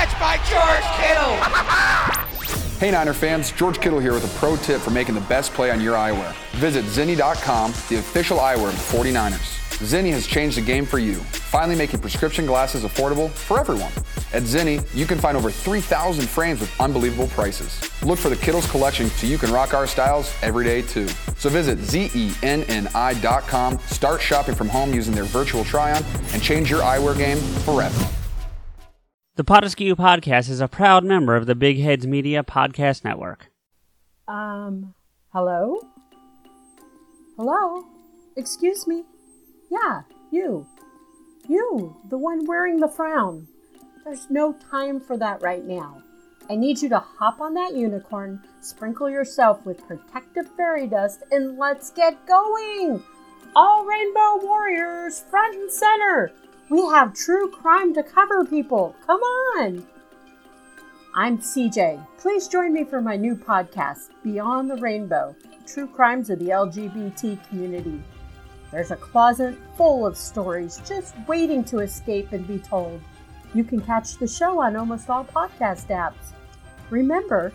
catch by George Kittle. Hey Niner fans, George Kittle here with a pro tip for making the best play on your eyewear. Visit Zenni.com, the official eyewear of the 49ers. Zenni has changed the game for you, finally making prescription glasses affordable for everyone. At Zenni, you can find over 3,000 frames with unbelievable prices. Look for the Kittles collection so you can rock our styles every day too. So visit zenni.com, start shopping from home using their virtual try-on, and change your eyewear game forever. The Potaskew Podcast is a proud member of the Big Heads Media Podcast Network. Um, hello? Hello? Excuse me? Yeah, you. You, the one wearing the frown. There's no time for that right now. I need you to hop on that unicorn, sprinkle yourself with protective fairy dust, and let's get going! All Rainbow Warriors, front and center! We have true crime to cover, people. Come on. I'm CJ. Please join me for my new podcast, Beyond the Rainbow True Crimes of the LGBT Community. There's a closet full of stories just waiting to escape and be told. You can catch the show on almost all podcast apps. Remember,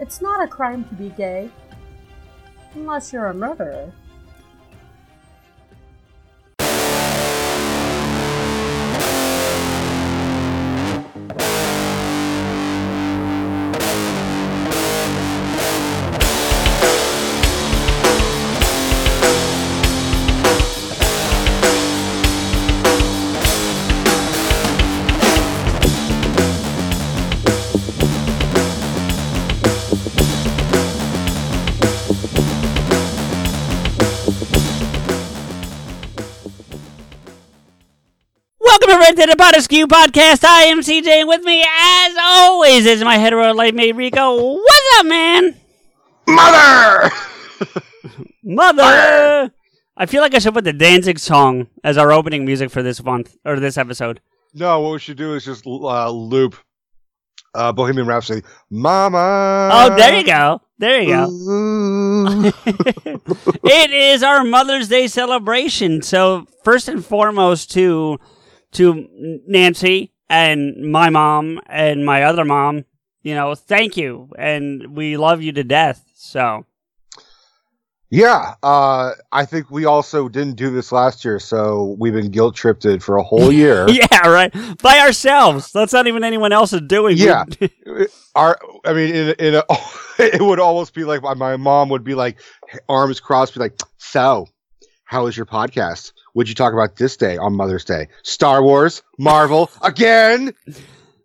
it's not a crime to be gay, unless you're a murderer. Welcome to the Potaskew Podcast. I am CJ, and with me, as always, is my hetero life mate Rico. What's up, man? Mother! Mother! I feel like I should put the Danzig song as our opening music for this month, or this episode. no, what we should do is just uh, loop uh, Bohemian Rhapsody. Mama! Oh, there you go. There you go. It is our Mother's Day celebration. So first and foremost to to Nancy and my mom and my other mom, you know, thank you and we love you to death. So yeah, uh, I think we also didn't do this last year, so we've been guilt tripped for a whole year. yeah, right. By ourselves. That's not even anyone else is doing. Yeah. Our, I mean, in, in a, it would almost be like my, my mom would be like, arms crossed, be like, so, how is your podcast? Would you talk about this day on Mother's Day? Star Wars, Marvel, again?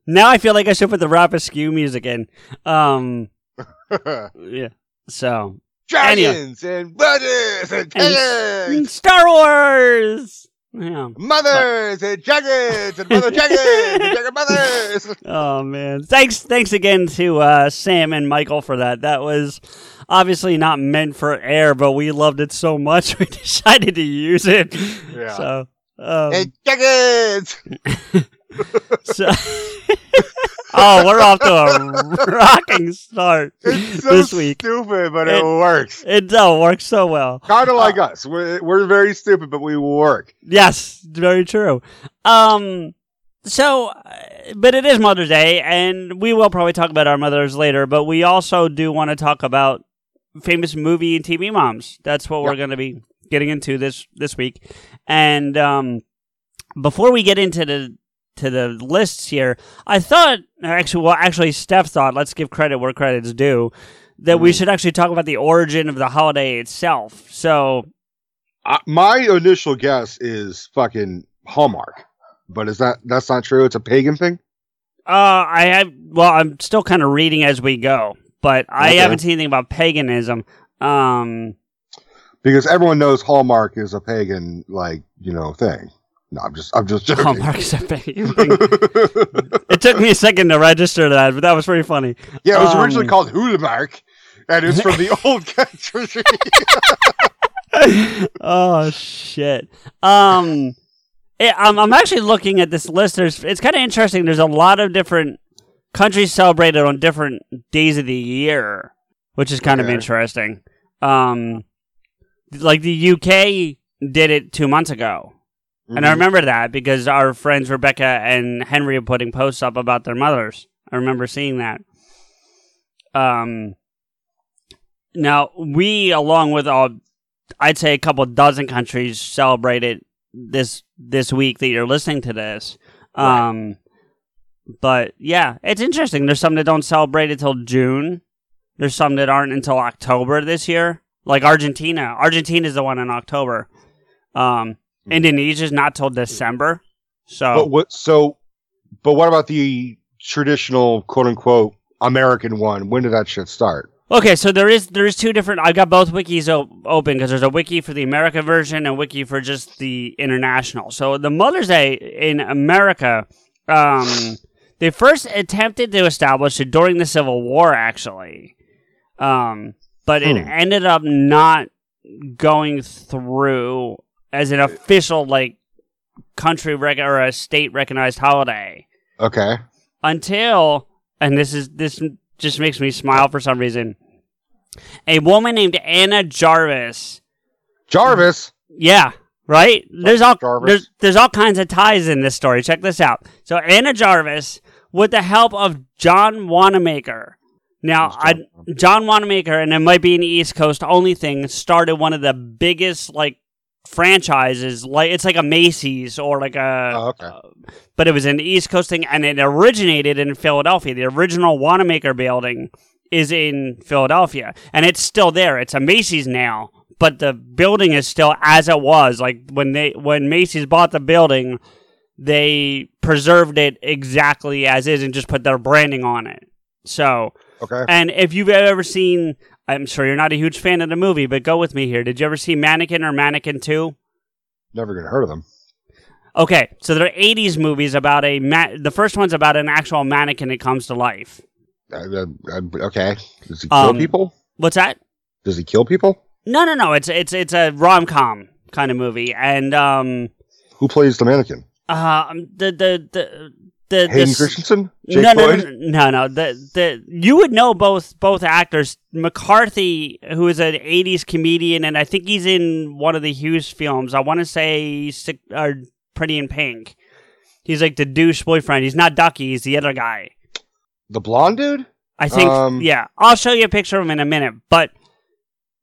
now I feel like I should put the rap askew music in. Um yeah. So Dragons and brothers and and pillars, Star Wars. Yeah. mothers and dragons and mother dragons and dragon mothers. Oh man. Thanks thanks again to uh, Sam and Michael for that. That was obviously not meant for air, but we loved it so much we decided to use it. Yeah. So um, And dragons. so Oh, we're off to a rocking start It's so this week. stupid, but it, It- works. It does work so well. Kind of like us. We're, we're very stupid, but we work. Yes, very true. Um, so, uh, but it is Mother's Day, and we will probably talk about our mothers later. But we also do want to talk about famous movie and TV moms. That's what we're going to be getting into this this week. And um, before we get into the to the lists here, I thought actually, well, actually, Steph thought. Let's give credit where credit's due. That we should actually talk about the origin of the holiday itself. So, Uh, my initial guess is fucking Hallmark, but is that that's not true? It's a pagan thing. Uh, I have. Well, I'm still kind of reading as we go, but I Okay. haven't seen anything about paganism. Um, because everyone knows Hallmark is a pagan like you know thing. No, I'm just I'm just joking. Hallmark is a pagan thing. It took me a second to register that, but that was pretty funny. yeah, it was Um, originally called Hulamark, and it's from the old country. oh shit. Um, it, I'm I'm actually looking at this list. There's it's kind of interesting. There's a lot of different countries celebrated on different days of the year, which is kind of interesting. Um, like the UK did it two months ago. And I Mhm. remember that because our friends Rebecca and Henry are putting posts up about their mothers. I remember seeing that. Um, now we, along with all, I'd say a couple dozen countries, celebrated this this week that you're listening to this. Right. But yeah, it's interesting. There's some that don't celebrate until June. There's some that aren't until October this year, like Argentina. Argentina's the one in October. Um, Hmm. Indonesia's not till December. So But what? So, but what about the traditional quote unquote American one? When did that shit start? Okay, so there is there is two different. I've got both wikis open because there's a wiki for the America version and a wiki for just the international. So the Mother's Day in America, um, they first attempted to establish it during the Civil War, actually, um, but it Hmm. ended up not going through as an official like country rec- or a state recognized holiday Okay. until and this is this just makes me smile for some reason. A woman named Anna Jarvis. Jarvis. Yeah, right. There's all Jarvis. there's there's all kinds of ties in this story. Check this out. So Anna Jarvis, with the help of John Wanamaker. Now, Who's I John John Wanamaker, and it might be an East Coast only thing, started one of the biggest like franchises. Like it's like a Macy's or like a Oh, okay. Uh, but it was an East Coast thing, and it originated in Philadelphia. The original Wanamaker building is in Philadelphia, and it's still there. It's a Macy's now, but the building is still as it was. Like when they when Macy's bought the building, they preserved it exactly as is and just put their branding on it. So, Okay. and if you've ever seen, I'm sure you're not a huge fan of the movie, but go with me here. Did you ever see Mannequin or Mannequin Two? Never gonna heard of them. Okay, so there are 80s movies about a ma- the first one's about an actual mannequin that comes to life. Uh, uh, uh, okay. Does he kill Um, people? What's that? Does he kill people? No, no, no. It's it's it's a rom-com kind of movie and um Who plays the mannequin? Uh the the the the, the Hayden Christensen? Jake no, no, no, Lloyd? no, no, no. The the you would know both both actors. McCarthy, who is an '80s comedian, and I think he's in one of the Hughes films. I want to say Sick, or Pretty in Pink. He's like the douche boyfriend. He's not Ducky. He's the other guy. The blonde dude? I think. Um, yeah, I'll show you a picture of him in a minute. But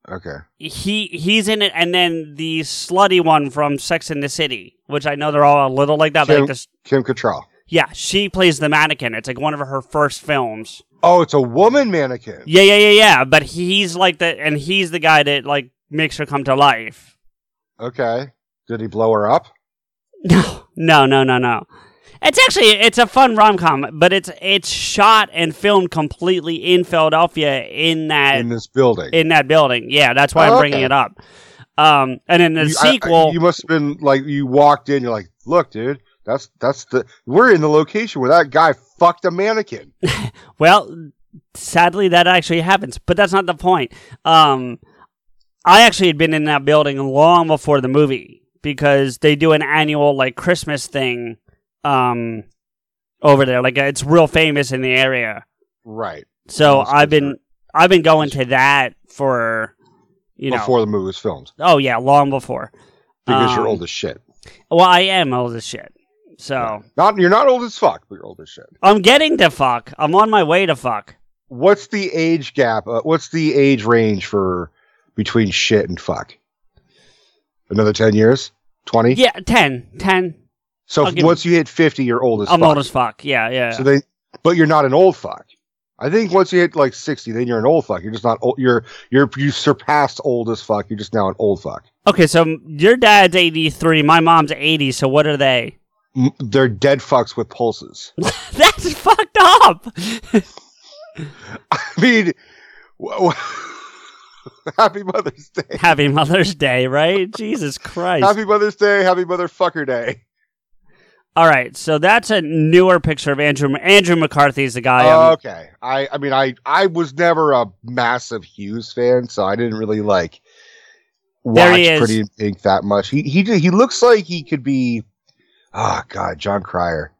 Okay. he he's in it, and then the slutty one from Sex in the City, which I know they're all a little like that. Kim, like this, Kim Cattrall. yeah, she plays the mannequin. It's like one of her first films. Oh, it's a woman mannequin. Yeah, yeah, yeah, yeah. But he's like the, and he's the guy that like makes her come to life. Okay. Did he blow her up? No, no, no, no, no. It's actually it's a fun rom com, but it's it's shot and filmed completely in Philadelphia in that In this building. in that building. Yeah, that's why Oh, I'm bringing okay. it up. Um, and in the You- I- I- sequel, you must have been like you walked in. You're like, look, dude, that's that's the we're in the location where that guy fucked a mannequin. Well, sadly, that actually happens, but that's not the point. Um, I actually had been in that building long before the movie because they do an annual like Christmas thing um, over there. Like it's real famous in the area. Right. So I've been. I've been going to that for you know. Before the movie was filmed, Oh yeah, long before. because you're Um, old as shit. Well, I am old as shit. So Not you're not old as fuck, but you're old as shit. I'm getting to fuck. I'm on my way to fuck. What's the age gap? Uh, what's the age range for between shit and fuck? Another ten years, twenty. Yeah, 10. 10. So once you hit fifty, you're old as fuck. I'm fuck. old as fuck. Yeah, yeah. So they, but you're not an old fuck. I think once you hit like sixty, then you're an old fuck. You're just not old. You're you're you surpassed old as fuck. You're just now an old fuck. Okay, so your dad's 83, my mom's 80, so what are they? M- They're dead fucks with pulses. That's fucked up. I mean, w- w- happy Mother's Day. Happy Mother's Day, right? Jesus Christ. Happy Mother's Day. Happy Motherfucker Day. All right, so that's a newer picture of Andrew Andrew McCarthy's the guy. Oh, okay. I I mean I I was never a massive Hughes fan, so I didn't really like watch. Pretty in Pink that much. He he he looks like he could be. Oh God, Jon Cryer.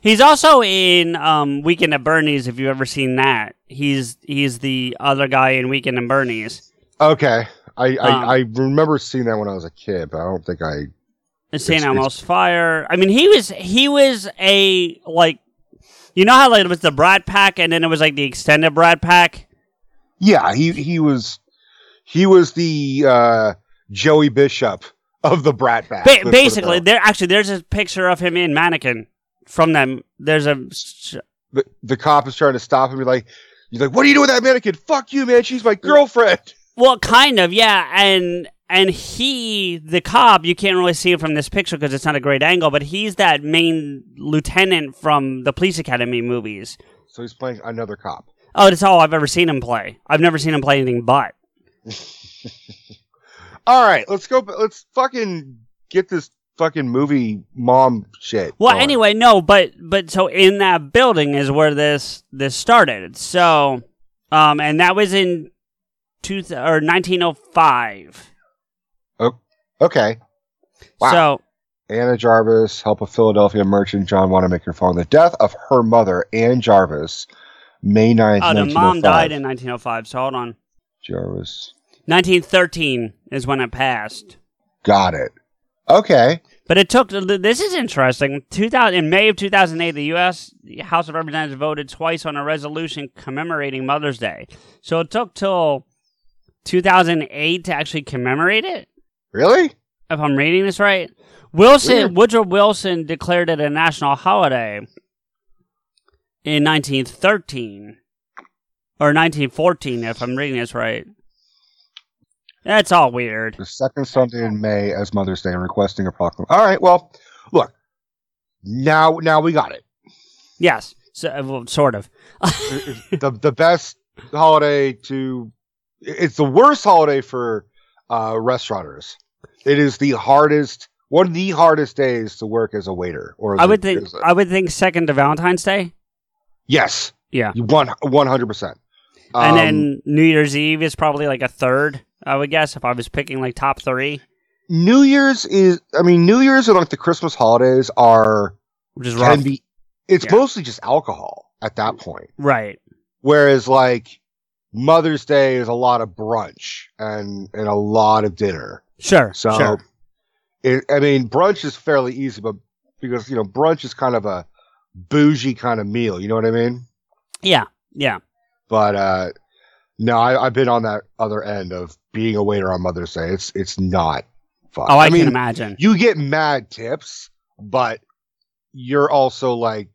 he's also in um, Weekend at Bernie's. If you've ever seen that, he's he's the other guy in Weekend at Bernie's. Okay, I Um, I, I remember seeing that when I was a kid, but I don't think I St. It's- Elmo's Fire. I mean, he was he was a like, you know how like it was the Brat Pack, and then it was like the extended Brat Pack. Yeah, he he was he was the uh, Joey Bishop of the Brat Pack. Ba- let's put it basically, there actually there's a picture of him in Mannequin from them. There's a the, the cop is trying to stop him. He's like, he's like, "What are you doing with that mannequin? Fuck you, man. She's my girlfriend." well, kind of yeah, and and he the cop you can't really see him from this picture because it's not a great angle, but he's that main lieutenant from the Police Academy movies. So he's playing another cop. Oh, that's all I've ever seen him play. I've never seen him play anything but. All right, let's go. Let's fucking get this fucking movie mom shit. Well, going. anyway, no, but but so in that building is where this this started. So, um, and that was in two th- or nineteen oh five. Okay. Wow. So Anna Jarvis, help a Philadelphia merchant, John Wanamaker, following the death of her mother, Ann Jarvis, May 9th, oh, the mom oh died in nineteen oh five. So hold on, Jarvis. nineteen thirteen is when it passed. Got it. Okay. But it took. This is interesting. 2000 in May of 2008, the U.S. House of Representatives voted twice on a resolution commemorating Mother's Day. So it took till 2008 to actually commemorate it. Really? if I'm reading this right. Wilson Weird. Woodrow Wilson declared it a national holiday in 1913 or 1914 if I'm reading this right. That's all weird. The second Sunday in May as Mother's Day, and requesting a proclamation. All right. Well, look. Now, now we got it. Yes, so, well, sort of. the the best holiday to. It's the worst holiday for uh, restaurateurs. It is the hardest, one of the hardest days to work as a waiter. Or as I a- would think as a- I would think second to Valentine's Day. yes, Yeah. one one hundred percent. and Um, then New Year's Eve is probably like a third, I would guess, if I was picking like top three, New Year's is. I mean, New Year's and like the Christmas holidays are which is rough. can be. It's Yeah. mostly just alcohol at that point. Right. Whereas like Mother's Day is a lot of brunch and and a lot of dinner. Sure. So sure. it, I mean brunch is fairly easy, but because you know brunch is kind of a bougie kind of meal. You know what I mean? Yeah. Yeah. But uh no, I, I've been on that other end of being a waiter on Mother's Day. It's it's not fun. Oh, I, mean, can imagine you get mad tips, but you're also like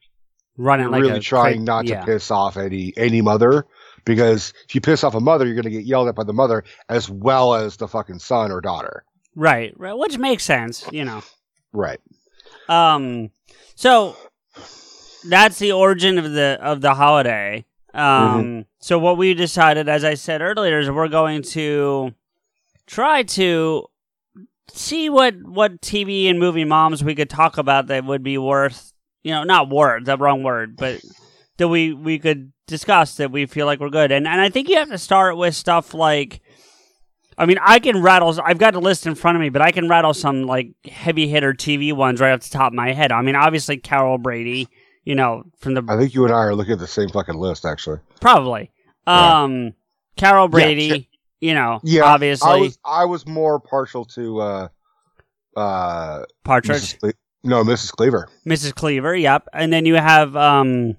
running like really trying cra- not to piss off any any mother because if you piss off a mother, you're going to get yelled at by the mother as well as the fucking son or daughter. Right, right, which makes sense, you know. Right. Um, so that's the origin of the of the holiday. Um, Mm-hmm. so what we decided, as I said earlier, is we're going to try to see what what TV and movie moms we could talk about that would be worth, you know, not worth the wrong word, but that we we could discuss that we feel like we're good. And and I think you have to start with stuff like. I mean, I can rattle. I've got a list in front of me, but I can rattle some like heavy hitter TV ones right off the top of my head. I mean, obviously Carol Brady, you know, from the I think you and I are looking at the same fucking list, actually. probably. Yeah. Um, Carol Brady, sure. you know, Yeah, obviously I was I was more partial to uh uh Partridge, Mrs. Cle- no Mrs. Cleaver. Mrs. Cleaver. Yep, and then you have um,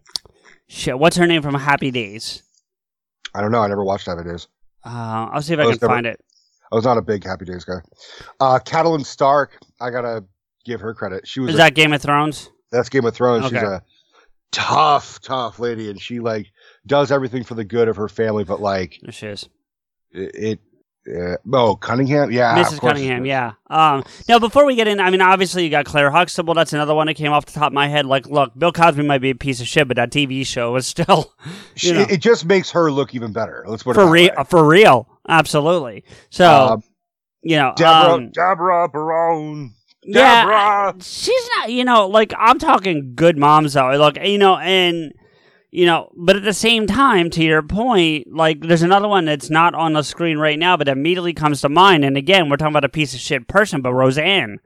shit. What's her name from Happy Days? I don't know. I never watched Happy Days. Uh, I'll see if I I can never- find it. I was not a big Happy Days guy. Uh Catelyn Stark. I gotta give her credit. She was Is a- that Game of Thrones? that's Game of Thrones. She's a tough, tough lady, and she like does everything for the good of her family. But like There she is. it, it uh, oh Cunningham, yeah, Mrs. Cunningham, yeah. Um, now, before we get in, I mean, obviously you got Claire Huxtable. That's another one that came off the top of my head. Like, look, Bill Cosby might be a piece of shit, but that TV show was still She, it just makes her look even better. Let's put it for real. way. For real, absolutely. So, Uh, you know, Deborah, um, Deborah Barone. yeah, she's not. You know, like I'm talking good moms though. Like, you know, and you know, but at the same time, to your point, like there's another one that's not on the screen right now, but immediately comes to mind. And again, we're talking about a piece of shit person, but Roseanne.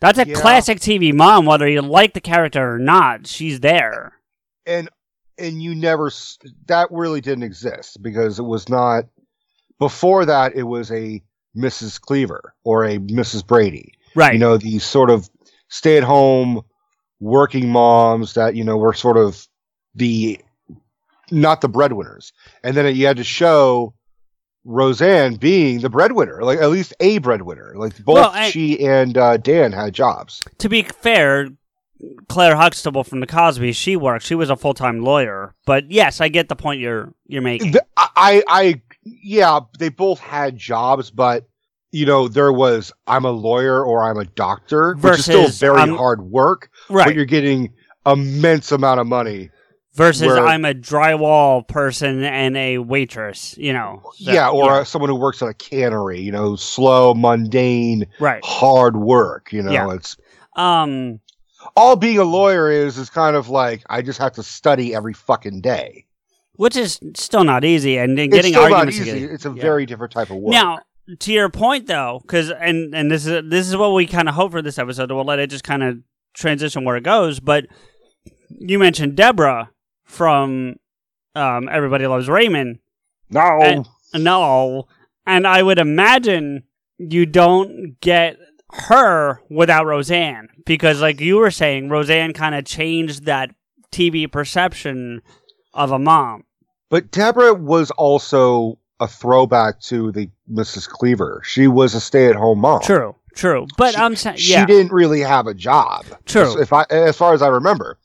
That's a Yeah. classic TV mom, whether you like the character or not. She's there. and and you never that really didn't exist because it was not before that it was a Mrs. Cleaver or a Mrs. Brady Right. You know, these sort of stay at home working moms that, you know, were sort of the not the breadwinners. And then you had to show Roseanne being the breadwinner, like at least a breadwinner. Like both Well, I- she and uh, Dan had jobs. to be fair, Claire Huxtable from the Cosby, she worked. She was a full time lawyer. But yes, I get the point you're you're making. The- I, I, yeah, they both had jobs, but you know, there was I'm a lawyer or I'm a doctor, which is still very I'm- hard work, Right, but you're getting immense amount of money. Versus where- I'm a drywall person and a waitress, you know. So, yeah, or Uh, someone who works at a cannery, you know, slow, mundane, right. hard work. You know, Yeah. it's Um all being a lawyer is is kind of like I just have to study every fucking day. which is still not easy and, and getting arguments easy. together. It's a Yeah. very different type of work. Now, to your point though, because and and this is this is what we kind of hope for this episode. We'll let it just kind of transition where it goes. But you mentioned Deborah from um, Everybody Loves Raymond. no, And- No, and I would imagine you don't get her without Roseanne because, like you were saying, Roseanne kind of changed that TV perception of a mom. But Deborah was also a throwback to the Mrs. Cleaver. She was a stay-at-home mom. True, true. But She- I'm saying, She didn't really have a job. True. If I, as far as I remember,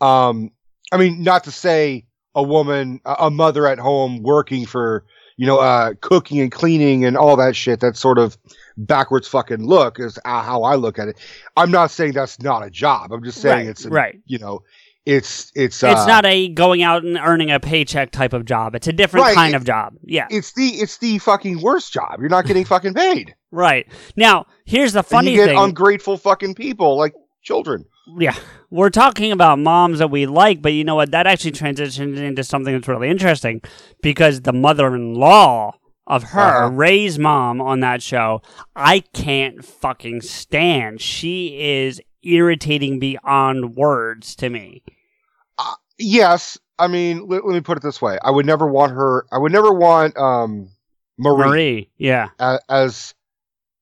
um, I mean, not to say a woman, a mother at home working for, you know, uh, cooking and cleaning and all that shit. That sort of backwards fucking look is uh, how I look at it. I'm not saying that's not a job. I'm just saying Right, it's a, right. You know, it's it's uh, it's not a going out and earning a paycheck type of job. It's a different Right, kind it- of job. Yeah, it's the it's the fucking worst job. You're not getting fucking paid. right. Now, here's the And funny you get thing. ungrateful fucking people like children. Yeah, we're talking about moms that we like, but you know what? That actually transitions into something that's really interesting because the mother-in-law of her, Uh-huh. Ray's mom on that show, I can't fucking stand. She is irritating beyond words to me. Yes, I mean, let, let me put it this way: I would never want her. I would never want um, Marie, Marie, yeah, as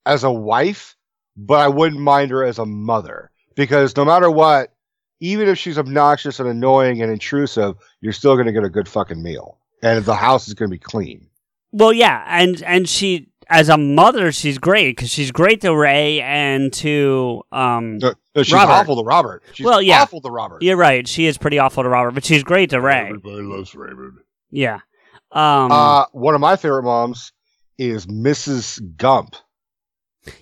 as a wife, but I wouldn't mind her as a mother because no matter what, even if she's obnoxious and annoying and intrusive, you're still going to get a good fucking meal, and the house is going to be clean. Well, yeah, and and she as a mother, she's great because she's great to Ray and to um. No, no, she's Robert. awful to Robert. She's Well, yeah. awful to Robert. You're right. She is pretty awful to Robert, but she's great to Ray. Everybody loves Raymond. Yeah. Um. Uh, one of my favorite moms is Mrs. Gump.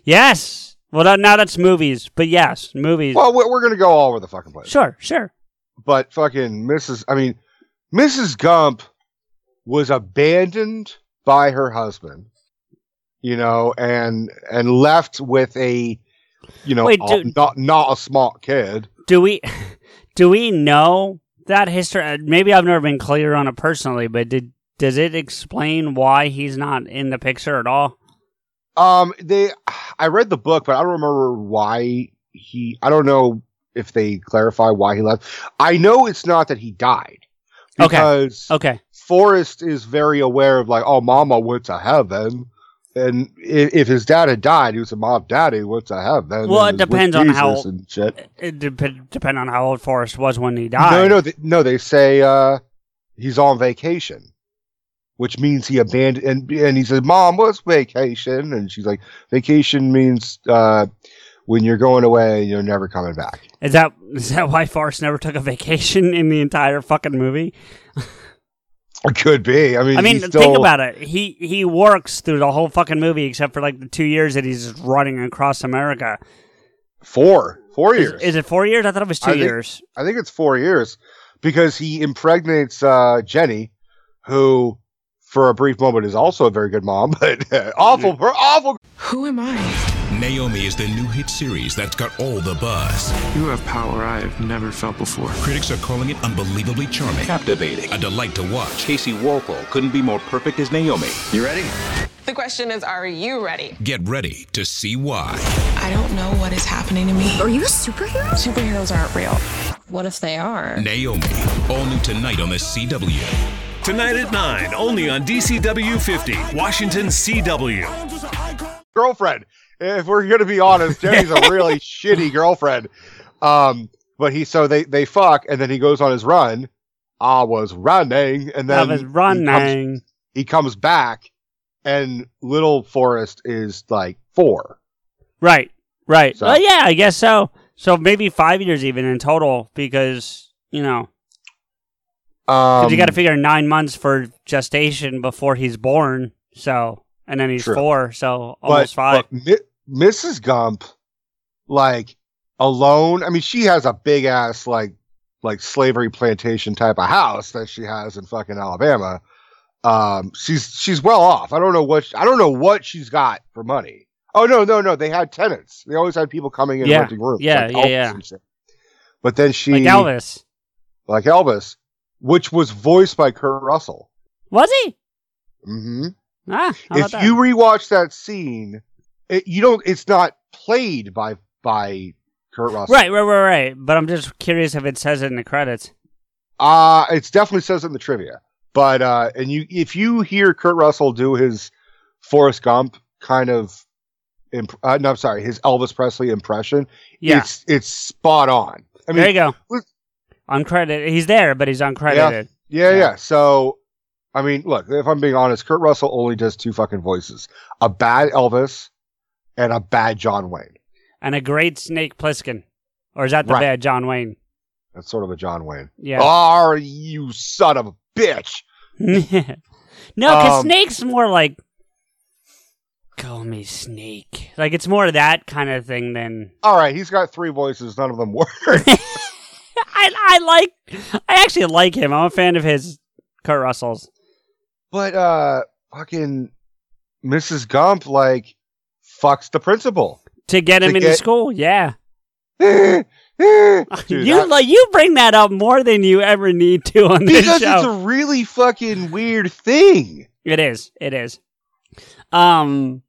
yes. Well, that, now that's movies, but yes, movies. Well, we're, we're going to go all over the fucking place. sure, sure. but fucking Mrs. I mean, Mrs. Gump was abandoned by her husband, you know, and and left with a, you know, Wait, a- not not a smart kid. Do we do we know that history? uh, Maybe I've never been clear on it personally, but did does it explain why he's not in the picture at all? Um, they, I read the book, but I don't remember why he. I don't know if they clarify why he left. I know it's not that he died Okay. because Okay. Forrest is very aware of like, oh, Mama went to heaven. And if, if his dad had died, he was a mom, daddy went to heaven. Well, it depends on how- Jesus and shit. It dep- depend on how old Forrest was when he died. No, no, they, no. They say uh, he's on vacation, which means he abandoned. And and he said, "Mom, what's vacation?" And she's like, "Vacation means uh, when you're going away you're never coming back." Is that is that why Forrest never took a vacation in the entire fucking movie? It could be. I mean, I mean, still, think about it. He he works through the whole fucking movie except for like the two years that he's running across America. four, four Is, years. is it four years? I thought it was two I think- years. I think it's four years because he impregnates uh, Jenny, who, for a brief moment, is also a very good mom, but uh, awful, Mm-hmm. awful. Who am I? Naomi is the new hit series that's got all the buzz. You have power I have never felt before. Critics are calling it unbelievably charming, Captivating. a delight to watch. Kaci Walfall couldn't be more perfect as Naomi. You ready? The question is, are you ready? Get ready to see why. I don't know what is happening to me. Are you a superhero? Superheroes aren't real. What if they are? Naomi, all new tonight on the CW. Tonight at 9, only on DCW 50, Washington CW. girlfriend. if we're gonna be honest, Jenny's a really shitty girlfriend. Um, but he so they they fuck, and then he goes on his run. I was running, and then I was he comes- running. he comes back and little Forrest is like four. Right, right. So- Well, yeah, I guess so. So maybe five years even in total because you know 'cause Um, you got to figure nine months for gestation before he's born. So and then he's True. four, so but, almost five. but Mi- Mrs. Gump, like alone. I mean, she has a big ass like like slavery plantation type of house that she has in fucking Alabama. Um, she's she's well off. I don't know what I don't know what she's got for money. Oh no no no! They had tenants. They always had people coming in Yeah. renting rooms. Yeah, like yeah, yeah. But then she like Elvis, like Elvis, which was voiced by Kurt Russell. was he? hmm Ah, if that? you rewatch that scene, it, you don't. It's not played by by Kurt Russell. right, right, right, right. But I'm just curious if it says it in the credits. Uh it's definitely says it in the trivia. But uh and you if you hear Kurt Russell do his Forrest Gump kind of imp- uh, no, I'm sorry, his Elvis Presley impression, Yeah, it's it's spot on. I mean, there you go. Uncredited. He's there, but he's uncredited. yeah, Yeah. yeah. So I mean, look, if I'm being honest, Kurt Russell only does two fucking voices. A bad Elvis and a bad John Wayne. And a great Snake Plissken, or is that the Right. bad John Wayne? That's sort of a John Wayne. Yeah. Are you son of a bitch? no, because Um, Snake's more like call me Snake. Like it's more of that kind of thing than All right, he's got three voices. None of them work. I. I like. I actually like him. I'm a fan of his. Kurt Russell's. but uh, fucking Mrs. Gump like fucks the principal. To get him To into get- school, yeah. Dude, you like you bring that up more than you ever need to on this because show. it's a really fucking weird thing. It is. It is. Um.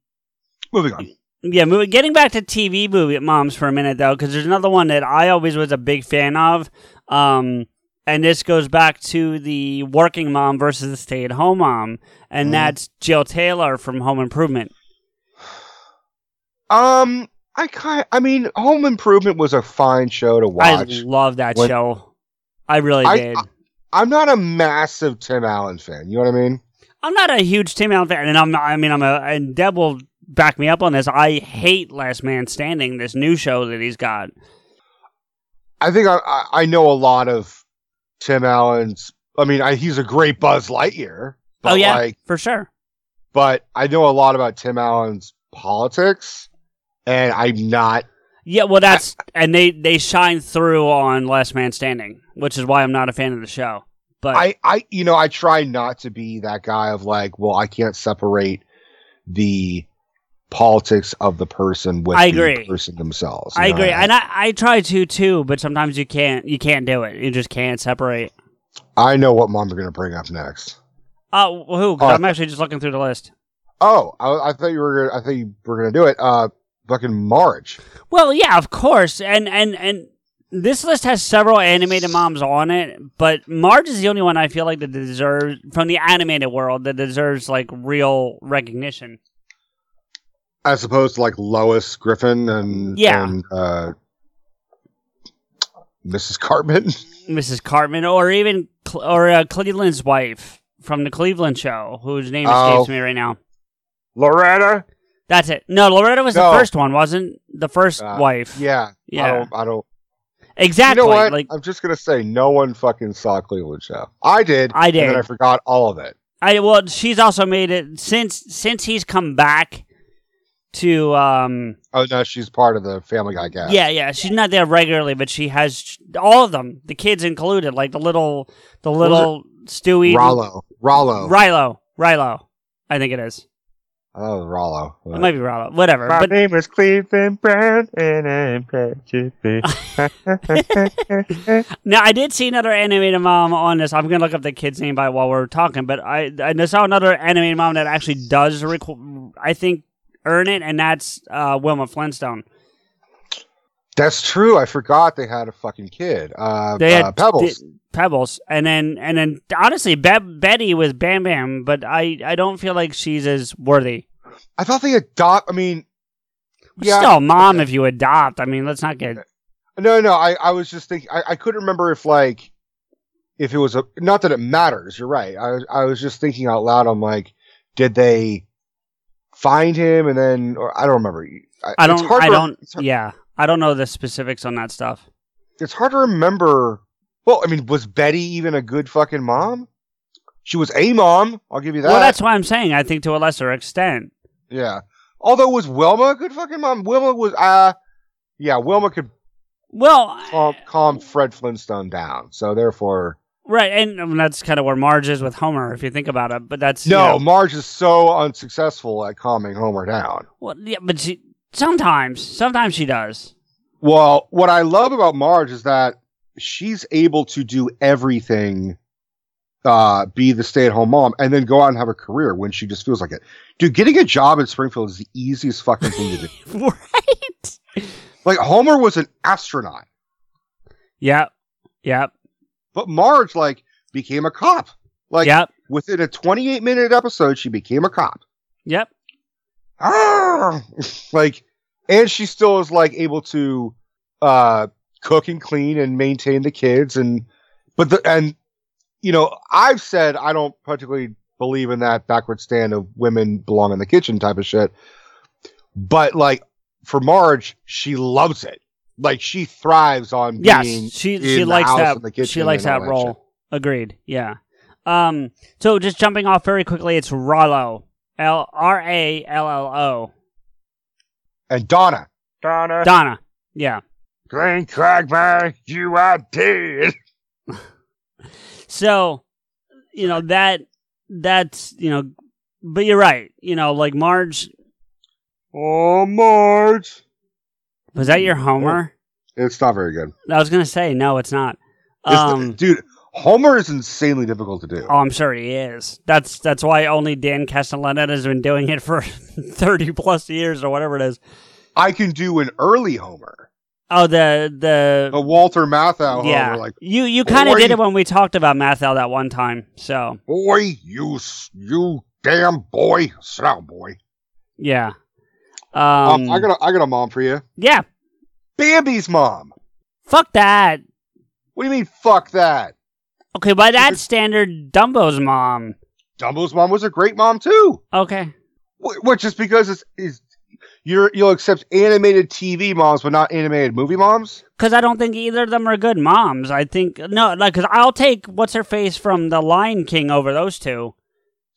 Moving on. Yeah, getting back to TV movie moms for a minute though, because there's another one that I always was a big fan of. Um, and this goes back to the working mom versus the stay-at-home mom, and Mhm. that's Jill Taylor from Home Improvement. Um, I kind. I mean, Home Improvement was a fine show to watch. I love that When- show. I really I- did. I'm not a massive Tim Allen fan. You know what I mean? I'm not a huge Tim Allen fan, and I'm not, I mean, I'm a, and Deb will back me up on this. I hate Last Man Standing, this new show that he's got. I think I, I, I know a lot of Tim Allen's. I mean, I, he's a great Buzz Lightyear. Oh yeah, like, for sure. but I know a lot about Tim Allen's politics, and I'm not. Yeah, well, that's and they they shine through on Last Man Standing, which is why I'm not a fan of the show. But I, I, you know, I try not to be that guy of like, well, I can't separate the politics of the person with I the agree. person themselves. I agree, and I, I try to too, but sometimes you can't you can't do it. You just can't separate. I know what mom we're gonna bring up next. Oh, who? I I'm actually just looking through the list. Oh, I, I thought you were. Gonna, I thought you were gonna do it. Uh, fucking Marge. Well, yeah, of course, and and and this list has several animated moms on it, but Marge is the only one I feel like that deserves from the animated world that deserves like real recognition. As opposed to like Lois Griffin and Yeah. and uh, Mrs. Cartman. Mrs. Cartman, or even Cle- or uh, Cleveland's wife from the Cleveland show, whose name Oh. escapes me right now. Loretta. That's it. No, Loretta was No. the first one, wasn't the first Uh, wife? Yeah, Yeah. I don't. I don't. exactly. You know what? Like I'm just gonna say no one fucking saw Cleveland show. I did. I did. And then. I forgot all of it. I well, she's also made it since since he's come back to um Oh no, she's part of the Family Guy cast. yeah yeah she's not there regularly but she has all of them the kids included like the little the little Stewie Rollo. Rollo. Rilo Rilo I think it is I thought it was Rollo. it might be Rilo whatever My but name is Cleveland Brown, and I'm Patrick. now I did see another animated mom on this I'm gonna look up the kid's name by while we're talking but I I saw another animated mom that actually does record I think earn it and that's uh Wilma Flintstone That's true. I forgot they had a fucking kid. Uh, They had uh, Pebbles. di- Pebbles, and then and then honestly, Be- Betty was Bam Bam, but I I don't feel like she's as worthy. I thought they adopt. I mean, Yeah. Still, a mom if you adopt. I mean, let's not get. No, no. I, I was just thinking. I, I couldn't remember if like if it was a not that it matters. You're right. I I was just thinking out loud. I'm like, did they find him and then or I don't remember. I it's don't. hard I to- don't. Yeah, I don't know the specifics on that stuff. it's hard to remember. Well, I mean, was Betty even a good fucking mom? She was a mom. I'll give you that. Well, that's why I'm saying. I think to a lesser extent. yeah. Although was Wilma a good fucking mom? Wilma was uh yeah, Wilma could Well, calm, calm Fred Flintstone down. So therefore, right, and um, that's kind of where Marge is with Homer, if you think about it. But that's you no, know- Marge is so unsuccessful at calming Homer down. well, yeah, but she sometimes, sometimes she does. Well, what I love about Marge is that she's able to do everything, uh, be the stay at home mom, and then go out and have a career when she just feels like it. Dude, getting a job in Springfield is the easiest fucking thing to do. right. Like, Homer was an astronaut, Yep. Yep. But Marge, like, became a cop. Like, yep. within a 28 minute episode, she became a cop. Yep. Ah! like, and she still is, like, able to, uh, cook and clean and maintain the kids and, but the, and, you know, I've said I don't particularly believe in that backward stand of women belong in the kitchen type of shit. But like for Marge, she loves it. Like she thrives on Yes, being she in she the likes house that. the She likes and all that role. Agreed. Yeah. Um. So just jumping off very quickly, it's Rollo. L R A L L O. And Donna. Donna. Donna. Yeah. Green Cragman, you are dead. So, you know that that's you know, but you're right. You know, like Marge. Oh, Marge. Was that your Homer? It's not very good. I was gonna say no, it's not. It's the- Um. dude, Homer is insanely difficult to do. Oh, I'm sure he is. That's that's why only Dan Castellaneta has been doing it for thirty plus years or whatever it is. I can do an early Homer. Oh, the the A Walter Matthau yeah. Homer, like, you you kind of did it when we talked about Matthau that one time. So boy, you, you damn boy. Sit down, boy. yeah. Um, Um. I got a, I got a mom for you. yeah. Bambi's mom. Fuck that. What do you mean, fuck that? Okay, by that standard, Dumbo's mom. Dumbo's mom was a great mom too. Okay. Wh- Which is because it's is you're you'll accept animated TV moms, but not animated movie moms. Because I don't think either of them are good moms. I think no, like because I'll take what's her face from The Lion King over those two.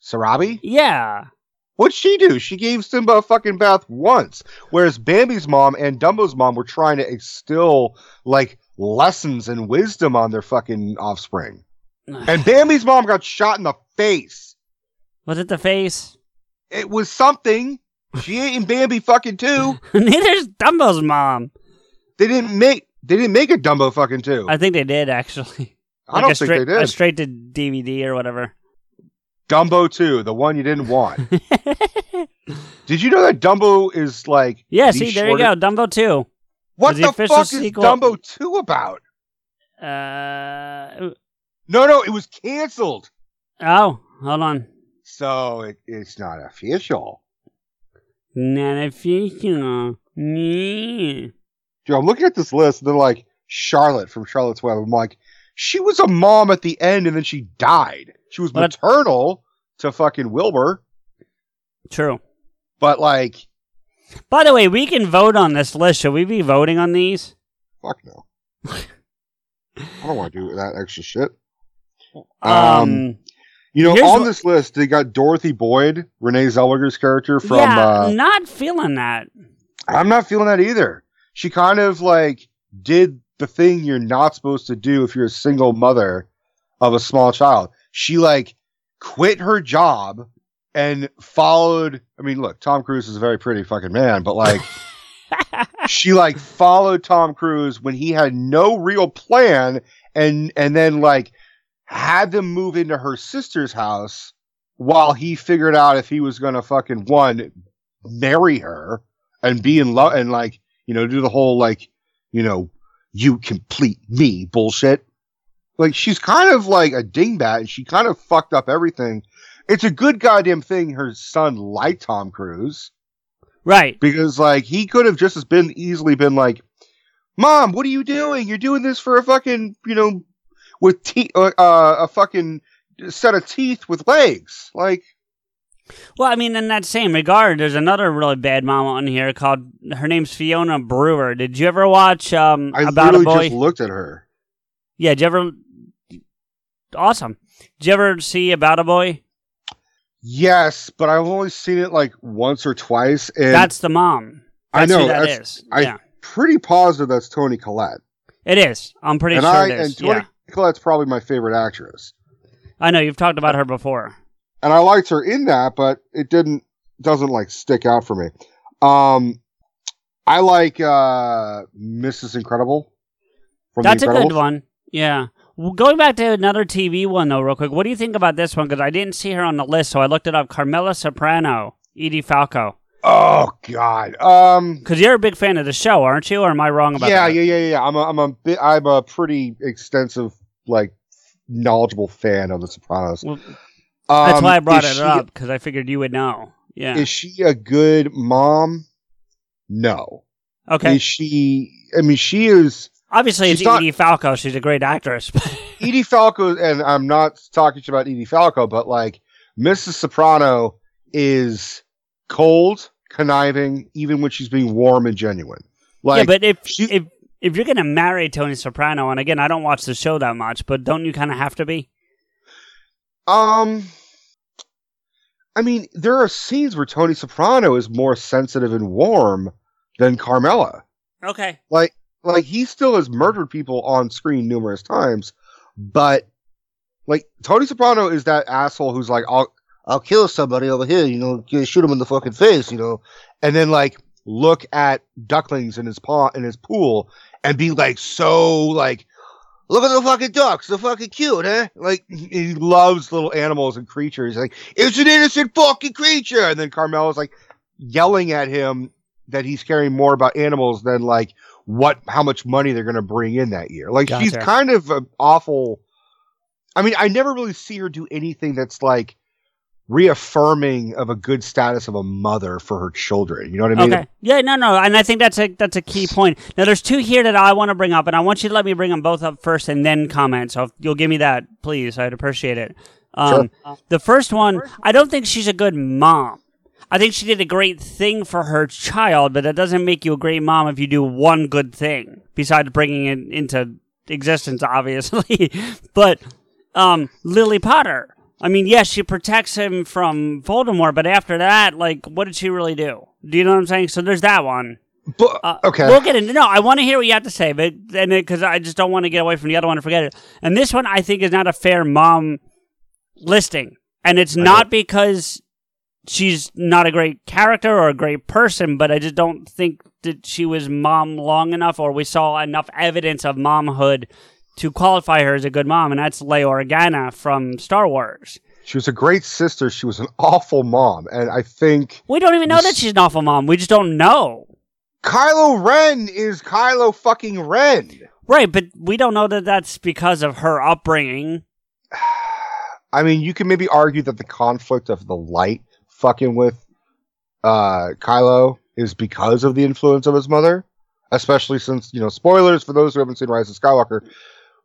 Sarabi, Yeah. What'd she do? She gave Simba a fucking bath once, whereas Bambi's mom and Dumbo's mom were trying to instill like lessons and wisdom on their fucking offspring. And Bambi's mom got shot in the face. Was it the face? It was something. She ain't in Bambi fucking two. Neither's Dumbo's mom. They didn't make they didn't make a Dumbo fucking two. I think they did actually. I don't think they did. A straight to DVD or whatever. Dumbo 2, the one you didn't want. Did you know that Dumbo is like yeah, the see, there you go. Dumbo 2. What Was the the official fuck sequel- is Dumbo 2 about? Uh, No, no, it was canceled. oh, hold on. So it, it's not official. Not official. Yeah. Dude, I'm looking at this list and they're like Charlotte from Charlotte's Web. I'm like, she was a mom at the end and then she died. She was But- maternal to fucking Wilbur, True. but like, By the way, we can vote on this list. Should we be voting on these? fuck no. I don't want to do that extra shit. Um, Um, You know, on what- this list, they got Dorothy Boyd, Renee Zellweger's character from. yeah, uh, not feeling that. I'm not feeling that either. She kind of like did the thing you're not supposed to do if you're a single mother of a small child. She like quit her job and followed. I mean, look, Tom Cruise is a very pretty fucking man, but like she like followed Tom Cruise when he had no real plan and and then like had them move into her sister's house while he figured out if he was gonna fucking one marry her and be in love and like you know do the whole like you know you complete me bullshit like she's kind of like a dingbat and she kind of fucked up everything it's a good goddamn thing her son liked tom cruise Right. because like he could have just as been easily been like, "Mom, what are you doing? You're doing this for a fucking you know with te- uh, uh, a fucking set of teeth with legs." Like, Well, I mean, in that same regard, there's another really bad mom on here called her name's Fiona Brewer. Did you ever watch um I About a literally Boy? just looked at her. yeah, did you ever? Awesome. Did you ever see About a Boy? Yes, but I've only seen it like once or twice, and That's the mom. I know that that's- is. I- yeah, pretty positive that's Toni Collette. it is. I'm pretty and sure I it is. and Toni yeah, Collette's probably my favorite actress. I know you've talked about her before. And I liked her in that, but it didn't doesn't like stick out for me. Um, I like uh Mrs. Incredible. From The That's a good one. Yeah. Well, going back to another TV one though, real quick. What do you think about this one? Because I didn't see her on the list, so I looked it up. Carmela Soprano, Edie Falco. Oh God. Um. Because you're a big fan of the show, aren't you? Or am I wrong about Yeah, that? Yeah, yeah, yeah, yeah. I'm a, I'm a bit. I'm a pretty extensive, like, knowledgeable fan of The Sopranos. Well, That's Um, why I brought it she- up because I figured you would know. Yeah. Is she a good mom? No. okay. Is she? I mean, she is. Obviously, it's not- Edie Falco. She's a great actress. Edie Falco, and I'm not talking about Edie Falco, but like Mrs. Soprano is cold, conniving, even when she's being warm and genuine. Like, yeah, but if she- if if you're gonna marry Tony Soprano, and again, I don't watch the show that much, but don't you kind of have to be? Um, I mean, there are scenes where Tony Soprano is more sensitive and warm than Carmela. Okay. Like, like he still has murdered people on screen numerous times, but like Tony Soprano is that asshole who's like, I'll I'll kill somebody over here, you know, shoot him in the fucking face, you know, and then like look at ducklings in his pond in his pool and be like so like look at the fucking ducks. They're fucking cute eh like he loves little animals and creatures. Like it's an innocent fucking creature! And then carmela's like yelling at him that he's caring more about animals than like what how much money they're going to bring in that year. Like she's kind of an awful. I mean i never really see her do anything that's like reaffirming of a good status of a mother for her children you know what i mean Okay. Yeah, no, no, and I think that's a that's a key point. Now, there's two here that I want to bring up, and I want you to let me bring them both up first and then comment. So if you'll give me that, please, I'd appreciate it. Um, The first one, I don't think she's a good mom. I think she did a great thing for her child, but that doesn't make you a great mom if you do one good thing besides bringing it into existence, obviously. but um, Lily Potter. I mean, yes, she protects him from Voldemort, but after that, like, what did she really do? Do you know what I'm saying? So there's that one. but, Uh, okay We'll get into no. I want to hear what you have to say, but and because I just don't want to get away from the other one and forget it. And this one, I think, is not a fair mom listing, and it's not because she's not a great character or a great person, but I just don't think that she was mom long enough, or we saw enough evidence of momhood to qualify her as a good mom, and that's Leia Organa from Star Wars. She was a great sister. She was an awful mom. And I think We don't even know that she's an awful mom. We just don't know. Kylo Ren is Kylo fucking Ren. Right, but we don't know that that's because of her upbringing. I mean, you can maybe argue that the conflict of the light fucking with uh, Kylo is because of the influence of his mother, especially since, you know, spoilers for those who haven't seen Rise of Skywalker,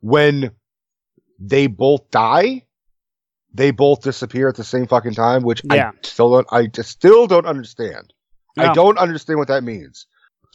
when they both die, they both disappear at the same fucking time, which Yeah. I still don't, I just still don't understand. I don't understand what that means.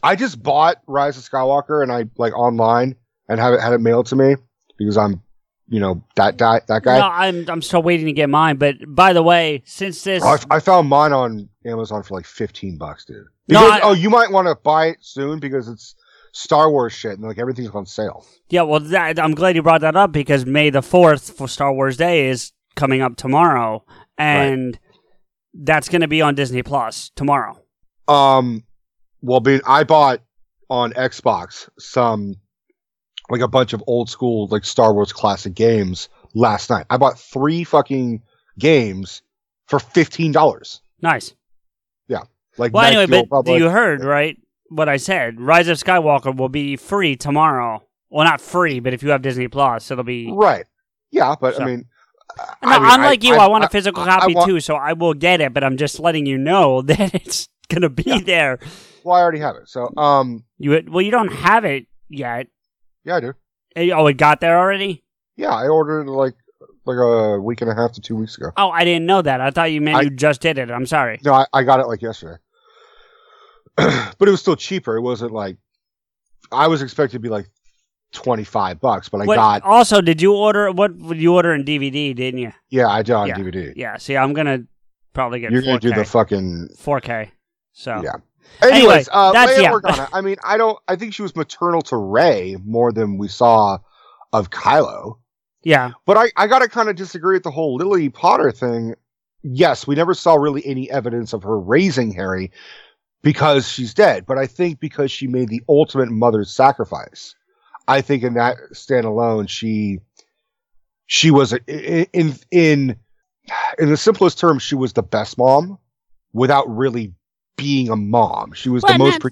I just bought Rise of Skywalker and I like online and have it had it mailed to me because I'm, you know, that guy. That guy. No, I'm I'm still waiting to get mine. But by the way, since this, Oh, I, I found mine on Amazon for like fifteen bucks, dude. No, I- oh, you might want to buy it soon because it's Star Wars shit and like everything's on sale. yeah, well, that, I'm glad you brought that up because May the fourth for Star Wars Day is coming up tomorrow, and that's going to be on Disney Plus tomorrow. Um, well, being I bought on Xbox some like a bunch of old school like Star Wars classic games last night. I bought three fucking games for fifteen dollars. Nice. Yeah. Like Well, Knights anyway, of the Old but Republic. you heard right what I said. Rise of Skywalker will be free tomorrow. Well, not free, but if you have Disney Plus, it'll be. right? Yeah, but So- I mean, No, I mean, like you. I, want a physical I- I copy want- too, so I will get it. But I'm just letting you know that it's gonna be there. Well, I already have it. So, um, You well, you don't have it yet. yeah, I do. Oh, it got there already. Yeah, I ordered it like like a week and a half to two weeks ago. Oh, I didn't know that. I thought you meant I- you just did it. I'm sorry. No, I, I got it like yesterday, but it was still cheaper. It wasn't like I was expecting to be like twenty five bucks, but I What- got also, did you order what? Would you order in DVD? Didn't you? yeah, I did on Yeah. DVD. Yeah. See, I'm gonna probably get. You're gonna do the fucking 4K. So yeah. Anyway, Anyways, uh, that's- Leia yeah. Organa. I mean, I don't. I think she was maternal to Rey more than we saw of Kylo. yeah, But I, I got to kind of disagree with the whole Lily Potter thing. Yes, we never saw really any evidence of her raising Harry because she's dead. But I think because she made the ultimate mother's sacrifice, I think in that standalone, she she was a, in in in in the simplest terms, she was the best mom without really being a mom. She was Well, the most. Pro-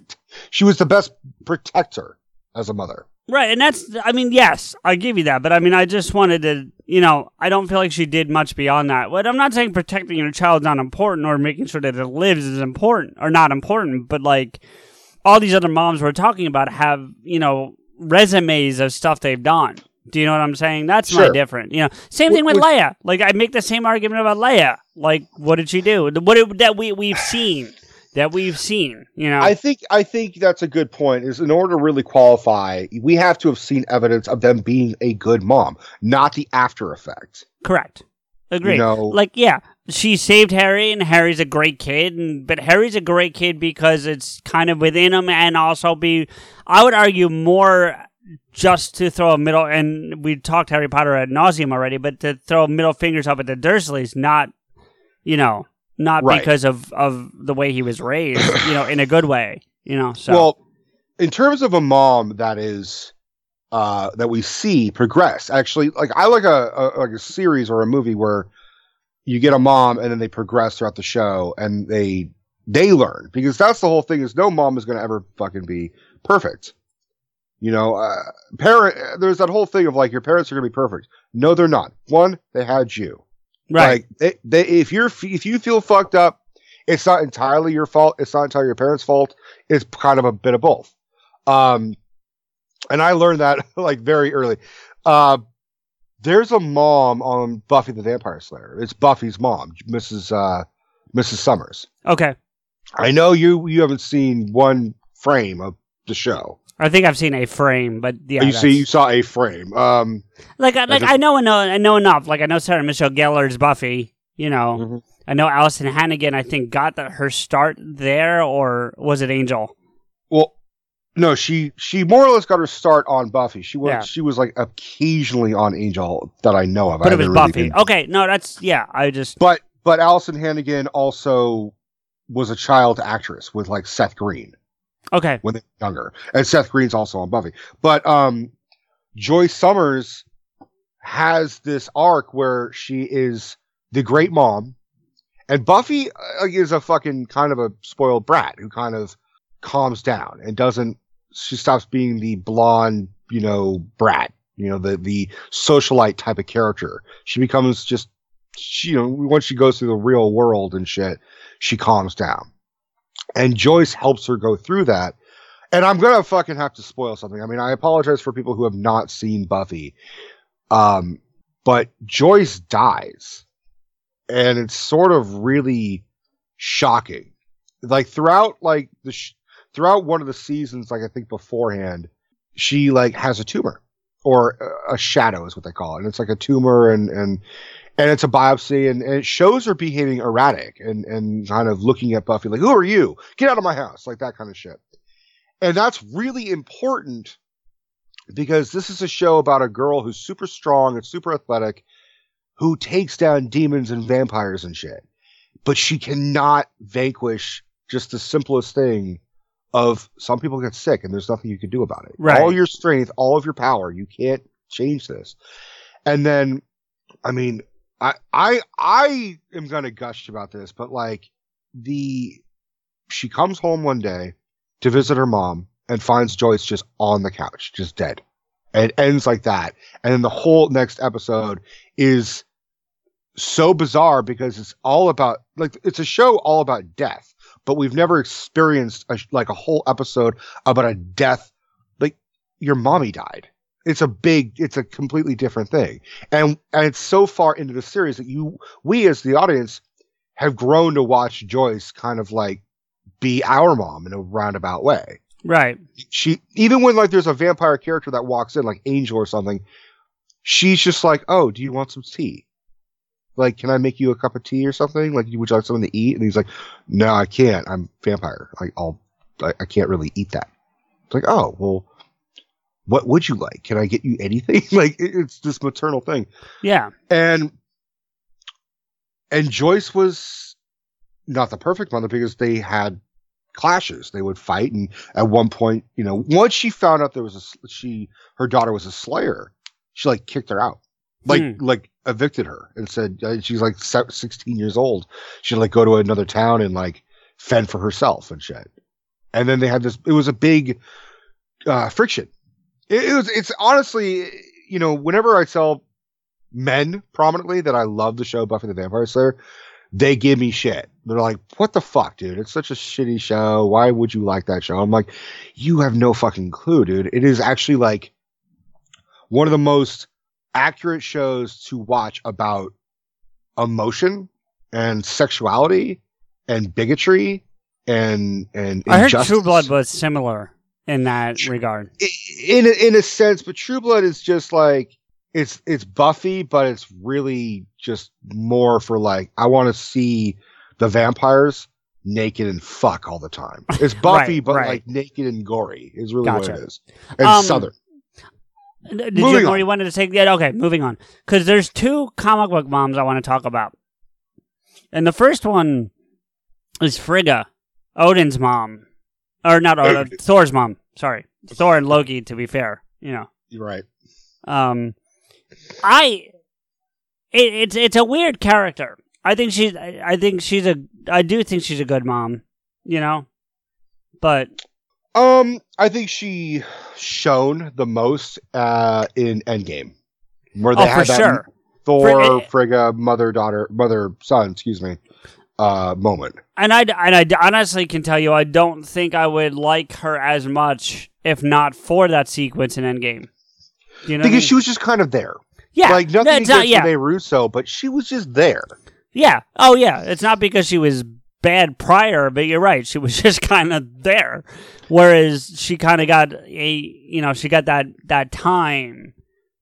she was the best protector as a mother. Right. And that's. I mean, yes, I give you that. But I mean, I just wanted to. You know, I don't feel like she did much beyond that. But I'm not saying protecting your child is not important or making sure that it lives is important or not important. But like all these other moms we're talking about have you know resumes of stuff they've done. Do you know what I'm saying? That's my different. You know, same thing with Leia. Like I make the same argument about Leia. Like, what did she do? What it, that we we've seen that we've seen. You know, I think I think that's a good point. Is in order to really qualify, we have to have seen evidence of them being a good mom, not the after effect. Correct. Agree. know- like, yeah, she saved Harry, and Harry's a great kid, and, but Harry's a great kid because it's kind of within him, and also be, I would argue, more just to throw a middle, and we talked Harry Potter ad nauseum already, but to throw middle fingers up at the Dursleys, not, you know, not Right. because of of the way he was raised, you know, in a good way, you know. So Well, in terms of a mom that is uh that we see progress, actually, like I like a, a like a series or a movie where you get a mom and then they progress throughout the show and they they learn because that's the whole thing is no mom is going to ever fucking be perfect. You know, uh, parent. There's that whole thing of like your parents are going to be perfect. No, they're not. One, they had you. Right, Like they, they, if you're if you feel fucked up, it's not entirely your fault. It's not entirely your parents' fault. It's kind of a bit of both. Um, and I learned that like very early. Uh, there's a mom on Buffy the Vampire Slayer. It's Buffy's mom, Mrs. Uh, Mrs. Summers. okay. I know you you haven't seen one frame of the show. I think I've seen a frame, but yeah, you see, you saw a frame. Um, Like, I- like a- I know, I know, I know enough. Like, I know Sarah Michelle Gellar's Buffy. You know, Mhm. I know Alyson Hannigan. I think got the, her start there, or was it Angel? Well, no, she she more or less got her start on Buffy. She was Yeah. she was like occasionally on Angel that I know of. I But it was really Buffy. been- Okay, no, that's yeah. I just But but Alyson Hannigan also was a child actress with like Seth Green okay. when they were younger, and Seth Green's also on Buffy. But um, Joyce Summers has this arc where she is the great mom, and Buffy uh, is a fucking kind of a spoiled brat who kind of calms down and doesn't. She stops being the blonde, you know, brat, you know, the the socialite type of character. She becomes just, she, you know, once she goes through the real world and shit, she calms down. And Joyce helps her go through that. And I'm gonna fucking have to spoil something. I mean, I apologize for people who have not seen Buffy. Um, but Joyce dies. And it's sort of really shocking. Like throughout like the sh- throughout one of the seasons, like I think beforehand, she like has a tumor or a- shadow is what they call it. And it's like a tumor and and and it's a biopsy and, and it shows her behaving erratic and and kind of looking at Buffy like, "Who are you? Get out of my house!" like that kind of shit. And that's really important because this is a show about a girl who's super strong and super athletic who takes down demons and vampires and shit. But she cannot vanquish just the simplest thing of some people get sick and there's nothing you can do about it. Right. All your strength, all of your power, you can't change this. And then I mean, I I I am gonna gush about this, but like the she comes home one day to visit her mom and finds Joyce just on the couch, just dead. And it ends like that. And then the whole next episode is so bizarre because it's all about like it's a show all about death, but we've never experienced a, like a whole episode about a death. Like your mommy died. It's a big, it's a completely different thing, and and it's so far into the series that you, we as the audience, have grown to watch Joyce kind of like be our mom in a roundabout way. Right. She even when like there's a vampire character that walks in, like Angel or something, she's just like, "Oh, do you want some tea? Like, can I make you a cup of tea or something? Like, would you like something to eat?" And he's like, "No, I can't. I'm vampire. Like, I'll, I, I can't really eat that." It's like, "Oh, well." What would you like? Can I get you anything? like it- it's this maternal thing Yeah. and and Joyce was not the perfect mother because they had clashes. They would fight, and at one point, you know, once she found out there was a she her daughter was a Slayer, she like kicked her out, like Hmm. like evicted her, and said uh, she's like sixteen years old. She'd like go to another town and like fend for herself and shit. And then they had this. It was a big uh, friction. It, it was. It's honestly, you know, whenever I tell men prominently that I love the show Buffy the Vampire Slayer, they give me shit. They're like, "What the fuck, dude? It's such a shitty show. Why would you like that show?" I'm like, "You have no fucking clue, dude. It is actually like one of the most accurate shows to watch about emotion and sexuality and bigotry and and I heard True Blood was similar in that regard. in a, in a sense, but True Blood is just like it's it's Buffy, but it's really just more for like I want to see the vampires naked and fuck all the time. It's Buffy, Right, but right. like naked and gory is really Gotcha. what it is, and Um, southern. Did you Moving you wanted to take? Yeah, okay, moving on. Because there's two comic book moms I want to talk about. And the first one is Frigga, Odin's mom. Or not Odin, Thor's mom. Sorry. Thor and Loki, to be fair. You know. You're right. Um, I, it, it's it's a weird character. I think she's. I I think she's a. I do think she's a good mom. You know, but Um, I think she shone the most uh in Endgame, where they oh, for had that sure. Thor, For- Frigga, mother, daughter, mother, son, excuse me, uh, moment. And I and I honestly can tell you, I don't think I would like her as much if not for that sequence in Endgame. You know? what I because mean? she was just kind of there. yeah, like nothing against not, yeah, Rene Russo, but she was just there. yeah. Oh yeah, it's not because she was bad prior, but you're right. She was just kind of there, whereas she kind of got a you know she got that that time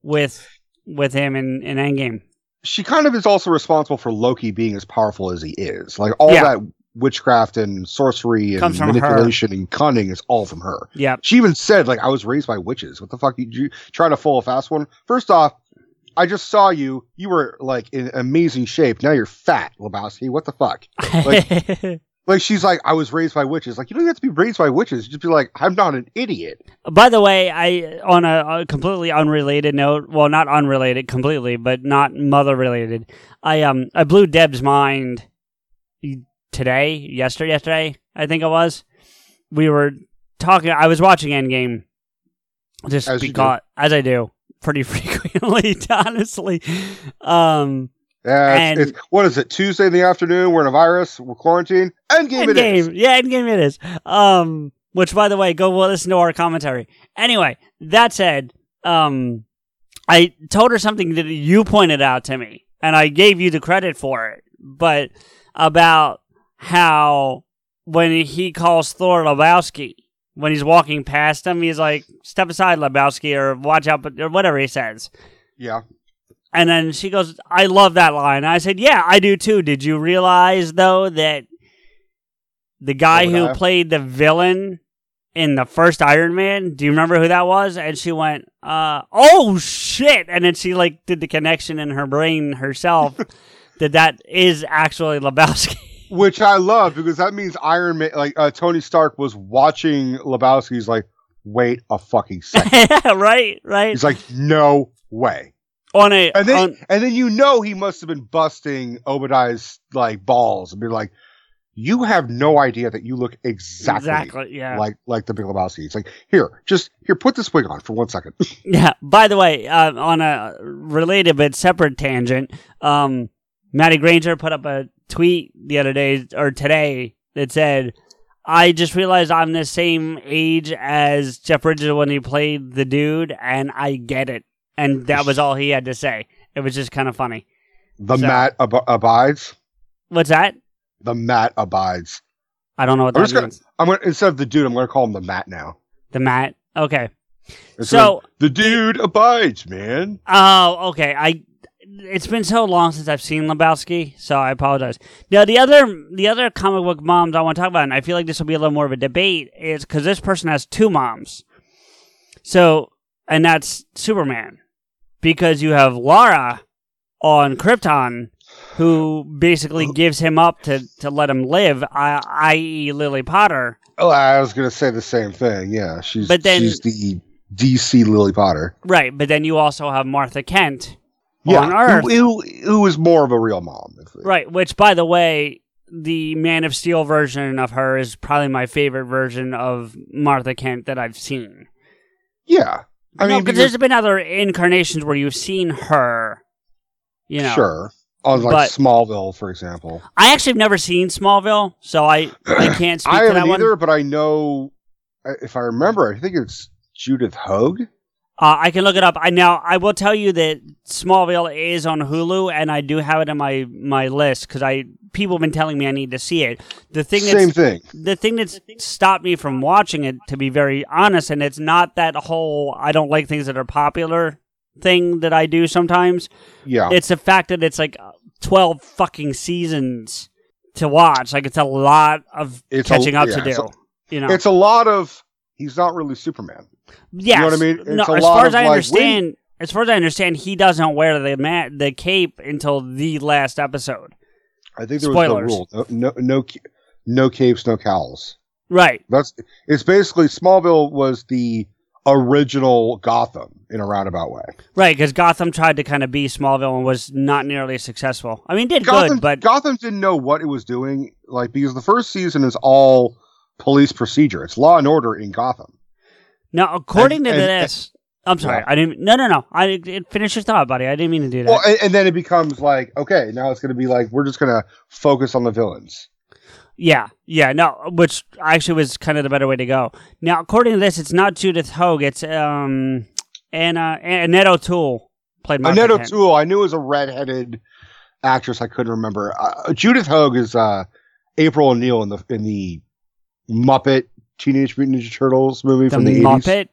with with him in in Endgame. She kind of is also responsible for Loki being as powerful as he is. Like all Yeah. that witchcraft and sorcery and from her. manipulation and cunning is all from her. Yeah, She even said, like, I was raised by witches. What the fuck? Did you try to pull a fast one? First off, I just saw you. You were like in amazing shape. Now you're fat, Lebowski. What the fuck? Like, like she's like, I was raised by witches. Like, you don't have to be raised by witches. Just be like, I'm not an idiot. By the way, I on a, a completely unrelated note, well, not unrelated completely, but not mother related. I um I blew Deb's mind today, yesterday, yesterday, I think it was. We were talking. I was watching Endgame, just As you because as I do pretty frequently, honestly. Um, Yeah, And- it's, it's, what is it? Tuesday in the afternoon. We're in a virus. We're quarantined. Endgame. It is. Endgame. Yeah, Endgame it is. Um, which by the way, go listen to our commentary. Anyway, that said, um, I told her something that you pointed out to me, and I gave you the credit for it, but about how when he calls Thor Lebowski, when he's walking past him, he's like, "Step aside, Lebowski," or "Watch out," or whatever he says. Yeah. And then she goes, I love that line. I said, Yeah, I do too. Did you realize, though, that the guy who Obadiah? played the villain in the first Iron Man, do you remember who that was? And she went, uh, Oh, shit. And then she, like, did the connection in her brain herself that that is actually Lebowski. Which I love because that means Iron Man, like uh, Tony Stark, was watching Lebowski's like, wait a fucking second. right, right. He's like, no way. On a, And then, on- and then you know he must have been busting Obadiah's like balls and be like, you have no idea that you look exactly, exactly, yeah. like like the Big Lebowski. It's like, here, just here, put this wig on for one second. Yeah. By the way, uh, on a related but separate tangent, um, Maddie Granger put up a tweet the other day or today that said, "I just realized I'm the same age as Jeff Bridges when he played the dude, and I get it." And that was all he had to say. It was just kind of funny. The So- Matt ab- abides. What's that? The Matt abides. I don't know what I'm that just gonna. means. I'm gonna instead of the dude, I'm gonna call him the Matt now. The Matt. Okay. It's So- like, the dude abides, man. Oh, okay. I. It's been so long since I've seen Lebowski, so I apologize. Now, the other the other comic book moms I want to talk about, and I feel like this will be a little more of a debate, is because this person has two moms. So, and that's Superman, because you have Lara on Krypton, who basically gives him up to to let him live, i- i.e., Lily Potter. Oh, I was gonna say the same thing. Yeah, she's But then- she's the DC Lily Potter. Right, but then you also have Martha Kent Yeah, on Earth. Who, who, who is more of a real mom? Right, which by the way, the Man of Steel version of her is probably my favorite version of Martha Kent that I've seen. Yeah, I no, mean, because there's been other incarnations where you've seen her. You know, sure. On like Smallville, for example. I actually have never seen Smallville, so I I can't speak I to that haven't one. either, but I know if I remember, I think it's Judith Hoag. Uh, I can look it up. I now I will tell you that Smallville is on Hulu, and I do have it in my my list because I people have been telling me I need to see it. The thing Same that's thing. the thing that's stopped me from watching it, to be very honest, and it's not that whole I don't like things that are popular thing that I do sometimes. Yeah, It's the fact that it's like twelve fucking seasons to watch. Like it's a lot of It's a- catching up yeah, to do. a- you know, it's a lot of. He's not really Superman. Yes. know what I mean? no, It's a as far as I like, understand, as far as I understand, he doesn't wear the ma- the cape until the last episode. I think there Spoilers. was no rule. No, no, no, no capes, no cowls. Right. That's it's basically Smallville was the original Gotham in a roundabout way. Right, because Gotham tried to kind of be Smallville and was not nearly successful. I mean, did Gotham, good, but Gotham didn't know what it was doing, like because the first season is all police procedure. It's law and order in Gotham. Now according And- to and- this, I'm sorry. I didn't. No, no, no. I it, finish your thought, buddy. I didn't mean to do that. Well, and, and then it becomes like, okay, now it's going to be like we're just going to focus on the villains. yeah, yeah, no. Which actually was kind of the better way to go. Now, according to this, it's not Judith Hoag. It's um Anna Annette O'Toole played Martha Annette. O'Toole, I knew was a redheaded actress. I couldn't remember. Uh, Judith Hoag is uh, April O'Neil in the in the Muppet Teenage Mutant Ninja Turtles movie The from the Muppet,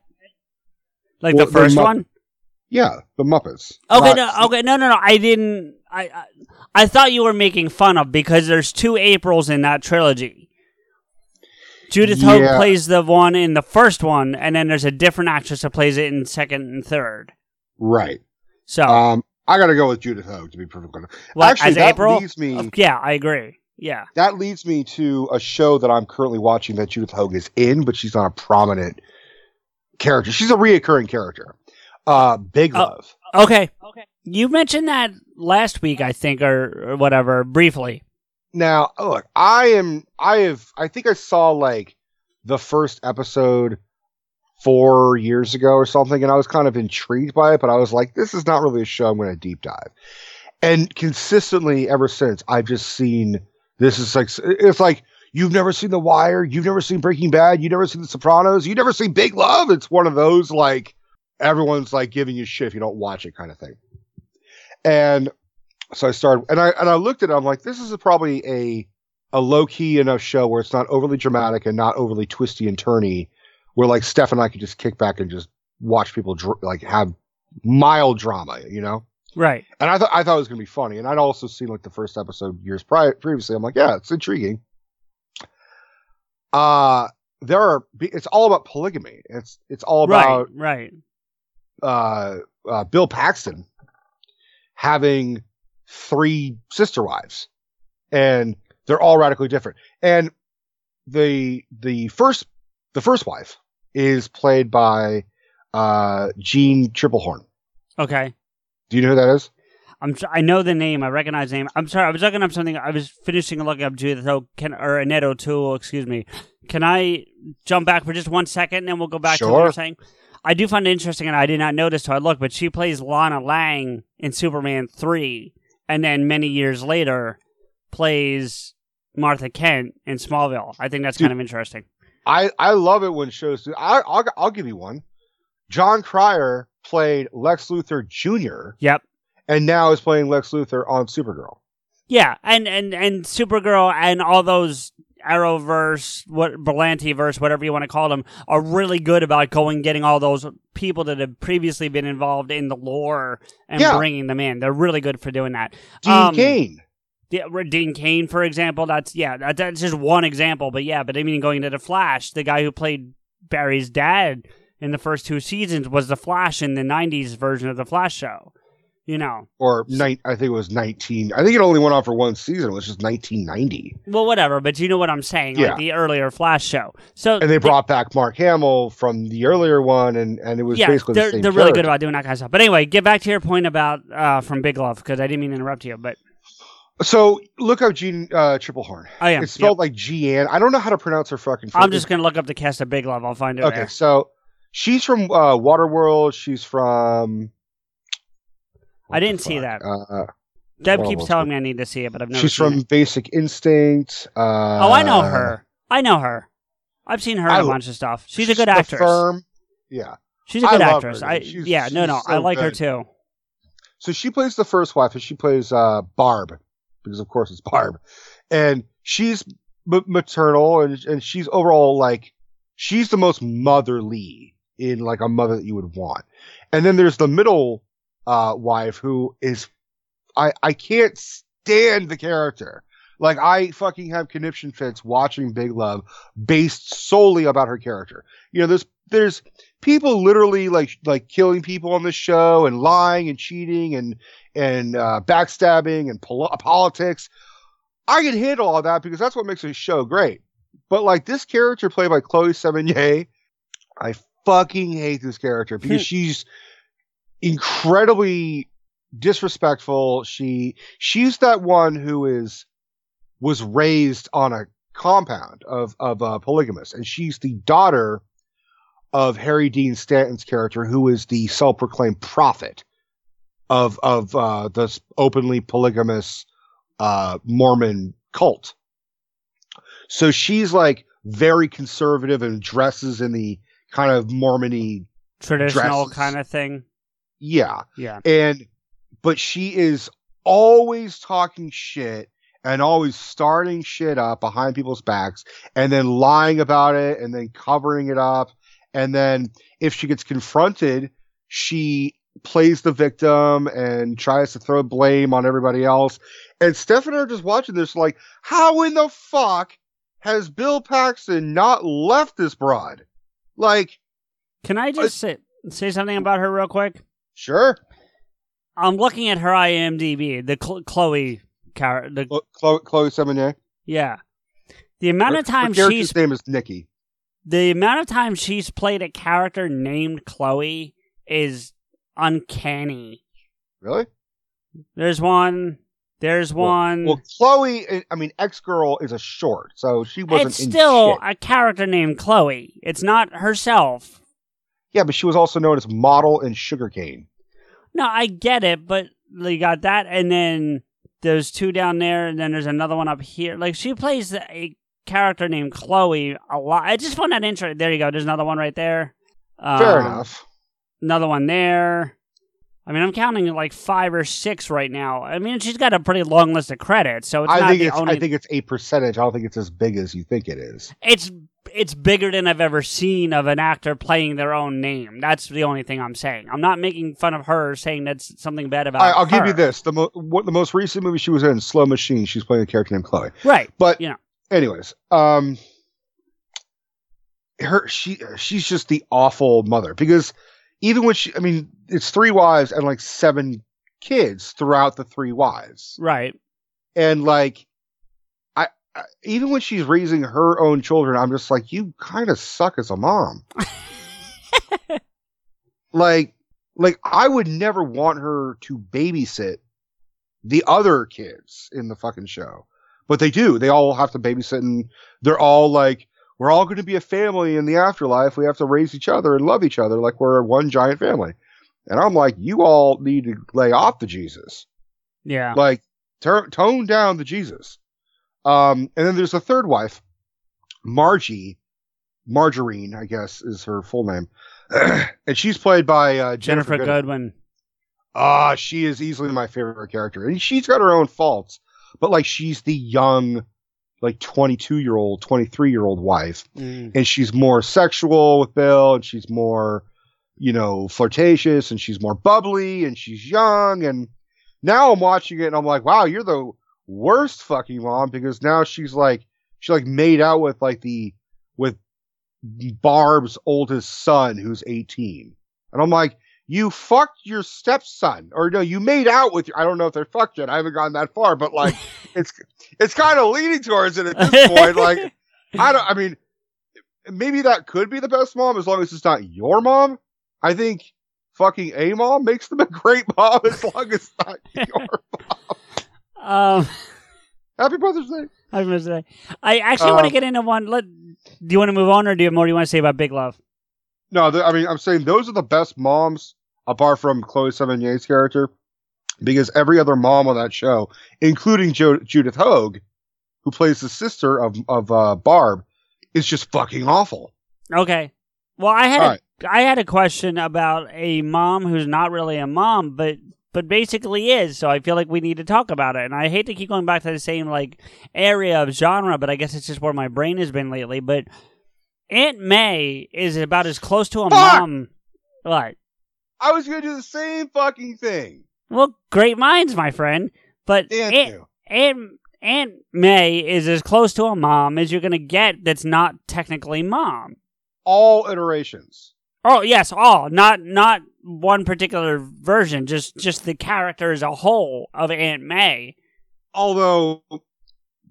like Well, the the first one. Yeah, the Muppets. Okay, Not- no, okay, no, no, no. I didn't. I, I I thought you were making fun of because there's two Aprils in that trilogy. Judith Hoag Yeah. plays the one in the first one, and then there's a different actress that plays it in second and third. Right. So, Um, I got to go with Judith Hoag to be perfectly honest. what, Actually, as that April? leads me. Uh, yeah, I agree. Yeah, that leads me to a show that I'm currently watching that Judith Hoag is in, but she's not a prominent character. She's a reoccurring character. Uh, Big Oh. Love. okay. Okay. You mentioned that last week, I think, or, or whatever, briefly. Now, look, I am. I have. I think I saw like the first episode four years ago or something, and I was kind of intrigued by it. But I was like, this is not really a show I'm going to deep dive. And consistently ever since, I've just seen this is like it's like you've never seen The Wire, you've never seen Breaking Bad, you've never seen The Sopranos, you've never seen Big Love. It's one of those like everyone's like giving you shit if you don't watch it kind of thing. And so I started, and I and I looked at it. I'm like, this is probably a a low key enough show where it's not overly dramatic and not overly twisty and turny, where like Steph and I could just kick back and just watch people dr- like have mild drama, you know. Right. And I thought I thought it was gonna be funny, and I'd also seen like the first episode years prior previously. I'm like, yeah, it's intriguing. Uh there are it's all about polygamy. It's it's all about right. Right. uh, uh, Bill Paxton having three sister wives, and they're all radically different. And the the first the first wife is played by uh, Jeanne Tripplehorn. Okay. Do you know who that is? I'm. tr- I know the name. I recognize the name. I'm sorry. I was looking up something. I was finishing looking up Judith Hoag. Can or Annette O'Toole. Excuse me. Can I jump back for just one second, and then we'll go back to what Sure. you're saying? I do find it interesting, and I did not notice till I looked, but she plays Lana Lang in Superman three, and then many years later plays Martha Kent in Smallville. I think that's Dude. kind of interesting. I I love it when shows do. I I'll, I'll give you one. Jon Cryer played Lex Luthor Jr. Yep. and now is playing Lex Luthor on Supergirl. Yeah, and and and Supergirl and all those Arrowverse, what Berlanti verse, whatever you want to call them, are really good about going getting all those people that have previously been involved in the lore and Yeah. bringing them in. They're really good for doing that. Dean Um, Cain. Yeah, Dean Cain, for example. That's yeah, that, that's just one example. But yeah, but I mean, going to the Flash, the guy who played Barry's dad in the first two seasons was the Flash in the '90s version of the Flash show. You know, Or nine, I think it was 19. I think it only went on for one season. It was just 1990. well, whatever. But you know what I'm saying, Yeah. like the earlier Flash show. So And they brought back Mark Hamill from the earlier one, and, and it was yeah, basically they're the same they're really good about doing that kind of stuff. But anyway, get back to your point about uh, from Big Love because I didn't mean to interrupt you, but So look up Jeanne uh, Tripplehorn. I am. It's spelled like Jeanne. I don't know how to pronounce her fucking. I'm just gonna look up the cast of Big Love. I'll find it. Okay, there. so she's from uh, Waterworld. She's from. I didn't see that. Uh, Deb keeps telling me I need to see it, but I've never. she's seen from it. Basic Instinct. Uh, Oh, I know her. I know her. I've seen her in I a lo- bunch of stuff. She's a good actress. Firm. Yeah. She's a good love actress. I. She's- yeah, no, no, I so like her too. So she plays the first wife, and she plays uh, Barb because, of course, it's Barb, and she's m- maternal, and and she's overall like she's the most motherly in like a mother that you would want. And then there's the middle uh, wife who is I I can't stand the character. Like I fucking have conniption fits watching Big Love based solely about her character. You know, there's there's people literally like like killing people on this show and lying and cheating and and uh, backstabbing and pol- politics. I can handle all that because that's what makes a show great. But like this character played by Chloe Sevigny, I fucking hate this character because she's incredibly disrespectful. She she's that one who is was raised on a compound of of uh, polygamous, and she's the daughter of Harry Dean Stanton's character, who is the self-proclaimed prophet of of uh, this openly polygamous uh, Mormon cult. So she's like very conservative and dresses in the kind of Mormony Traditional dresses. kind of thing. Yeah. Yeah. And but she is always talking shit and always starting shit up behind people's backs and then lying about it and then covering it up. And then if she gets confronted, she plays the victim and tries to throw blame on everybody else. And Steph and I are just watching this like, how in the fuck has Bill Paxton not left this broad? Like, Can I just say, say something about her real quick? sure. I'm looking at her IMDb, the Cl- Chloe character. The, Chloe, Chloe, Chloe Sevigny. yeah, the amount Her- of time her she's name is Nikki. the amount of time she's played a character named Chloe is uncanny. Really? There's one. There's one. Well, Chloe, I mean, X Girl is a short, so she wasn't. it's still shit. a character named Chloe. It's not herself. Yeah, but she was also known as model in Sugarcane. No, I get it, but you got that, and then there's two down there, and then there's another one up here. Like she plays a character named Chloe a lot. I just found that interesting. There you go. There's another one right there. Fair Um, enough. Another one there. I mean, I'm counting like five or six right now. I mean, she's got a pretty long list of credits, so it's I not think the it's. only. I think it's a percentage. I don't think it's as big as you think it is. it's it's bigger than I've ever seen of an actor playing their own name. That's the only thing I'm saying. I'm not making fun of her, saying that's something bad about. I, I'll give you this: the mo- what the most recent movie she was in, Slow Machine. She's playing a character named Chloe. Right. But You know. anyways, um, her she she's just the awful mother because even when she, I mean, it's three wives and like seven kids throughout the three wives. Right. and like I, I even when she's raising her own children i'm just like you kind of suck as a mom. Like like i would never want her to babysit the other kids in the fucking show. But they do. They all have to babysit and they're all like we're all going to be a family in the afterlife. We have to raise each other and love each other like we're one giant family and i'm like you all need to lay off the jesus Yeah. like tur- tone down the Jesus. Um, and then there's a third wife, Margie, Margene, I guess is her full name, and she's played by uh, Ginnifer, Ginnifer, Goodwin. Ah, she is easily my favorite character, and she's got her own faults, but like she's the young, like 22 year old, 23 year old wife, Mm. and she's more sexual with Bill, and she's more, you know, flirtatious, and she's more bubbly, and she's young, and now I'm watching it, and I'm like, wow, you're the worst fucking mom because now she's like, she like made out with like the with Barb's oldest son who's 18, and I'm like. You fucked your stepson, or no, you made out with your. I don't know if they're fucked yet. I haven't gone that far, but like, it's it's kind of leaning towards it at this point. Like, I don't. I mean, maybe that could be the best mom as long as it's not your mom. I think fucking a mom makes them a great mom as long as it's not your. Um, Happy Mother's Day. I was gonna I actually want to Um, get into one. Let, do you want to move on, or do you have more you want to say about Big Love? No, the, I mean, I'm saying those are the best moms apart from Chloe Sevigny's character, because every other mom on that show, including jo- Judith Hoag, who plays the sister of of uh, Barb, is just fucking awful. Okay. Well, I had I had a question about a mom who's not really a mom, but but basically is. So I feel like we need to talk about it. And I hate to keep going back to the same like area of genre, but I guess it's just where my brain has been lately. But Aunt May is about as close to a Fuck! mom. What? I was gonna do the same fucking thing. Well, great minds, my friend. But Aunt, you. Aunt Aunt May is as close to a mom as you're gonna get. That's not technically mom. All iterations. Oh yes, all not not one particular version, just just the character as a whole of Aunt May. Although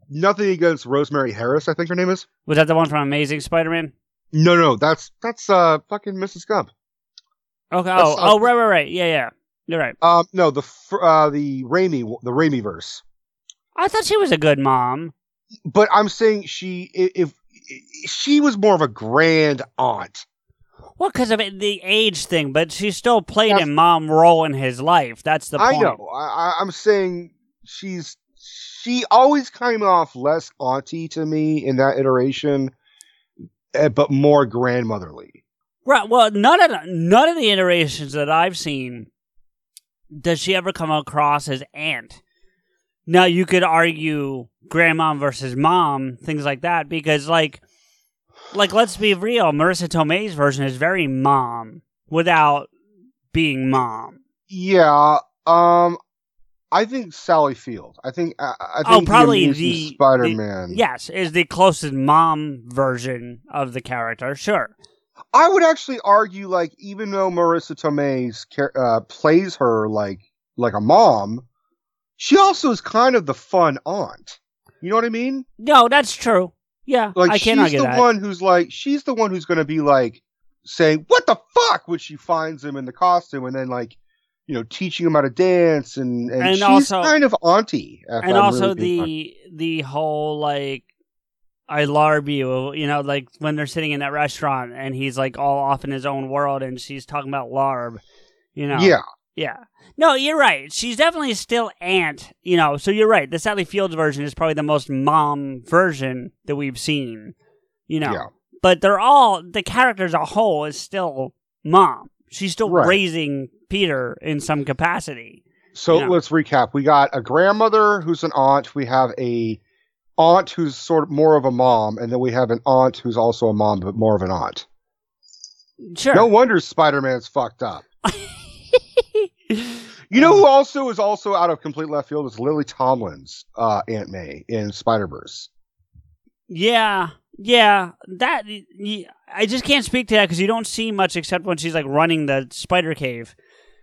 nothing against Rosemary Harris, I think her name is. Was that the one from Amazing Spider-Man? No, no, that's that's uh fucking Mrs. Gump. Okay. That's Oh, not- oh, right, right, right. Yeah, yeah. You're right. Um, no, the uh the Raimi the Raimi verse. I thought she was a good mom. But I'm saying she if, if she was more of a grand aunt. Well, because of it, the age thing, but she still played Yes. a mom role in his life. That's the I point. know. I, I, I'm saying she's she always came off less auntie to me in that iteration, eh, but more grandmotherly. Right. Well, none of the, none of the iterations that I've seen does she ever come across as aunt. Now you could argue grandma versus mom, things like that, because like, like let's be real, Marisa Tomei's version is very mom without being mom. Yeah. Um. I think Sally Field. I think. I, I think Oh, probably the, the- Spider-Man. Yes, is the closest mom version of the character. Sure. I would actually argue, like, even though Marisa Tomei's char- uh, plays her like like a mom, she also is kind of the fun aunt. You know what I mean? No, that's true. Yeah, Like, I can't she's the that. one who's like, she's the one who's going to be like saying, "What the fuck?" when she finds him in the costume, and then like, you know, teaching him how to dance, and and, And she's also- kind of auntie. and I'm also really the the whole like I larb you, you know, like when they're sitting in that restaurant and he's like all off in his own world and she's talking about larb, you know. yeah. Yeah. No, you're right. She's definitely still aunt, you know. So you're right. The Sally Fields version is probably the most mom version that we've seen, you know. Yeah. But they're all the character as a whole is still mom. She's still Right. raising Peter in some capacity. So Yeah. let's recap. We got a grandmother who's an aunt. We have a aunt who's sort of more of a mom, and then we have an aunt who's also a mom but more of an aunt. Sure. No wonder Spider Man's fucked up. You know who also is also out of complete left field is Lily Tomlin's uh, Aunt May in Spider Verse. Yeah, yeah. That I just can't speak to that because you don't see much except when she's like running the spider cave.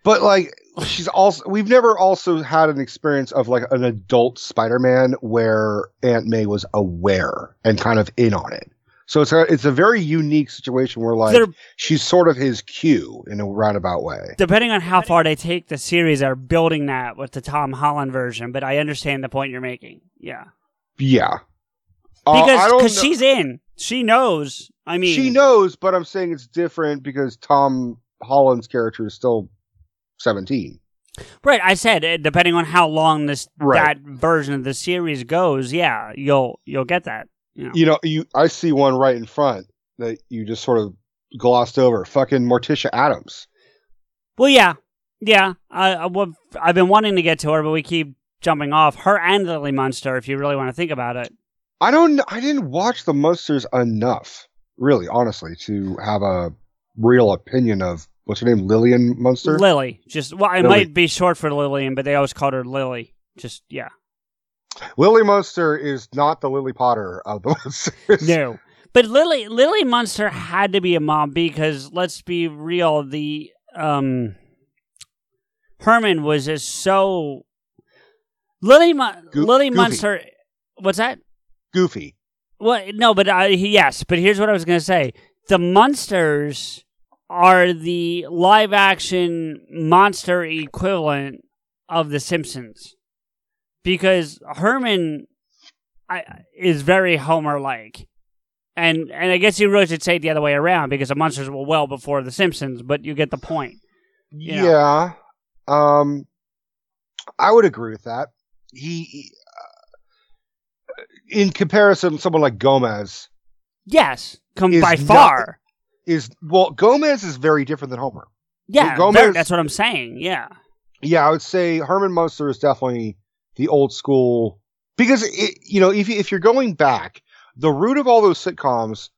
But like she's also we've never also had an experience of like an adult Spider-Man where Aunt May was aware and kind of in on it. So it's a it's a very unique situation where like They're- she's sort of his cue in a roundabout way. Depending on how far they take the series, they're building that with the Tom Holland version. But I understand the point you're making. Yeah, Yeah. Uh, because because know- she's in, she knows. I mean, she knows, but I'm saying it's different because Tom Holland's character is still 17. Right, I said uh, depending on how long this Right. that version of the series goes, yeah, you'll you'll get that. You know. You know, you I see one right in front that you just sort of glossed over. Fucking Morticia Addams. Well, yeah, yeah. I, I I've been wanting to get to her, but we keep jumping off her and Lily Munster. If you really want to think about it, I don't. I didn't watch the Munsters enough, really, honestly, to have a real opinion of what's her name, Lillian Munster. Lily. Just well, it Lily. might be short for Lillian, but they always called her Lily. Just yeah, Lily Munster is not the Lily Potter of the Munsters. no. But Lily Lily Munster had to be a mom because let's be real, the um Herman was just so Lily Mun- Goo- Lily goofy. Munster. What's that? Goofy. Well, no, but I, yes, but here's what I was going to say: the Munsters are the live-action monster equivalent of the Simpsons, because Herman I, is very Homer-like, and and I guess you really should say it the other way around because the Munsters were well before the Simpsons, but you get the point. You know. Yeah. Um, I would agree with that. He, he- uh, in comparison, someone like Gomez Yes, come by not- far. is well. Gomez is very different than Homer. Yeah, Gomez- very- that's what I'm saying. Yeah. Yeah, I would say Herman Munster is definitely the old school because it, you know if if you're going back, the root of all those sitcoms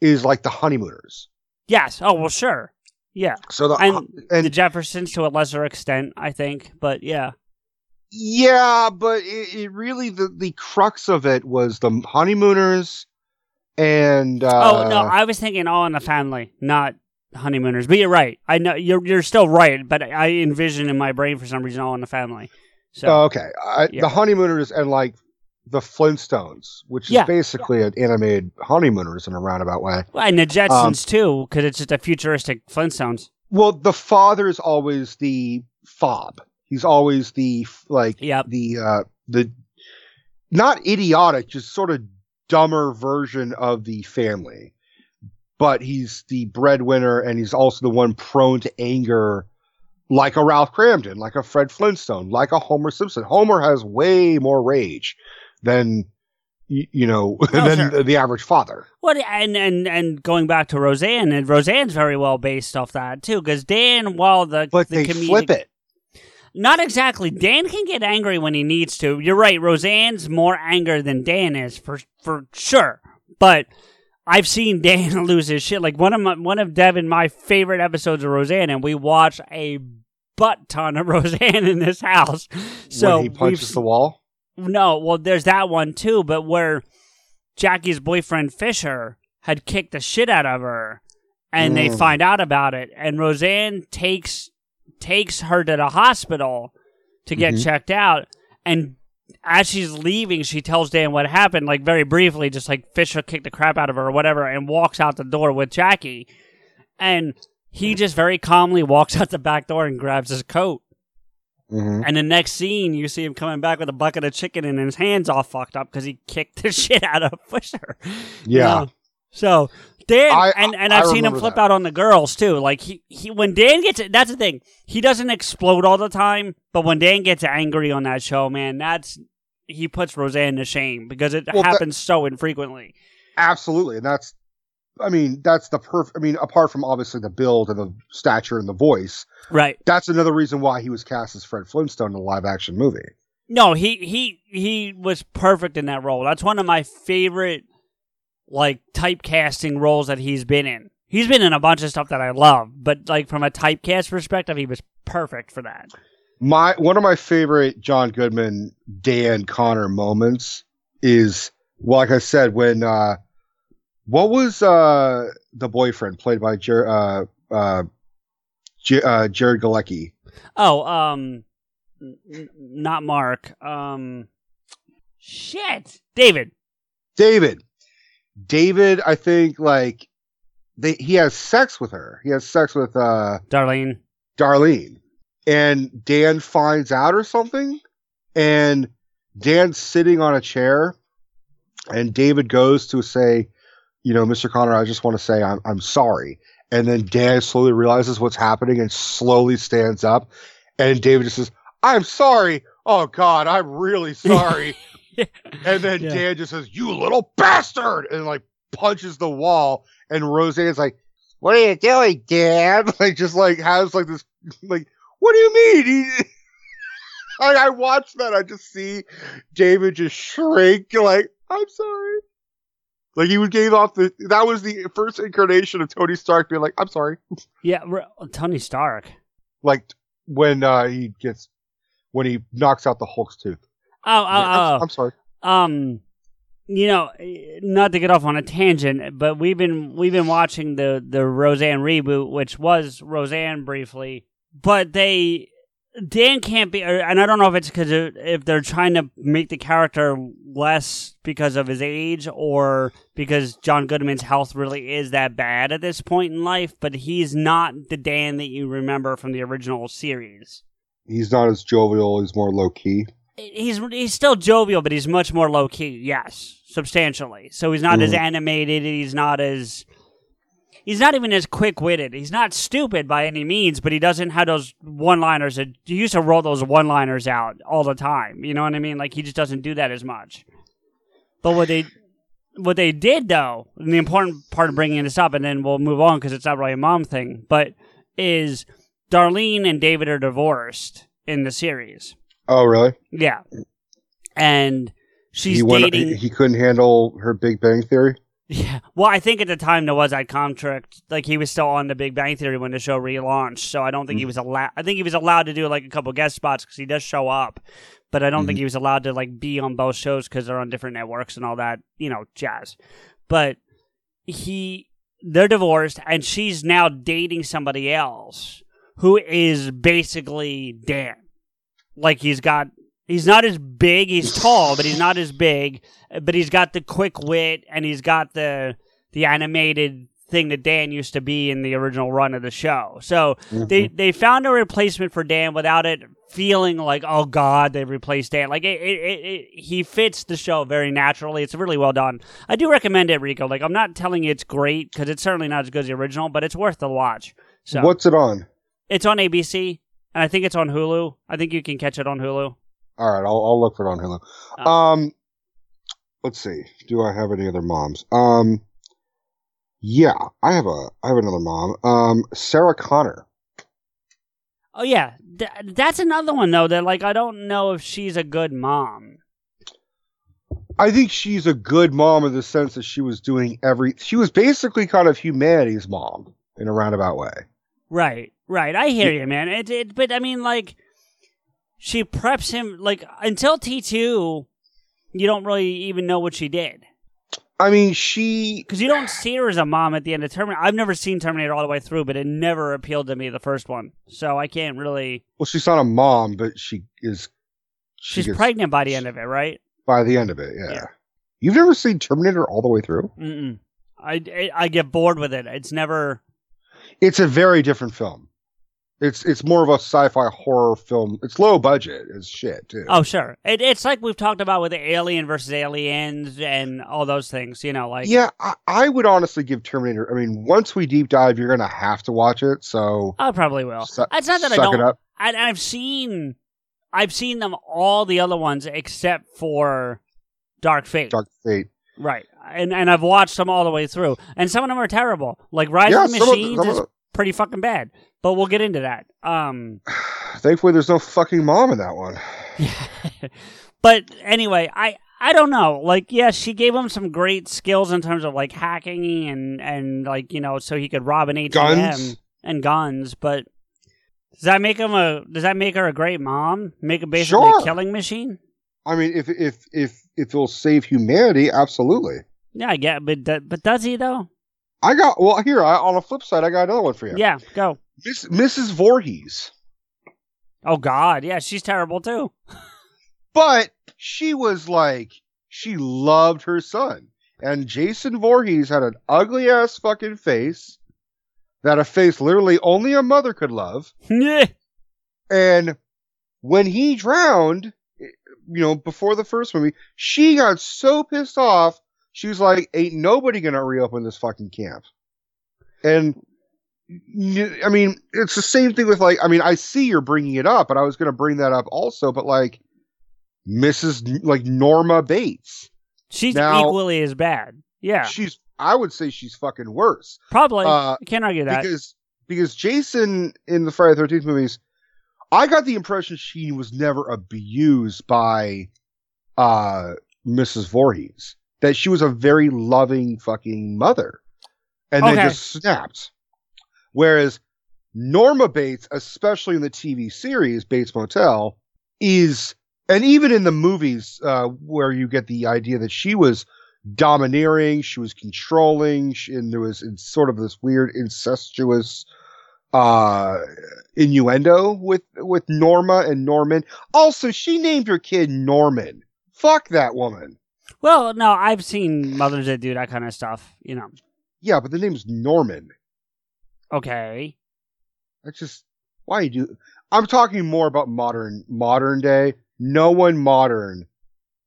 is like the honeymooners. Yes. Oh well, sure. Yeah. So the and, and the Jeffersons to a lesser extent, I think. But yeah, Yeah, but it, it really the the crux of it was the honeymooners and uh, oh no, I was thinking All in the Family, not honeymooners. But you're right. I know you're you're still right. But I envision in my brain for some reason All in the Family. So oh, okay, I, yeah. the honeymooners and like the Flintstones, which is Yeah. basically an animated honeymooners in a roundabout way. Well, and the um, Jetsons too, because it's just a futuristic Flintstones. Well, the father is always the fob. He's always the like Yep. the uh the not idiotic, just sort of dumber version of the family. But he's the breadwinner and he's also the one prone to anger like a Ralph Kramden, like a Fred Flintstone, like a Homer Simpson. Homer has way more rage than you know oh, than sure. the average father. What and and and going back to Roseanne, and Roseanne's very well based off that too, because Dan, while the But the they comedic- flip it. Not exactly. Dan can get angry when he needs to. You're right. Roseanne's more anger than Dan is for for sure. But I've seen Dan lose his shit. Like one of my one of Devin my favorite episodes of Roseanne, and we watch a butt ton of Roseanne in this house. So when he punches the wall. no, well, there's that one too, but where Jackie's boyfriend Fisher had kicked the shit out of her, and they Mm. find out about it, and Roseanne takes takes her to the hospital to get Mhm. checked out, and as she's leaving, she tells Dan what happened, like very briefly, just like Fisher kicked the crap out of her or whatever, and walks out the door with Jackie, and he just very calmly walks out the back door and grabs his coat. Mhm. And the next scene, you see him coming back with a bucket of chicken and his hands all fucked up because he kicked the shit out of Fisher. Yeah. So Dan I- and and I I've seen him flip that. out on the girls too. Like he, he when Dan gets that's the thing. He doesn't explode all the time, but when Dan gets angry on that show, man, that's he puts Roseanne to shame because it Well, that- happens so infrequently. Absolutely, and that's, I mean, that's the perfect. I mean, apart from obviously the build and the stature and the voice, Right. that's another reason why he was cast as Fred Flintstone in a live action movie. No, he he he was perfect in that role. That's one of my favorite like typecasting roles that he's been in. He's been in a bunch of stuff that I love, but like from a typecast perspective, he was perfect for that. My one of my favorite John Goodman Dan Connor moments is, well, like I said, when uh, what was uh the boyfriend played by Jer- uh, uh, J- uh, Jared Galecki? Oh, um n- not Mark. Um shit. David. David. David, I think like they he has sex with her. He has sex with uh Darlene. Darlene. And Dan finds out or something. And Dan's sitting on a chair. And David goes to say, you know, Mr. Connor, I just want to say I'm I'm sorry. And then Dan slowly realizes what's happening and slowly stands up. And David just says, I'm sorry. Oh God, I'm really sorry. and then Yeah. Dan just says, You little bastard and like punches the wall. And Roseanne's like, What are you doing, Dan? Like just like has like this like, what do you mean? He I, I watched that. I just see David just shrink, like, I'm sorry. Like he would gave off the that was the first incarnation of Tony Stark being like, I'm sorry. Yeah, Tony Stark. Like when uh he gets when he knocks out the Hulk's tooth. Oh, oh, I'm, oh. I'm sorry. um you know not to get off on a tangent but we've been we've been watching the the roseanne reboot which was roseanne briefly but they dan can't be and i don't know if it's because if they're trying to make the character less because of his age or because john goodman's health really is that bad at this point in life but he's not the dan that you remember from the original series He's not as jovial, he's more low key. He's he's still jovial, but he's much more low key. Yes, substantially. So he's not as Mhm. animated. He's not as he's not even as quick witted. He's not stupid by any means, but he doesn't have those one liners. He used to roll those one liners out all the time. You know what I mean? Like he just doesn't do that as much. But what they what they did though, and the important part of bringing this up, and then we'll move on because it's not really a mom thing, but is Darlene and David are divorced in the series. Oh really? Yeah. And she's he went, dating. he, he couldn't handle her Big Bang Theory. yeah. Well, I think at the time there was that contract. Like he was still on the Big Bang Theory when the show relaunched. So I don't think he mm. was allowed. I think he was allowed to do like a couple guest spots because he does show up. But I don't think mm-hmm. he was allowed to like be on both shows because they're on different networks and all that, you know, jazz. But he, they're divorced, and she's now dating somebody else who is basically Dan. Like he's got he's not as big, he's tall, but he's not as big, but he's got the quick wit and he's got the the animated thing that Dan used to be in the original run of the show. So mm-hmm. they they found a replacement for Dan without it feeling like oh god they replaced Dan. Like it, it, it, it he fits the show very naturally. It's really well done. I do recommend it, Rico. Like I'm not telling you it's great because it's certainly not as good as the original, but it's worth the watch. So What's it on? it's on ABC, and I think it's on Hulu. I think you can catch it on Hulu. All right, I'll, I'll look for it on Hulu. Oh. Um, let's see. Do I have any other moms? Um, yeah, I have a I have another mom. Um, Sarah Connor. Oh yeah, Th- that's another one though. That like I don't know if she's a good mom. I think she's a good mom in the sense that she was doing every. She was basically kind of humanity's mom in a roundabout way. Right, right. I hear you, man. It, it, but I mean, like, she preps him like until T two. You don't really even know what she did I mean, she because you don't see her as a mom at the end of Terminator. I've never seen Terminator all the way through, but it never appealed to me the first one, so I can't really. well, she's not a mom, but she is. She She's gets- pregnant by the end of it, right? by the end of it. Yeah. Yeah. You've never seen Terminator all the way through? Mm-mm. I, I I get bored with it. It's never. It's a very different film. It's it's more of a sci-fi horror film. It's low budget as shit too. Oh, sure. It, it's like we've talked about with the Alien versus Aliens and all those things. You know, like yeah, I, I would honestly give Terminator. I mean, once we deep dive, you're gonna have to watch it. So I probably will. Su- it's not that I don't. it. I, I've seen, I've seen them all the other ones except for Dark Fate. Dark Fate. Right, and and I've watched them all the way through, and some of them are terrible. Like Rise Yeah, of the Machines some is the- pretty fucking bad, but we'll get into that. Um, Thankfully, there's no fucking mom in that one. but anyway, I I don't know. Like, yeah, she gave him some great skills in terms of like hacking and and like you know, so he could rob an ATM Guns? and guns. But does that make him a? Does that make her a great mom? Make her basically Sure. a killing machine? I mean, if if if if it'll save humanity, absolutely. Yeah, I get, but but does he though? I got well here. I, on the flip side, I got another one for you. Yeah, go. Miss, Mrs. Voorhees. Oh God, yeah, she's terrible too. But she was like, she loved her son. And Jason Voorhees had an ugly ass fucking face. That a face literally only a mother could love. Yeah. And when he drowned, you know, before the first movie, she got so pissed off. She was like, ain't nobody gonna reopen this fucking camp. And I mean, it's the same thing with like. I mean, I see you're bringing it up, and I was going to bring that up also, but like Mrs. Like Norma Bates, She's Now- equally as bad. Yeah, she's. I would say she's fucking worse. probably. uh, I can't argue that. because because Jason in the Friday Thirteenth movies, I got the impression she was never abused by uh Mrs. Voorhees. That she was a very loving fucking mother, and then just snapped. Whereas Norma Bates, especially in the TV series Bates Motel, is and even in the movies uh, where you get the idea that she was domineering, she was controlling, she, and there was in sort of this weird incestuous uh innuendo with with Norma and Norman. Also, she named her kid Norman. Fuck that woman. Well, no, I've seen mothers that do that kind of stuff. You know. Yeah, but the name's Norman. Okay. That's just why you do. I'm talking more about modern modern day. No one modern,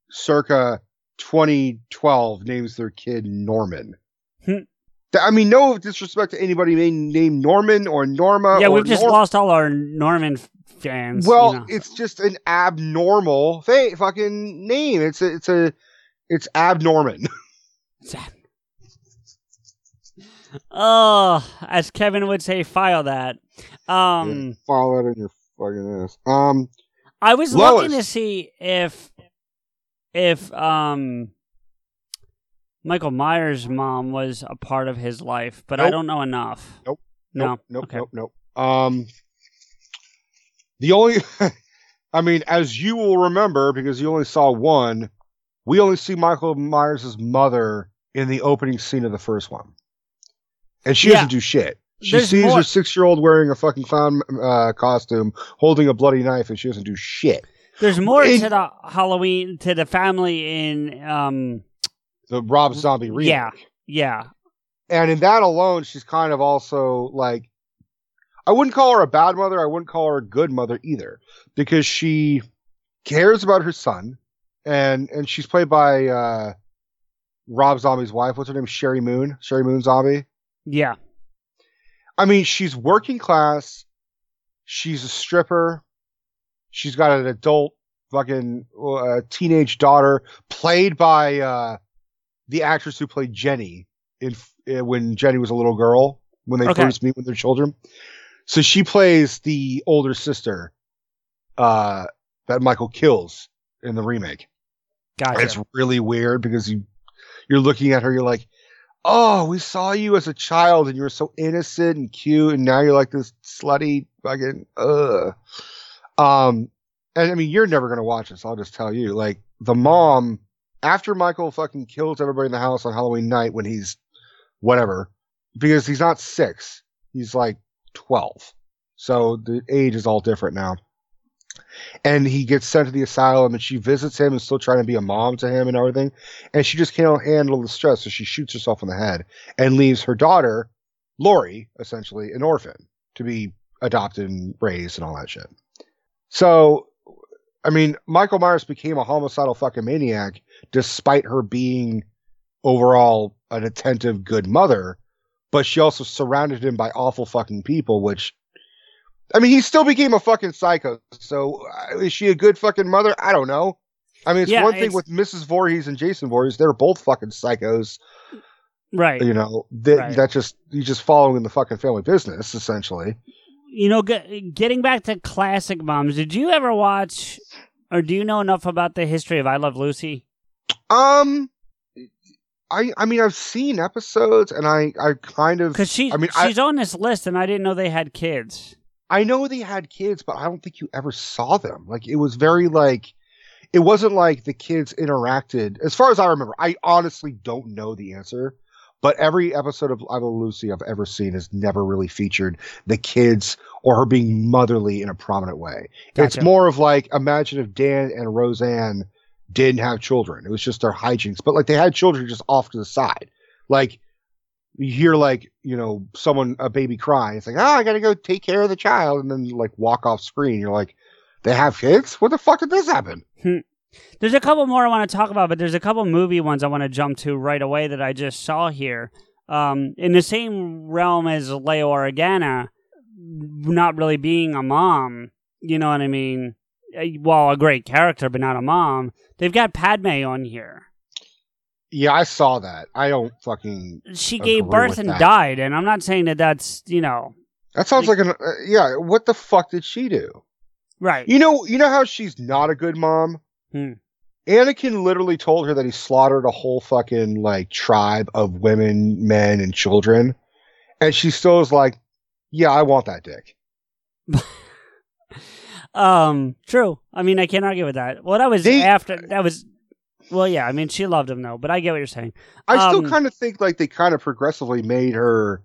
circa 2012, names their kid Norman. Hmm. I mean, no disrespect to anybody named, Norman or Norma. yeah, or we've just Norm- lost all our Norman fans. Well, you know. it's just an abnormal fa- fucking name. It's a, it's a, it's abnorman. oh, as Kevin would say, file that. Um, Follow that in your fucking ass. Um, I was Lois. looking to see if if um Michael Myers' mom was a part of his life, but I don't know enough. Nope. No. Nope. Nope. Okay. Nope. Nope. Um, the only, I mean, as you will remember, because you only saw one, we only see Michael Myers' mother in the opening scene of the first one, and she Yeah. doesn't do shit. She There's sees more- her six-year-old wearing a fucking clown uh, costume, holding a bloody knife, and she doesn't do shit. There's more to the Halloween to the family in um The Rob Zombie remake. yeah yeah and in that alone, she's kind of also like, I wouldn't call her a bad mother. I wouldn't call her a good mother either, because she cares about her son, and and she's played by uh, Rob Zombie's wife. What's her name? Sheri Moon. Sheri Moon Zombie. yeah I mean, she's working class. She's a stripper. She's got an adult fucking uh, teenage daughter played by uh, the actress who played Jenny in uh, when Jenny was a little girl when they Okay. first meet with their children. So she plays the older sister uh, that Michael kills in the remake. Gotcha. It's really weird because you you're looking at her, you're like, oh, we saw you as a child and you were so innocent and cute, and now you're like this slutty fucking ugh. Um, and I mean, you're never gonna watch this. I'll just tell you, like the mom after Michael fucking kills everybody in the house on Halloween night when he's whatever, because he's not six, he's like twelve, so the age is all different now and he gets sent to the asylum and she visits him and still trying to be a mom to him and everything. And she just can't handle the stress so she shoots herself in the head and leaves her daughter lori essentially an orphan to be adopted and raised and all that shit. So i mean michael myers became a homicidal fucking maniac despite her being overall an attentive good mother but she also surrounded him by awful fucking people which I mean, he still became a fucking psycho. So uh, is she a good fucking mother? I don't know. I mean, it's Yeah, one thing it's- with Mrs. Voorhees and Jason Voorhees; they're both fucking psychos. right. You know, that Right. that just you just following in the fucking family business essentially. You know, ge- getting back to classic moms, did you ever watch or do you know enough about the history of I Love Lucy? Um, I I mean, I've seen episodes, and I I kind of Because she, I mean, I she's on this list, and I didn't know they had kids. I know they had kids, but I don't think you ever saw them. Like it was very like it wasn't like the kids interacted. As far as I remember, I honestly don't know the answer. But every episode of I Love Lucy I've ever seen has never really featured the kids or her being motherly in a prominent way. It's more of like imagine if Dan and Roseanne didn't have children. It was just their hijinks. But like they had children just off to the side. Like you hear like you know someone a baby cry it's like oh i gotta go take care of the child and then like walk off screen you're like they have kids what the fuck did this happen There's a couple more I want to talk about, but there's a couple movie ones I want to jump to right away that I just saw here. Um, in the same realm as Leia Organa, not really being a mom. You know what I mean? Uh, Well, a great character, but not a mom. They've got Padme on here. Yeah, I saw that. I don't fucking. She gave birth and that. died, and I'm not saying that that's you know That sounds like an. Uh, yeah, what the fuck did she do? right. You know, you know how she's not a good mom. Hmm. Anakin literally told her that he slaughtered a whole fucking like tribe of women, men, and children, and she still is like, "Yeah, I want that dick." Um, true. I mean, I can't argue with that. Well, that was They- after that was. Well, yeah. I mean, she loved him though, but I get what you're saying. I still Um, kind of think like they kind of progressively made her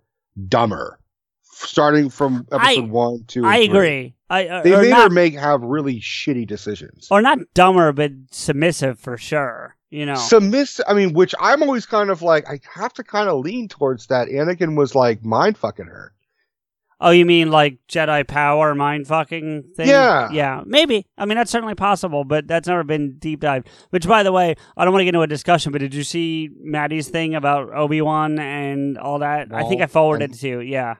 dumber, starting from episode one, to. I three. agree. I uh, They made not, her make have really shitty decisions. or not dumber, but submissive for sure. You know. Submiss. I mean, which I'm always kind of like, I have to kind of lean towards that. Anakin was like mind fucking her. Oh, you mean like Jedi power mind fucking thing? Yeah. Yeah. Maybe. I mean, that's certainly possible, but that's never been deep dive. Which, by the way, I don't want to get into a discussion, but did you see Maddie's thing about Obi Wan and all that? I think I forwarded I- it to you. Yeah.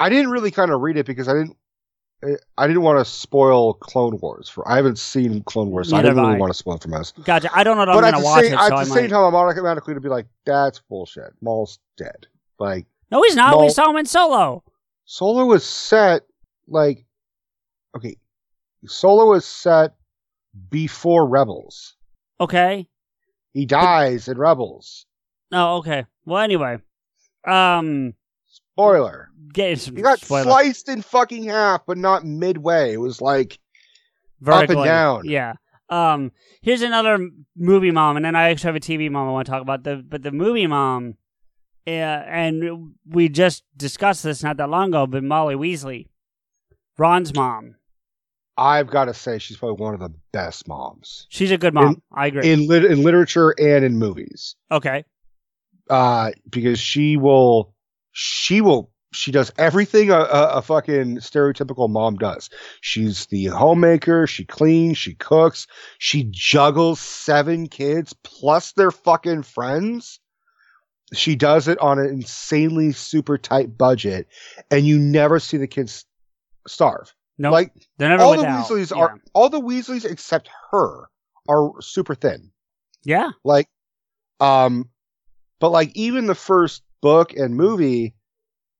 I didn't really kind of read it because I didn't. I didn't want to spoil Clone Wars for. I haven't seen Clone Wars, so I didn't really I. want to spoil it from us. Gotcha. I don't know that but I'm at going the, to watch same, it, at so the I same might. time, I'm automatically to be like, "That's bullshit." Maul's dead. Like No, he's not. We Maul- saw him in Solo. Solo was set like okay. Solo was set before Rebels. Okay. He dies in Rebels. Oh, okay. Well, anyway, um, Spoiler. Get some He got spoilers. sliced in fucking half, but not midway. It was like vertically. down. Yeah. Um, here's another movie mom, and then I actually have a TV mom I want to talk about. The but the movie mom, yeah, and we just discussed this not that long ago. But Molly Weasley, Ron's mom, I've got to say she's probably one of the best moms she's a good mom. In- I agree. in lit- in literature and in movies. okay. Uh, because she will, she will, she does everything a, a, a fucking stereotypical mom does. She's the homemaker. She cleans. She cooks. She juggles seven kids plus their fucking friends. She does it on an insanely super tight budget, and you never see the kids starve. No, Like they're never all the. Weasleys yeah. are all the Weasleys except her are super thin. Yeah. Like, um, but like even the first book and movie,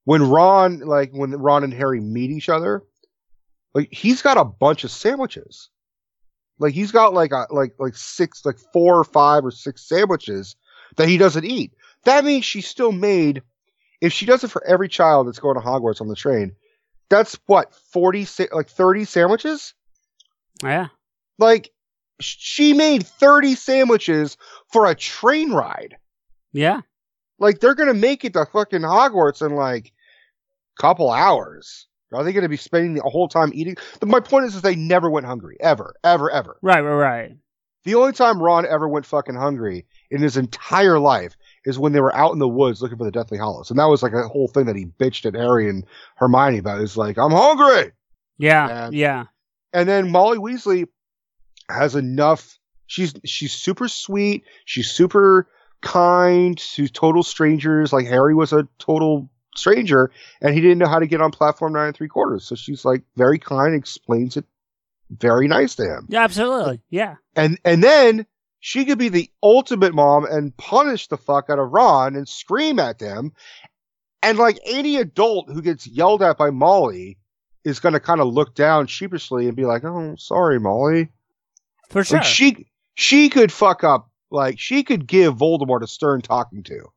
when Ron, like when Ron and Harry meet each other, like he's got a bunch of sandwiches. Like he's got like a like like six like four or five or six sandwiches that he doesn't eat. That means she still made. If she does it for every child that's going to Hogwarts on the train, that's what forty like thirty sandwiches. Yeah. Like she made 30 sandwiches for a train ride. Yeah. Like they're gonna make it to fucking Hogwarts in like a couple hours. Are they gonna be spending the whole time eating? But my point is, is they never went hungry. Ever. Ever, ever. Right. Right. Right. The only time Ron ever went fucking hungry in his entire life is when they were out in the woods looking for the Deathly Hallows. And that was like a whole thing that he bitched at Harry and Hermione about. It's like, I'm hungry. Yeah. And- yeah. And then Molly Weasley has enough. She's she's super sweet. She's super kind to total strangers. Like Harry was a total stranger, and he didn't know how to get on platform nine and three quarters. So she's like very kind, explains it very nice to him. Yeah. Absolutely. Yeah. And and then she could be the ultimate mom and punish the fuck out of Ron and scream at them. And like any adult who gets yelled at by Molly is going to kind of look down sheepishly and be like, "Oh, sorry, Molly." For sure. Like she she could fuck up. Like she could give Voldemort a stern talking to.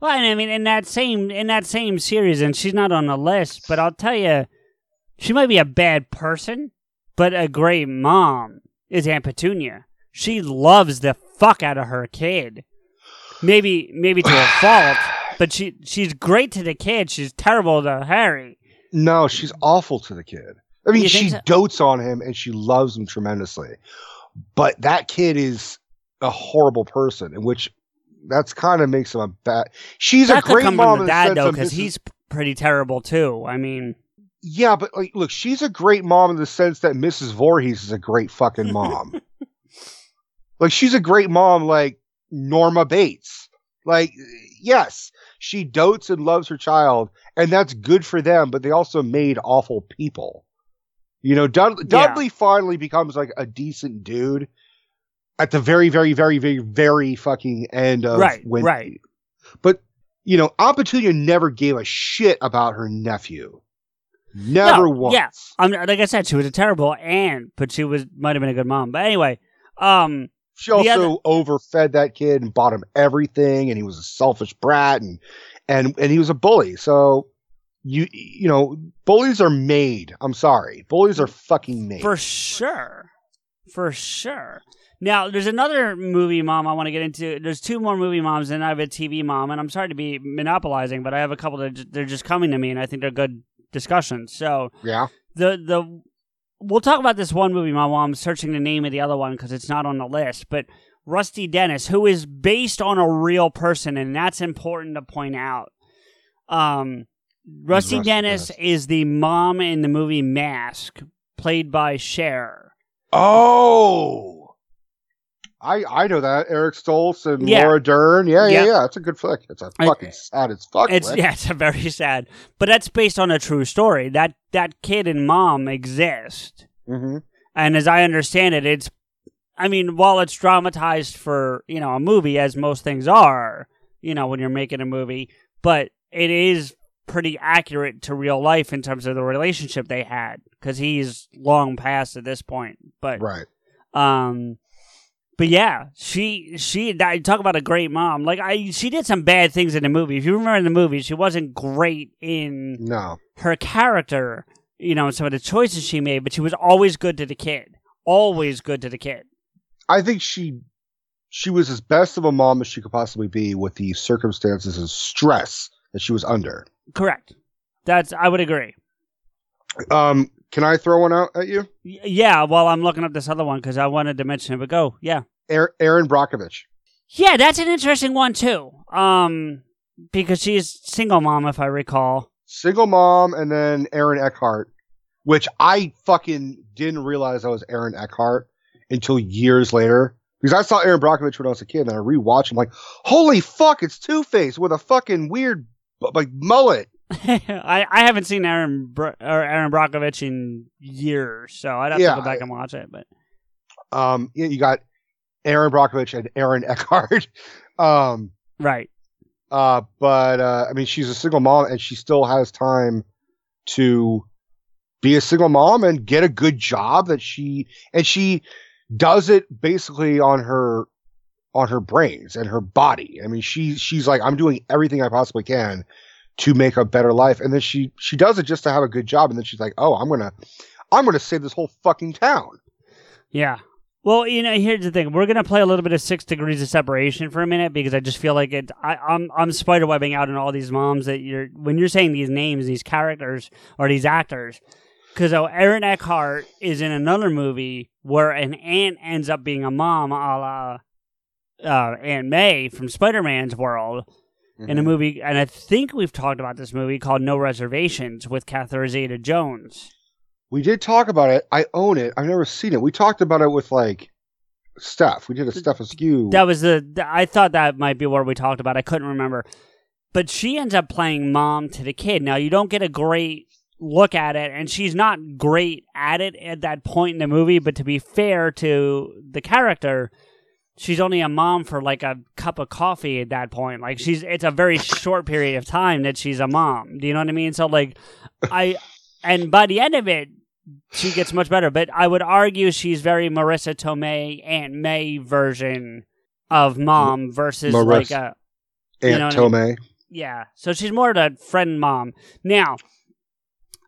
Well, and I mean, in that same in that same series, and she's not on the list, but I'll tell you, she might be a bad person, but a great mom is Aunt Petunia. She loves the fuck out of her kid. Maybe maybe to a fault, but she she's great to the kid. She's terrible to Harry. No, she's awful to the kid. I mean, she so? dotes on him and she loves him tremendously. But that kid is a horrible person, in which that's kind of makes him a bad. She's that a could great come mom from the the dad though, because he's pretty terrible too. I mean, Yeah, but like, look, she's a great mom in the sense that Mrs. Voorhees is a great fucking mom. like, she's a great mom, like Norma Bates. Like, yes, she dotes and loves her child, and that's good for them. But they also made awful people. You know, Dud- Dudley finally becomes like a decent dude at the very, very, very, very, very fucking end of Right, when. right. But you know, Petunia never gave a shit about her nephew. Never No, once. Yeah, I'm like I said, she was a terrible aunt, but she was might have been a good mom. But anyway, um, She also other- overfed that kid and bought him everything, and he was a selfish brat, and and and he was a bully. So you you know, bullies are made. I'm sorry, bullies are fucking made. for sure, for sure. Now, there's another movie mom I want to get into. There's two more movie moms, and I have a TV mom. And I'm sorry to be monopolizing, but I have a couple that they're just coming to me, and I think they're good discussions. So yeah, the the we'll talk about this one movie mom while I'm searching the name of the other one because it's not on the list. But Rusty Dennis, who is based on a real person, and that's important to point out. Um, Rusty, Rusty Dennis, Dennis? is the mom in the movie Mask, played by Cher. Oh, I I know that Eric Stoltz and Yeah. Laura Dern. Yeah, yeah, Yeah. yeah. It's a good flick. It's a I- fucking sad as fuck. It's flick. yeah, it's a very sad, but that's based on a true story. That that kid and mom exist, Mhm. and as I understand it, it's. I mean, while it's dramatized for you know a movie, as most things are, you know when you're making a movie, but it is pretty accurate to real life in terms of the relationship they had because he's long past at this point. But right. um, but yeah, she she I talk about a great mom. Like I, she did some bad things in the movie. If you remember in the movie, she wasn't great in No, her character. You know, some of the choices she made, but she was always good to the kid. Always good to the kid. I think she she was as best of a mom as she could possibly be with the circumstances and stress that she was under. Correct. That's I would agree. Um, can I throw one out at you? Yeah. While I'm looking up this other one because I wanted to mention it, but go. Yeah. Erin Brockovich. Yeah, that's an interesting one too. Um, because she's single mom, if I recall. single mom, and then Aaron Eckhart, which I fucking didn't realize I was Aaron Eckhart until years later. Because I saw Erin Brockovich when I was a kid, and I rewatched. I'm like, holy fuck, it's Two Face with a fucking weird like mullet. I, I haven't seen Aaron Bro- or Erin Brockovich in years, so I'd have Yeah, to go back I- and watch it. But Um, yeah, you got Erin Brockovich and Aaron Eckhart. um, right, uh, but uh, I mean, she's a single mom, and she still has time to be a single mom and get a good job that she and she does it basically on her on her brains and her body. I mean, she she's like, I'm doing everything I possibly can to make a better life, and then she she does it just to have a good job, and then she's like, oh, I'm gonna I'm gonna save this whole fucking town. yeah. Well, you know, here's the thing: we're gonna play a little bit of Six Degrees of Separation for a minute because I just feel like it. I, I'm I'm spiderwebbing out in all these moms that you're when you're saying these names, these characters or these actors. Because oh, Aaron Eckhart is in another movie where an aunt ends up being a mom, a la uh, Aunt May from Spider Man's world. Mm-hmm. in a movie, and I think we've talked about this movie called No Reservations with Catherine Zeta Jones. We did talk about it. I own it. I've never seen it. We talked about it with like Steph. We did a Steph Askew. That was the, the- I thought that might be where we talked about. I couldn't remember, but she ends up playing mom to the kid. Now you don't get a great look at it, and she's not great at it at that point in the movie. But to be fair to the character, she's only a mom for like a cup of coffee at that point. Like she's it's a very short period of time that she's a mom. Do you know what I mean? So like I and by the end of it she gets much better, but I would argue she's very Marisa Tomei Aunt May version of mom versus like a you Aunt know what I mean? Tomei. yeah. So she's more of a friend mom. Now,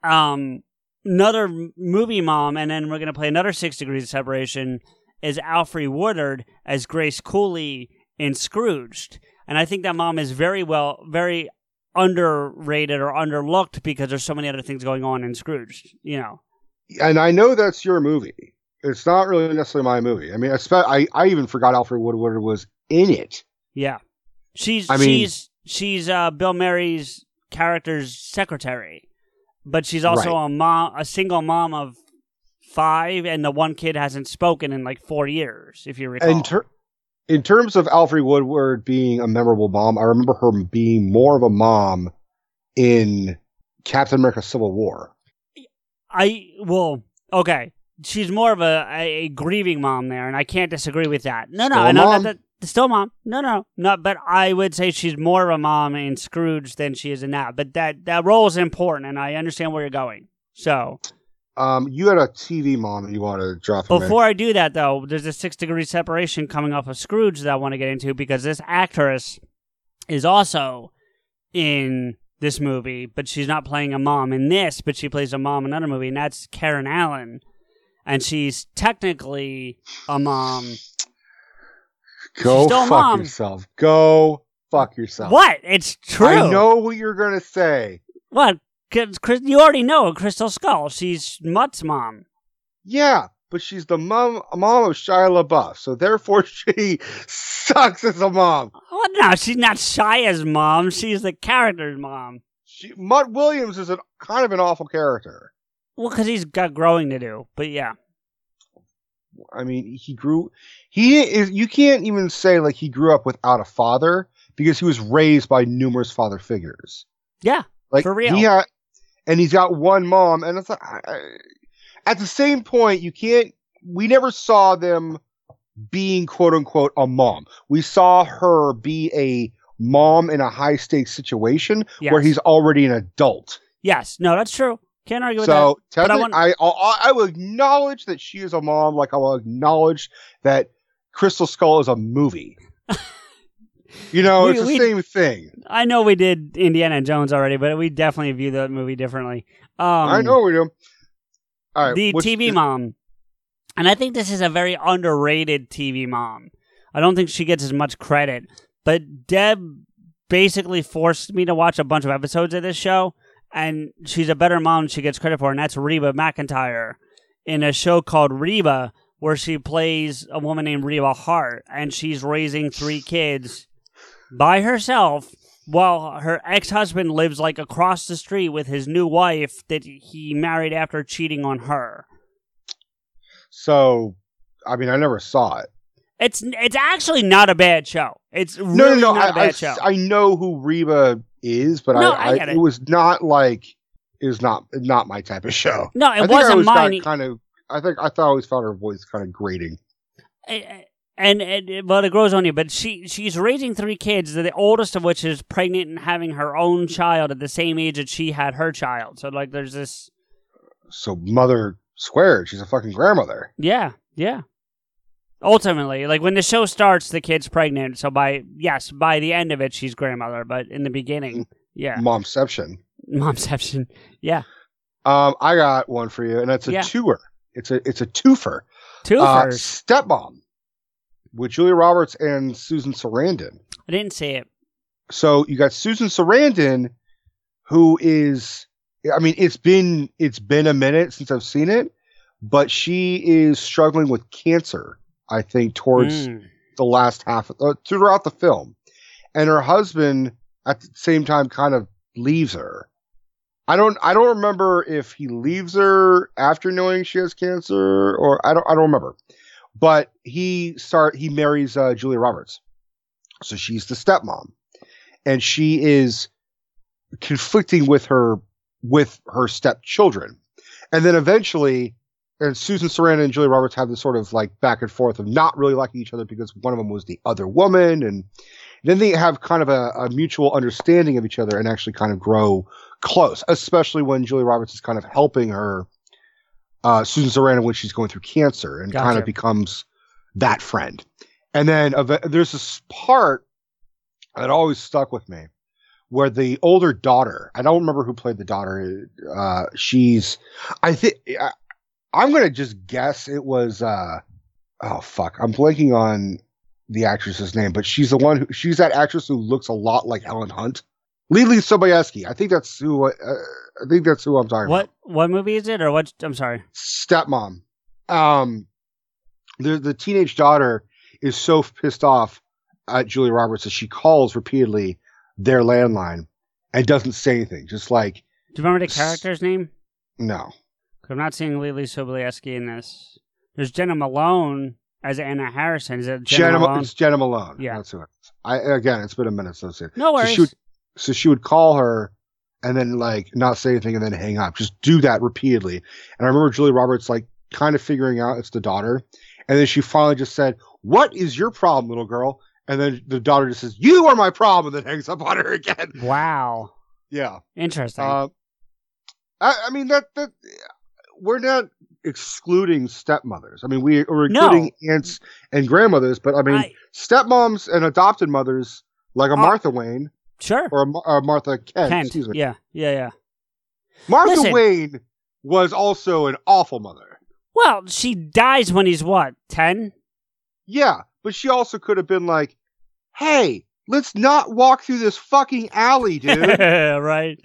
um, another movie mom, and then we're gonna play another Six Degrees of Separation. Is Alfre Woodard as Grace Cooley in Scrooged, and I think that mom is very well, very underrated or underlooked because there's so many other things going on in Scrooged. You know, And I know that's your movie. It's not really necessarily my movie. I mean, I, spe- I, I even forgot Alfred Woodward was in it. yeah. She's I mean- she's she's uh, Bill Murray's character's secretary, but she's also Right. a mom, a single mom of five, and the one kid hasn't spoken in like four years, if you recall. In, ter- in terms of Alfred Woodward being a memorable mom, I remember her being more of a mom in Captain America: Civil War. I well, okay. She's more of a, a, grieving mom there, and I can't disagree with that. No, no, Still a I mom. that, that still mom. No, no, not. But I would say she's more of a mom in Scrooge than she is in that. But that that role is important, and I understand where you're going. So Um, you had a TV mom that you want to drop before I do that, though, there's a six degree separation coming off of Scrooge that I want to get into because this actress is also in this movie, but she's not playing a mom in this, but she plays a mom in another movie, and that's Karen Allen. And she's technically a mom. Go fuck mom. yourself. Go fuck yourself. What? It's true. I know what you're gonna say. What? 'Cause Chris, you already know Crystal Skull. She's Mutt's mom. Yeah, but she's the mom mom of Shia LaBeouf, so therefore she sucks as a mom. Well, no, she's not Shia's mom. She's the character's mom. She, Mutt Williams is an kind of an awful character. Well, because he's got growing to do. But yeah. I mean, he grew. He is. You can't even say like he grew up without a father because he was raised by numerous father figures. Yeah. Like For real. He had, and he's got one mom, and it's like, at the same point, you can't. We never saw them being quote unquote a mom. We saw her be a mom in a high stakes situation where he's already an adult. Yes. No, that's true. Can't argue with So that. But I want- I, I I will acknowledge that she is a mom. Like I will acknowledge that Crystal Skull is a movie. you know, We- it's the we- same thing. I know we did Indiana Jones already, but we definitely view that movie differently. Um, I know we do. All right, the TV mom, and I think this is a very underrated TV mom. I don't think she gets as much credit, but Deb basically forced me to watch a bunch of episodes of this show, and she's a better mom than she gets credit for, and that's Reba McEntire in a show called Reba, where she plays a woman named Reba Hart, and she's raising three kids by herself while her ex-husband lives like across the street with his new wife that he married after cheating on her. So, I mean, I never saw it. It's it's actually not a bad show. It's really no, no, no. not a I, bad I, show. I know who Reba is, but No, I, I I, it. it. was not like it was not not my type of show. No, it I think wasn't mine. Kind of. I think I thought I always found her voice kind of grating. And, and well, it grows on you. But she she's raising three kids, the oldest of which is pregnant and having her own child at the same age that she had her child. So like, there's this. So mother squared. She's a fucking grandmother. Yeah, yeah. Ultimately, like when the show starts, the kid's pregnant. So by yes, by the end of it, she's grandmother. But in the beginning, yeah, Momception. momception. Yeah, Um, I got one for you, and it's a Yeah. tour. It's a it's a twofer. two Uh. Stepmom with Julia Roberts and Susan Sarandon. I didn't see it. So you got Susan Sarandon, who is, I mean, it's been it's been a minute since I've seen it, but she is struggling with cancer. I think towards Mm. the last half uh, throughout the film, and her husband at the same time kind of leaves her. I don't I don't remember if he leaves her after knowing she has cancer or I don't I don't remember. But he start he marries uh, Julia Roberts. So she's the stepmom. And she is conflicting with her with her stepchildren. And then eventually and Susan Sarandon and Julia Roberts have this sort of like back and forth of not really liking each other because one of them was the other woman and then they have kind of a, a mutual understanding of each other and actually kind of grow close, especially when Julia Roberts is kind of helping her, uh, Susan Sarandon when she's going through cancer and kind of becomes that friend. And then eve- there's this part that always stuck with me where the older daughter, I don't remember who played the daughter. Uh, she's, I think, I'm going to just guess it was, uh, oh fuck, I'm blanking on the actress's name, but she's the one who, she's that actress who looks a lot like Helen Hunt. Leelee Sobieski. I think that's who, uh, I think that's who I'm talking What about. what what movie is it or what? I'm sorry. Stepmom. Um, the, the teenage daughter is so pissed off at Julia Roberts that she calls repeatedly their landline and doesn't say anything. Just like, Do you remember the character's name? no. I'm not seeing Leelee Sobieski in this. There's Jena Malone as Anna Harrison. Is it Jenna, Jena Malone? it's Jena Malone. Yeah. that's who it is. I again, it's been a minute since it. No So worries. she would, so she would call her and then like not say anything and then hang up. Just do that repeatedly. And I remember Julie Roberts like kind of figuring out it's the daughter, and then she finally just said, "What is your problem, little girl?" And then the daughter just says, "You are my problem," and then hangs up on her again. Wow. Yeah. Interesting. Uh, I, I mean that that we're not excluding stepmothers. I mean we we're No. including aunts and grandmothers, but I mean I- stepmoms and adopted mothers like a Uh, Martha Wayne sure. or Mar- uh, Martha Kent. Kent. Excuse me. Yeah. Yeah. Yeah. Martha Listen. Wayne was also an awful mother. Well, she dies when he's what ten? Yeah, but she also could have been like, "Hey, let's not walk through this fucking alley, dude." right.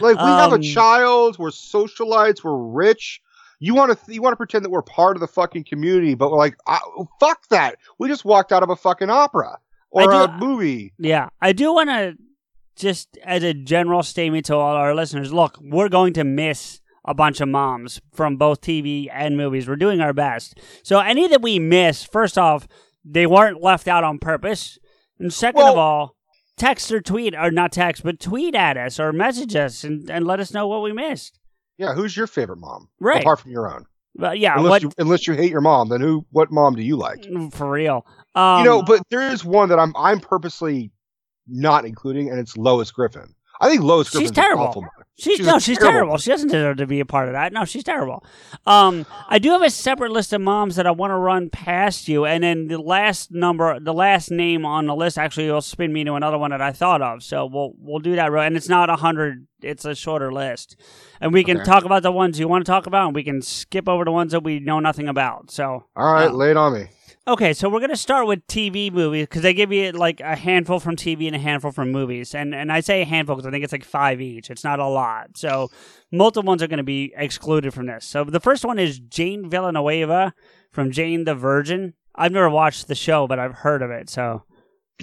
Like we have a Um, child, we're socialites, we're rich. You want to you want to pretend that we're part of the fucking community, but we're like, I, fuck that. We just walked out of a fucking opera or I a do- movie. Yeah, I do want to just as a general statement to all our listeners. Look, we're going to miss a bunch of moms from both TV and movies. We're doing our best. So any that we miss, first off, they weren't left out on purpose, and second of all, text or tweet or not text, but tweet at us or message us and, and let us know what we missed. Yeah, who's your favorite mom? Right. Apart from your own. But yeah, unless what you unless you hate your mom, then who what mom do you like? for real? Um, you know, but there is one that I'm I'm purposely not including, and it's Lois Griffin. I think Lois She's terrible. awful. She's, She's no, she's terrible terrible. She doesn't deserve to be a part of that. No, she's terrible. Um, I do have a separate list of moms that I want to run past you, and then the last number, the last name on the list, actually will spin me to another one that I thought of. So we'll we'll do that. And it's not a hundred; it's a shorter list, and we can Okay. talk about the ones you want to talk about, and we can skip over the ones that we know nothing about. So All right, uh, lay it on me. Okay, so we're gonna start with TV movies because they give you like a handful from TV and a handful from movies, and and I say a handful because I think it's like five each. It's not a lot, so multiple ones are gonna be excluded from this. So the first one is Jane Villanueva from Jane the Virgin. I've never watched the show, but I've heard of it. So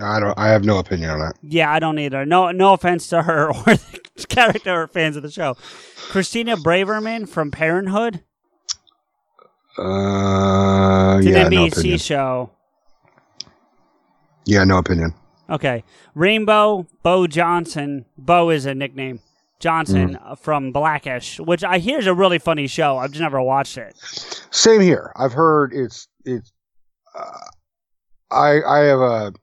I don't. I have no opinion on that. yeah, I don't either. No, no offense to her or the character or fans of the show. Christina Braverman from Parenthood. Uh, It's yeah, an NBC opinion. show. Yeah, no opinion. Okay. Rainbow Bo Johnson. Bo is a nickname. Johnson uh, from Blackish, which I hear is a really funny show. I've just never watched it. Same here. I've heard it's it's. Uh, I I have a.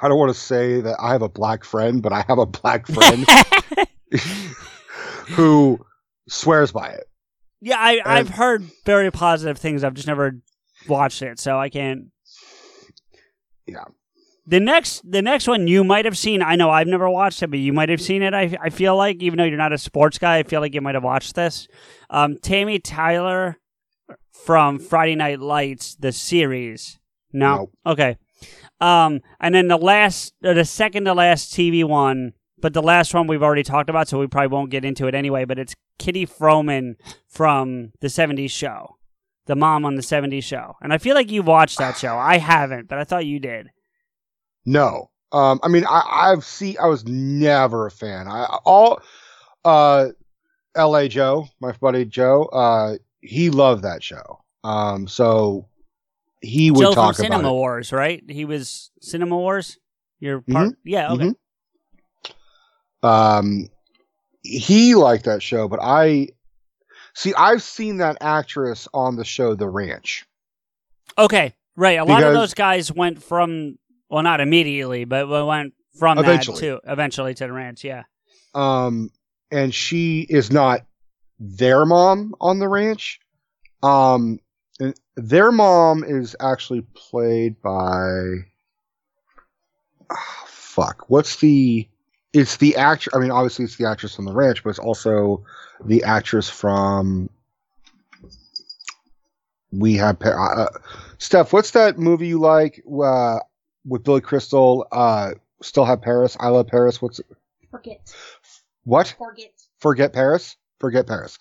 I don't want to say that I have a black friend, but I have a black friend who swears by it. Yeah, I, I've heard very positive things. I've just never watched it, so I can't. Yeah. The next, the next one you might have seen. I know I've never watched it, but you might have seen it. I, I feel like, even though you're not a sports guy, I feel like you might have watched this. Um, Tami Taylor from Friday Night Lights, the series. No, Nope. okay. Um, and then the last, or the second to last TV one, but the last one we've already talked about, so we probably won't get into it anyway. But it's Kitty Forman from the '70s show, the mom on the '70s show, and I feel like you watched that show. I haven't, but I thought you did. No. Um, I mean, I, I've seen. I was never a fan. I all, uh, L.A. Joe, my buddy Joe, uh, he loved that show. Um, so he would Joe from talk Cinema about it. Wars, right? He was Cinema Wars. Your part, Mhm. yeah, okay. Mhm. Um, he liked that show, but I see. I've seen that actress on the show The Ranch. Okay, right. A lot of those guys went from well, not immediately, but went from Eventually. that to eventually to the ranch. Yeah. Um, and she is not their mom on the ranch. Um, and their mom is actually played by. Ah, fuck. What's the? It's the actor. I mean, obviously, it's the actress on the ranch, but it's also the actress from. We have Pa- uh, Steph. What's that movie you like uh, with Billy Crystal? Uh, still have Paris. I love Paris. What's Forget. what? Forget. Forget Paris. Forget Paris.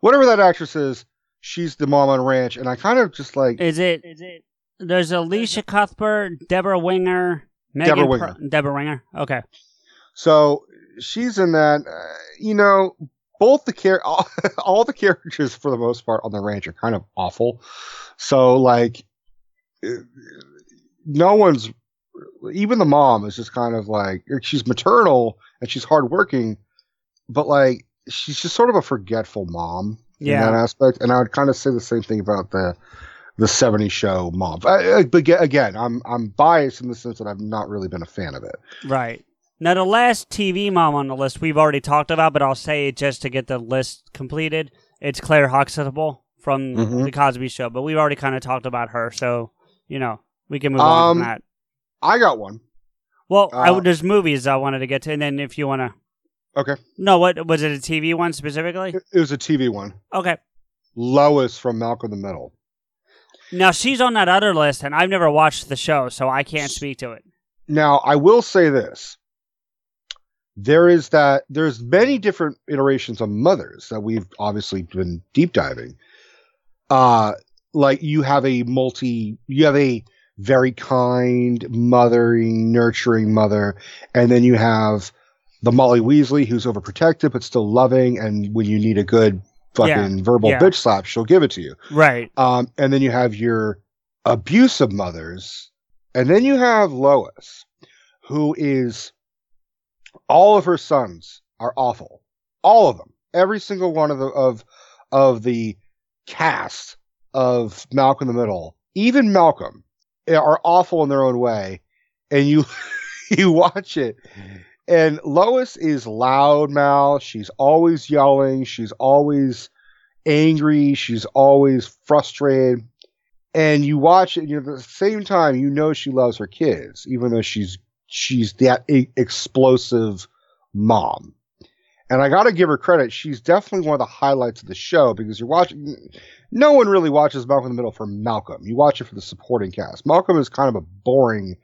Whatever that actress is, she's the mom on Ranch, and I kind of just like Is it? Is it? There's Elisha Cuthbert, Deborah Winger, Megan Deborah Pro- Winger. Deborah Winger. Okay. So she's in that. Uh, you know, both the char- all, all the characters for the most part on the Ranch are kind of awful. So like, no one's even the mom is just kind of like she's maternal and she's hardworking, but like she's just sort of a forgetful mom Yeah. in that aspect. And I would kind of say the same thing about the the 70 show mom. I, I, but again, I'm I'm biased in the sense that I've not really been a fan of it. Right. Now, the last TV mom on the list we've already talked about, but I'll say it just to get the list completed. It's Claire Huxtable from Mhm. The Cosby Show, but we've already kind of talked about her, so, you know, we can move on from Um, that. I got one. Well, I, uh, there's movies I wanted to get to, and then if you want to. Okay. No, what was it? A TV one specifically? It it was a TV one. Okay. Lois from Malcolm in the Middle. Now she's on that other list, and I've never watched the show, so I can't speak to it. Now, I will say this. There is that there's many different iterations of mothers that we've obviously been deep diving. Uh like you have a multi you have a very kind, mothering, nurturing mother, and then you have the Molly Weasley who's overprotective but still loving, and when you need a good fucking Yeah, verbal yeah. bitch slap, she'll give it to you. Right. Um, and then you have your abusive mothers, and then you have Lois, who is all of her sons are awful, all of them, every single one of the of of the cast of Malcolm in the Middle, even Malcolm, eh, are awful in their own way, and you you watch it. And Lois is loudmouth. She's always yelling. She's always angry. She's always frustrated. And you watch it, and at the same time, you know she loves her kids, even though she's she's that explosive mom. And I got to give her credit. She's definitely one of the highlights of the show because you're watching. No one really watches Malcolm in the Middle for Malcolm. You watch it for the supporting cast. Malcolm is kind of a boring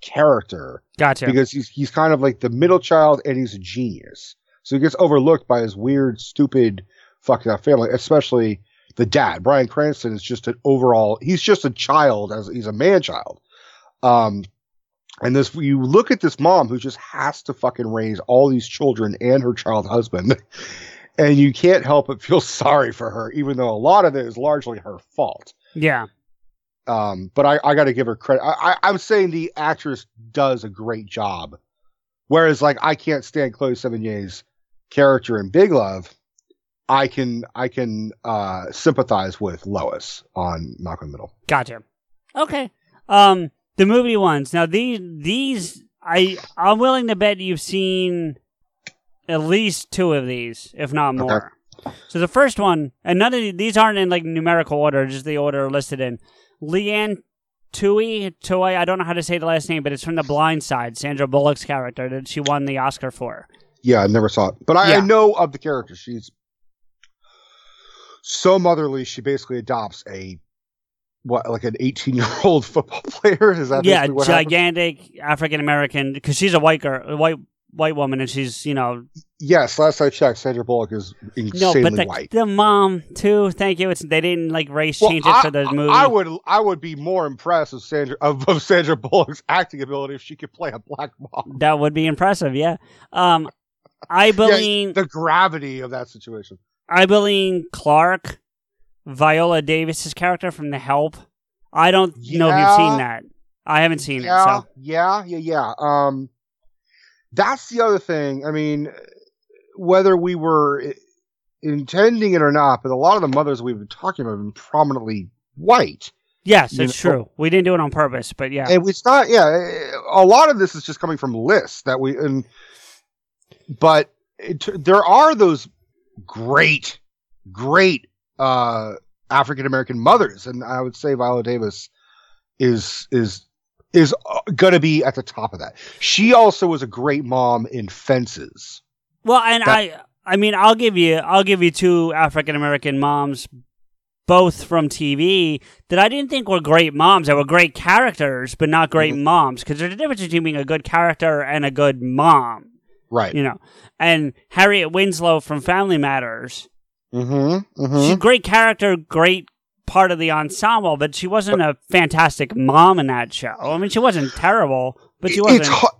character Gotcha. because he's he's kind of like the middle child and he's a genius. So he gets overlooked by his weird, stupid, fucked up family, especially the dad. Bryan Cranston is just an overall he's just a child as he's a man child. Um and this you look at this mom who just has to fucking raise all these children and her child husband. And you can't help but feel sorry for her, even though a lot of it is largely her fault. yeah. Um, but I, I got to give her credit. I, I, I'm saying the actress does a great job. Whereas, like, I can't stand Chloe Sevigny's character in Big Love. I can I can uh, sympathize with Lois on Malcolm Middle. Gotcha. Okay. Um, the movie ones. Now these these I I'm willing to bet you've seen at least two of these, if not more. So the first one, and none of the- these aren't in like numerical order, just the order listed in. Leanne Tui Tui. I don't know how to say the last name, but it's from The Blind Side. Sandra Bullock's character that she won the Oscar for. Yeah, I never saw it, but I, I know of the character. She's so motherly. She basically adopts a what, like an 18 year old football player. Is that yeah, gigantic African American because she's a white girl, a white white woman, and she's you know Yes, last I checked, Sandra Bullock is No, insanely but the, white. the mom too. Thank you. It's they didn't like race Well, change it I, for the movie. I would I would be more impressed of Sandra of, of Sandra Bullock's acting ability if she could play a black mom. that would be impressive. Yeah. Um, I Yeah, believe the gravity of that situation. I believe Clark, Viola Davis's character from The Help. I don't know if you've seen that. I haven't seen Yeah, it. So yeah, yeah, yeah. Um, that's the other thing. I mean, whether we were intending it or not, but a lot of the mothers we've been talking about have been prominently white. yes, You it's know- true. We didn't do it on purpose, but yeah. And it's not, yeah. A lot of this is just coming from lists that we, and but it, there are those great, great uh, African American mothers, and I would say Viola Davis is is is going to be at the top of that. She also was a great mom in Fences. Well, and That- I, I mean, I'll give you, I'll give you two African American moms, both from TV that I didn't think were great moms. They were great characters, but not great Mm-hmm. moms. Because there's a difference between being a good character and a good mom, Right. you know. And Harriet Winslow from Family Matters, Mm-hmm. she's mm-hmm. a great character, great part of the ensemble, but she wasn't a fantastic mom in that show. I mean, she wasn't terrible, but she wasn't. It's hard,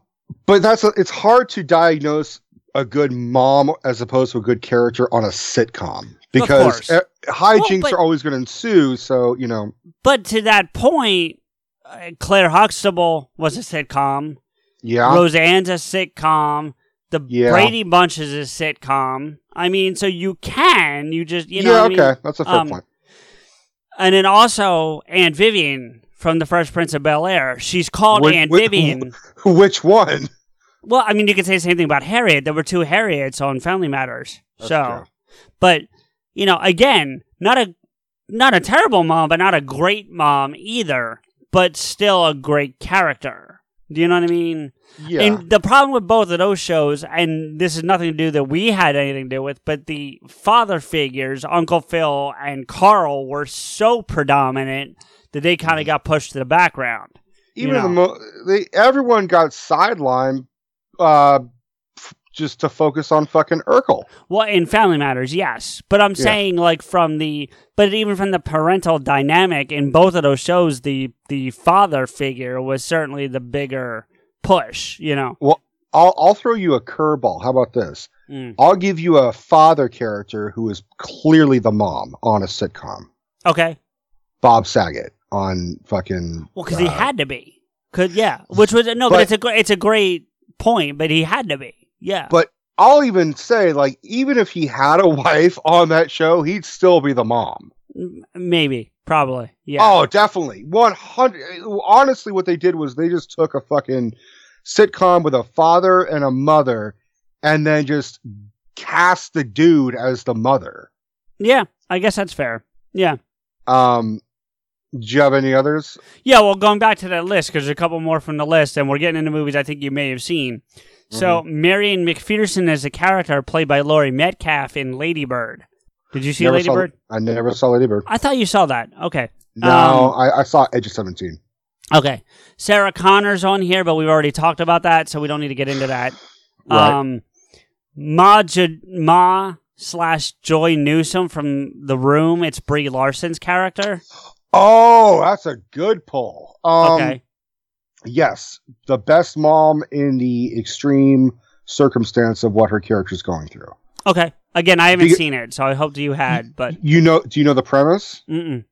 but that's a, it's hard to diagnose a good mom as opposed to a good character on a sitcom because course. eh, hijinks but- are always going to ensue. So you know, But to that point, uh, Claire Huxtable was a sitcom. Yeah. Roseanne's a sitcom. The Yeah. Brady Bunch is a sitcom. I mean, so you can, you just, you know. yeah, what I mean? okay. That's a fair Um, point. And then also Aunt Vivian from The Fresh Prince of Bel Air. She's called Which- Aunt which- Vivian. Which one? Well, I mean, you could say the same thing about Harriet. There were two Harriets on Family Matters. That's so, true. but you know, again, not a not a terrible mom, but not a great mom either. But still a great character. Do you know what I mean? Yeah. And the problem with both of those shows, and this is nothing to do that we had anything to do with, but the father figures, Uncle Phil and Carl, were so predominant that they kind of got pushed to the background. you Even know. the mo- they everyone got sidelined uh just to focus on fucking Urkel. Well, in Family Matters, yes, but I'm Yeah. saying like from the, but even from the parental dynamic in both of those shows, the the father figure was certainly the bigger push. You know. Well, I'll I'll throw you a curveball. How about this? Mm. I'll give you a father character who is clearly the mom on a sitcom. Okay. Bob Saget on fucking. Well, because he uh, had to be. Could yeah, which was no, but, But- it's a it's a great point, but he had to be. Yeah. But I'll even say, like, even if he had a wife on that show, he'd still be the mom. Maybe, probably. Yeah. Oh, definitely. 100. Honestly, what they did was they just took a fucking sitcom with a father and a mother and then just cast the dude as the mother. Yeah, I guess that's fair. Yeah. Um, do you have any others? Yeah, well, going back to that list, because there's a couple more from the list, and we're getting into movies I think you may have seen. So, Mm-hmm. Marion McPherson is a character played by Laurie Metcalf in Lady Bird. Did you see Never Lady saw- Bird? I never saw Lady Bird. I thought you saw that. Okay. No, Um, I, I saw Edge of 17. Okay. Sarah Connor's on here, but we've already talked about that, so we don't need to get into that. Right. Um, Ma, J- Ma slash Joy Newsom from The Room. It's Brie Larson's character. Oh, that's a good pull. Um, okay. Yes, the best mom in the extreme circumstance of what her character's going through. Okay. Again, I haven't you- seen it, so I hoped you had, but You know? Do you know the premise? mm-mm.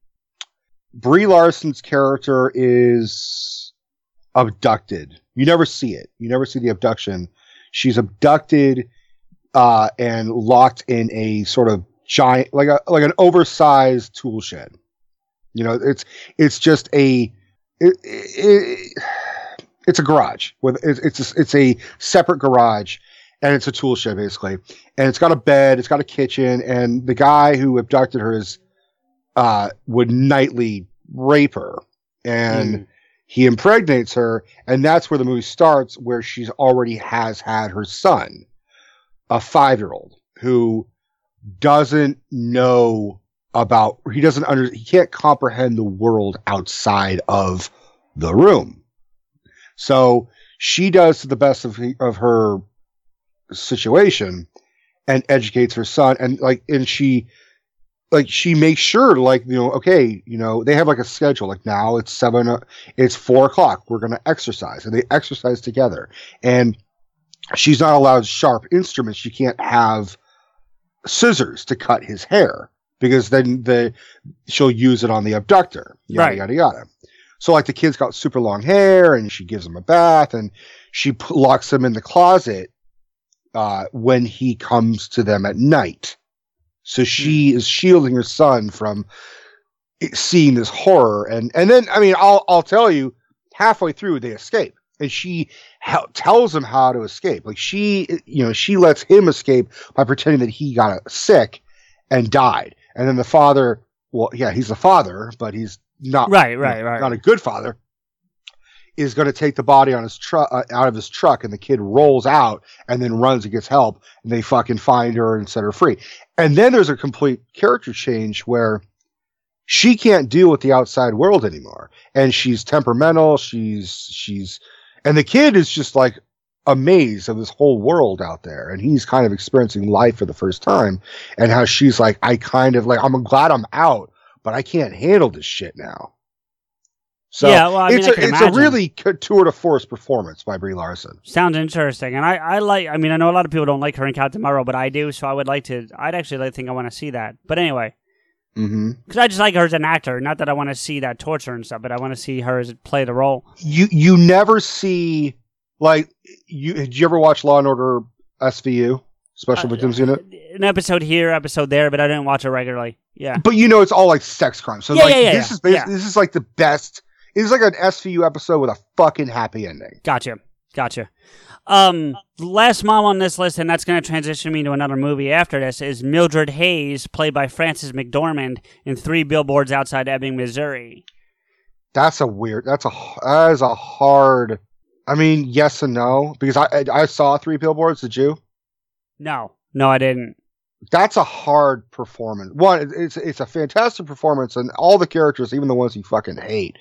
Brie Larson's character is abducted. You never see it. You never see the abduction. She's abducted uh, and locked in a sort of giant, like a like an oversized tool shed. You know, it's it's just a it, it, it's a garage with it's it's a, it's a separate garage and it's a tool shed basically. And it's got a bed it's got a kitchen and the guy who abducted her is uh would nightly rape her. And he impregnates her and that's where the movie starts where she's already has had her son a 5-year-old who doesn't know about he doesn't under he can't comprehend the world outside of the room. So she does to the best of of her situation and educates her son and like and she like she makes sure like you know okay you know they have like a schedule. Like now it's seven o- it's four o'clock. We're gonna exercise. And they exercise together. And she's not allowed sharp instruments. She can't have scissors to cut his hair because then the she'll use it on the abductor yada Right. yada yada so like the kid's got super long hair and she gives him a bath and she p- locks him in the closet uh, when he comes to them at night. So she is shielding her son from seeing this horror. And and then I mean I'll I'll tell you halfway through they escape and she hel- tells him how to escape. Like she you know she lets him escape by pretending that he got sick and died. And then the father, well yeah he's a father, but he's not Right, right, right. not a good father is going to take the body on his truck uh, out of his truck and the kid rolls out and then runs and gets help and they fucking find her and set her free and then there's a complete character change where she can't deal with the outside world anymore and she's temperamental she's she's and the kid is just like amazed of this whole world out there and he's kind of experiencing life for the first time and how she's like i kind of like i'm glad i'm out but i can't handle this shit now so Yeah, well, I mean, it's I a it's a really tour de force performance by Brie Larson. Sounds interesting, and I, I like. I mean, I know a lot of people don't like her in Captain Marvel, but I do. So I would like to. I'd actually like think I want to see that. But anyway, Mm-hmm. Because I just like her as an actor. Not that I want to see that torture and stuff, but I want to see her as play the role. You you never see like you. Did you ever watch Law and Order SVU Special Uh, Victims Unit? An episode here, episode there, but I didn't watch it regularly. Yeah. But you know, it's all like sex crimes. So Yeah, like yeah, yeah, this yeah. is this is like the best. It's like an SVU episode with a fucking happy ending. Gotcha. Gotcha. Um, last mom on this list, and that's going to transition me to another movie after this, is Mildred Hayes, played by Frances McDormand in Three Billboards Outside Ebbing, Missouri. That's a weird. That's a that is a hard. I mean, yes and no because I I, I saw three billboards. Did you? No, no, I didn't. That's a hard performance. One, it's it's a fantastic performance, and all the characters, even the ones you fucking hate,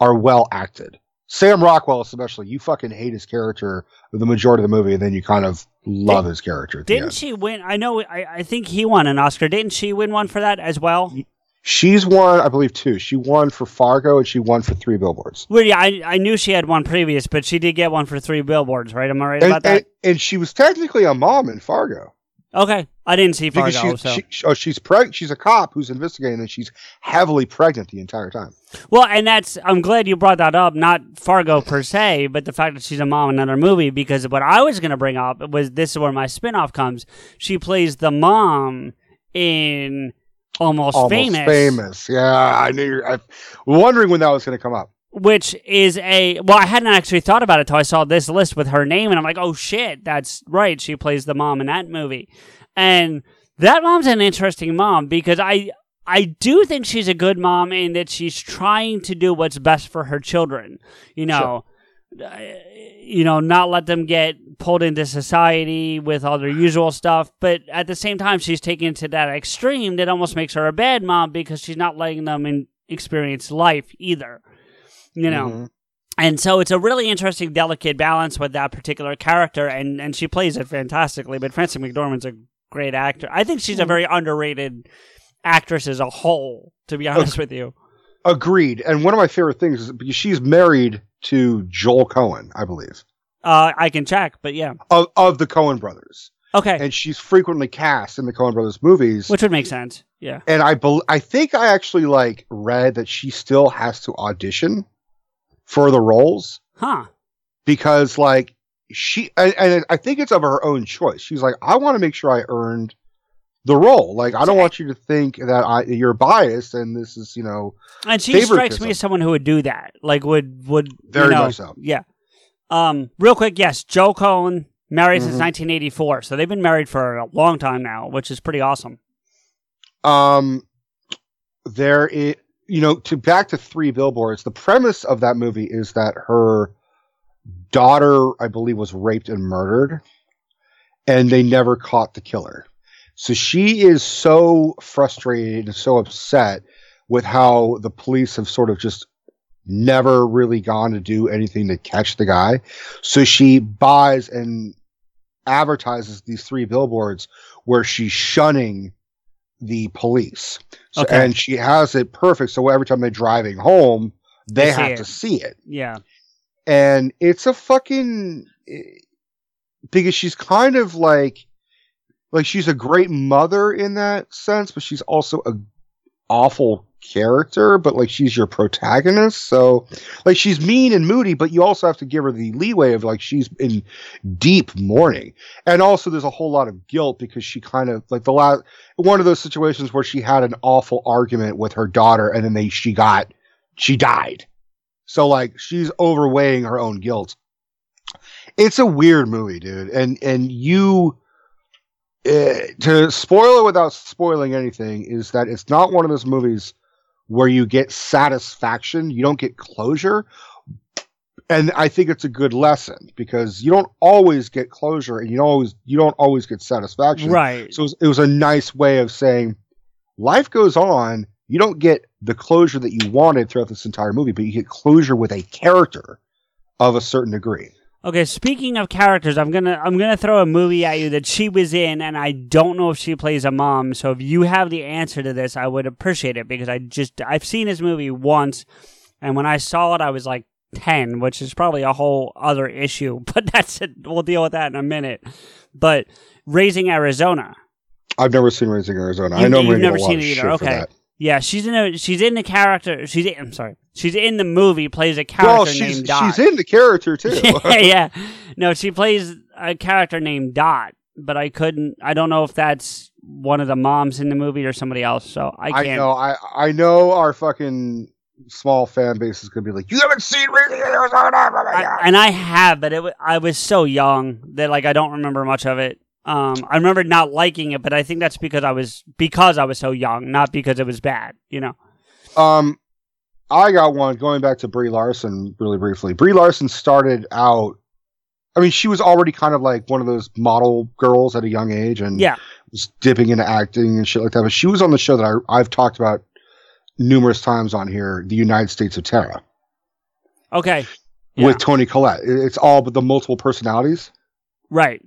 are well acted. Sam Rockwell, especially, you fucking hate his character the majority of the movie, and then you kind of love his character. Didn't she win? I know. I, I think he won an Oscar. Didn't she win one for that as well? She's won, I believe, two. She won for Fargo, and she won for Three Billboards. Well, yeah, I, I knew she had one previous, but she did get one for Three Billboards, right? Am I right And, about that? and, and she was technically a mom in Fargo. okay, I didn't see Fargo. Because so. she, she, oh, she's preg- she's a cop who's investigating, and she's heavily pregnant the entire time. Well, and that's I'm glad you brought that up. Not Fargo per se, but the fact that she's a mom in another movie. Because what I was going to bring up was this is where my spinoff comes. She plays the mom in Almost, Almost Famous, famous. Yeah, I knew. You're, I wondering when that was going to come up. which is a well, I hadn't actually thought about it till I saw this list with her name, and I'm like, oh shit, that's right. She plays the mom in that movie, and that mom's an interesting mom because I I do think she's a good mom in that she's trying to do what's best for her children. You know, uh, you know, not let them get pulled into society with all their usual stuff, but at the same time, she's taking it to that extreme that almost makes her a bad mom because she's not letting them in, experience life either. You know. Mhm. And so it's a really interesting, delicate balance with that particular character, and, and she plays it fantastically. But Frances McDormand's a great actor. I think she's a very underrated actress as a whole, to be honest with you. Agreed. And one of my favorite things is because she's married to Joel Coen, I believe, Uh, I can check, but yeah. of, of the Coen brothers. Okay. And she's frequently cast in the Coen brothers movies. Which would make sense. Yeah. and I bel I think I actually like read that she still has to audition for the roles Huh. because like she and, and I think it's of her own choice. She's like, I want to make sure I earned the role. Like, I don't want you to think that I you're biased and this is you know And she strikes me as someone who would do that. Like, would, would, you Very know, much so. Yeah. Um, real quick, yes, Joe Coen, married since Mhm. 1984. So they've been married for a long time now, which is pretty awesome. um there is you know to back to three billboards the premise of that movie is that her daughter i believe was raped and murdered and they never caught the killer so she is so frustrated and so upset with how the police have sort of just never really gone to do anything to catch the guy so she buys and advertises these three billboards where she's shunning the police. So, Okay. And she has it perfect. So every time they're driving home, they, They have it. to see it. Yeah. And it's a fucking eh, because she's kind of like like she's a great mother in that sense, but she's also a awful character, but like she's your protagonist. So like she's mean and moody, but you also have to give her the leeway of like she's in deep mourning. And also there's a whole lot of guilt because she kind of like the last one of those situations where she had an awful argument with her daughter and then they she got she died. So like she's overweighing her own guilt. It's a weird movie, dude. And and you uh, to spoil it without spoiling anything is that it's not one of those movies where you get satisfaction, you don't get closure. And I think it's a good lesson because you don't always get closure and you don't always you don't always get satisfaction. Right. So it was, it was a nice way of saying life goes on. You don't get the closure that you wanted throughout this entire movie, but you get closure with a character of a certain degree. Okay, speaking of characters, I'm gonna I'm gonna throw a movie at you that she was in, and I don't know if she plays a mom. So if you have the answer to this, I would appreciate it because I just I've seen this movie once, and when I saw it, I was like ten, which is probably a whole other issue. But that's it. We'll deal with that in a minute. But Raising Arizona, I've never seen Raising Arizona. You- I know you've never seen it either. Okay. Yeah, she's in a she's in the character. She's in, I'm sorry. She's in the movie. Plays a character Well, she's named Dot. she's in the character too. yeah, yeah. No, she plays a character named Dot, but I couldn't. I don't know if that's one of the moms in the movie or somebody else. So I can't. I know. I I know our fucking small fan base is gonna be like, you haven't seen Radiant Arizona. I, God." and I have, but it, I was so young that like I don't remember much of it. Um, I remember not liking it, but I think that's because I was because I was so young, not because it was bad. You know. Um, I got one going back to Brie Larson really briefly. Brie Larson started out. I mean, she was already kind of like one of those model girls at a young age, and Yeah. was dipping into acting and shit like that. But she was on the show that I, I've talked about numerous times on here, The United States of Tara, Okay. Yeah. with Toni Collette. It's all but the multiple personalities. Right.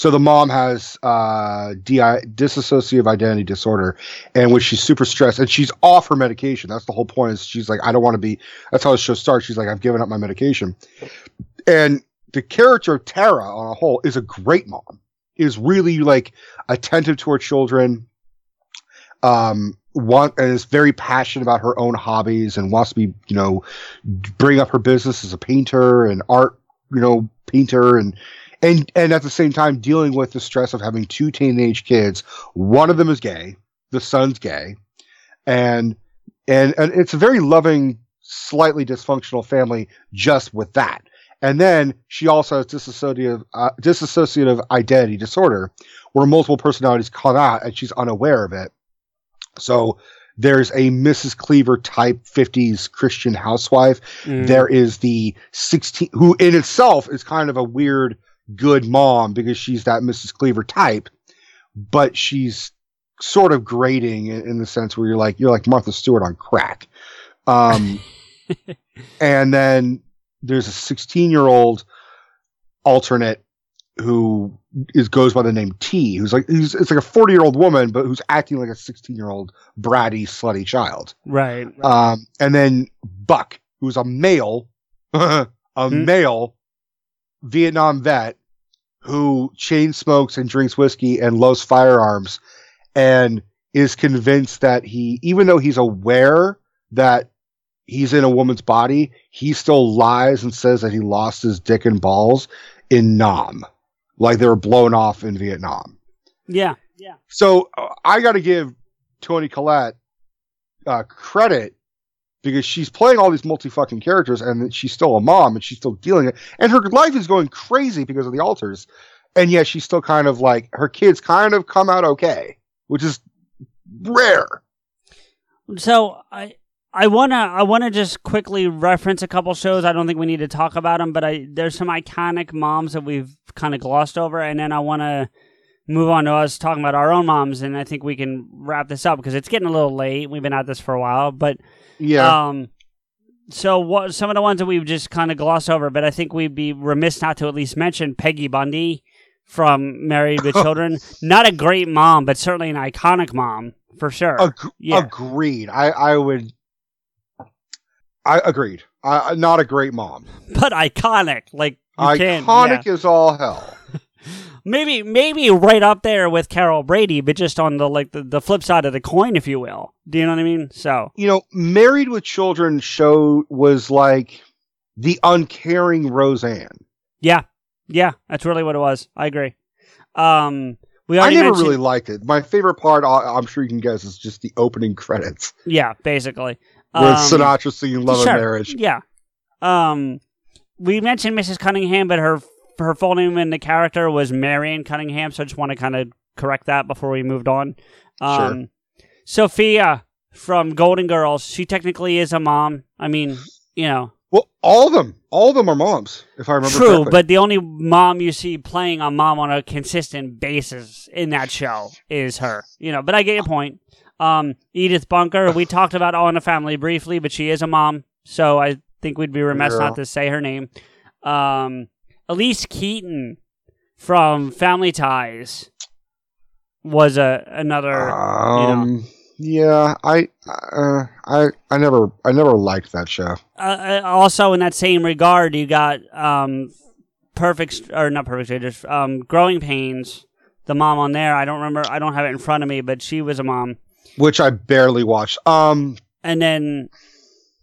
So the mom has uh, DI, dissociative identity disorder, and when she's super stressed, and she's off her medication. That's the whole point. Is she's like, I don't want to be. That's how the show starts. She's like, I've given up my medication, and the character of Tara on a whole is a great mom. Is really like attentive to her children. Um, want and is very passionate about her own hobbies and wants to be, you know, bring up her business as a painter and art, you know, painter and and and at the same time dealing with the stress of having two teenage kids. One of them is gay, the son's gay, and and and it's a very loving, slightly dysfunctional family just with that. And then she also has dissociative uh, dissociative identity disorder, where multiple personalities come out and she's unaware of it. So there's a Mrs. Cleaver type 50s Christian housewife. Mm. There is the 16 who in itself is kind of a weird good mom because she's that Mrs. Cleaver type, but she's sort of grating in, the sense where you're like you're like Martha Stewart on crack. Um, and then there's a 16 year old alternate who is goes by the name T, who's like who's it's like a 40 year old woman, but who's acting like a 16 year old bratty slutty child. Right. Um, and then Buck, who's a male, a Hmm. male Vietnam vet who chain smokes and drinks whiskey and loves firearms and is convinced that he, even though he's aware that he's in a woman's body, he still lies and says that he lost his dick and balls in Nam, like they were blown off in Vietnam. Yeah. Yeah. So uh, I got to give Toni Collette uh, credit because she's playing all these multi fucking characters and she's still a mom and she's still dealing it. And her life is going crazy because of the alters. And yet she's still kind of like her kids kind of come out okay, which is rare. So I I wanna I wanna just quickly reference a couple shows. I don't think we need to talk about them, but I there's some iconic moms that we've kind of glossed over, and then I wanna move on to us talking about our own moms, and I think we can wrap this up because it's getting a little late. We've been at this for a while, but Yeah. Um, so what? Some of the ones that we've just kind of glossed over, but I think we'd be remiss not to at least mention Peggy Bundy from Married with Children. Not a great mom, but certainly an iconic mom for sure. Ag- yeah. Agreed. I, I would. I agreed. I, not a great mom. but iconic. Like. Iconic yeah. is all hell. Maybe maybe right up there with Carol Brady, but just on the like the, the flip side of the coin, if you will. Do you know what I mean? So you know, Married with Children show was like the uncaring Roseanne. yeah, yeah, that's really what it was. I agree. Um, we I never mentioned- really liked it. My favorite part, I'm sure you can guess, is just the opening credits yeah, basically. with Um, Sinatra singing "Love Sure, and Marriage." Yeah. Um, we mentioned Mrs. Cunningham, but her her full name in the character was Marion Cunningham, so I just want to kind of correct that before we moved on. Um, Sophia from Golden Girls, she technically is a mom. I mean, you know, Well, all of them, all of them are moms, if I remember true, correctly. but the only mom you see playing a mom on a consistent basis in that show is her. You know, but I get your point. Um, Edith Bunker, we talked about All in the Family briefly, but she is a mom, so I think we'd be remiss Yeah. not to say her name. Um, Elyse Keaton from Family Ties was a another. um, yeah, I, uh, I, I never, I never liked that show. uh, uh, also, in that same regard, you got um, Perfect or not Perfect Strangers, um, Growing Pains. The mom on there, I don't remember. I don't have it in front of me, but she was a mom. which I barely watched. Um, and then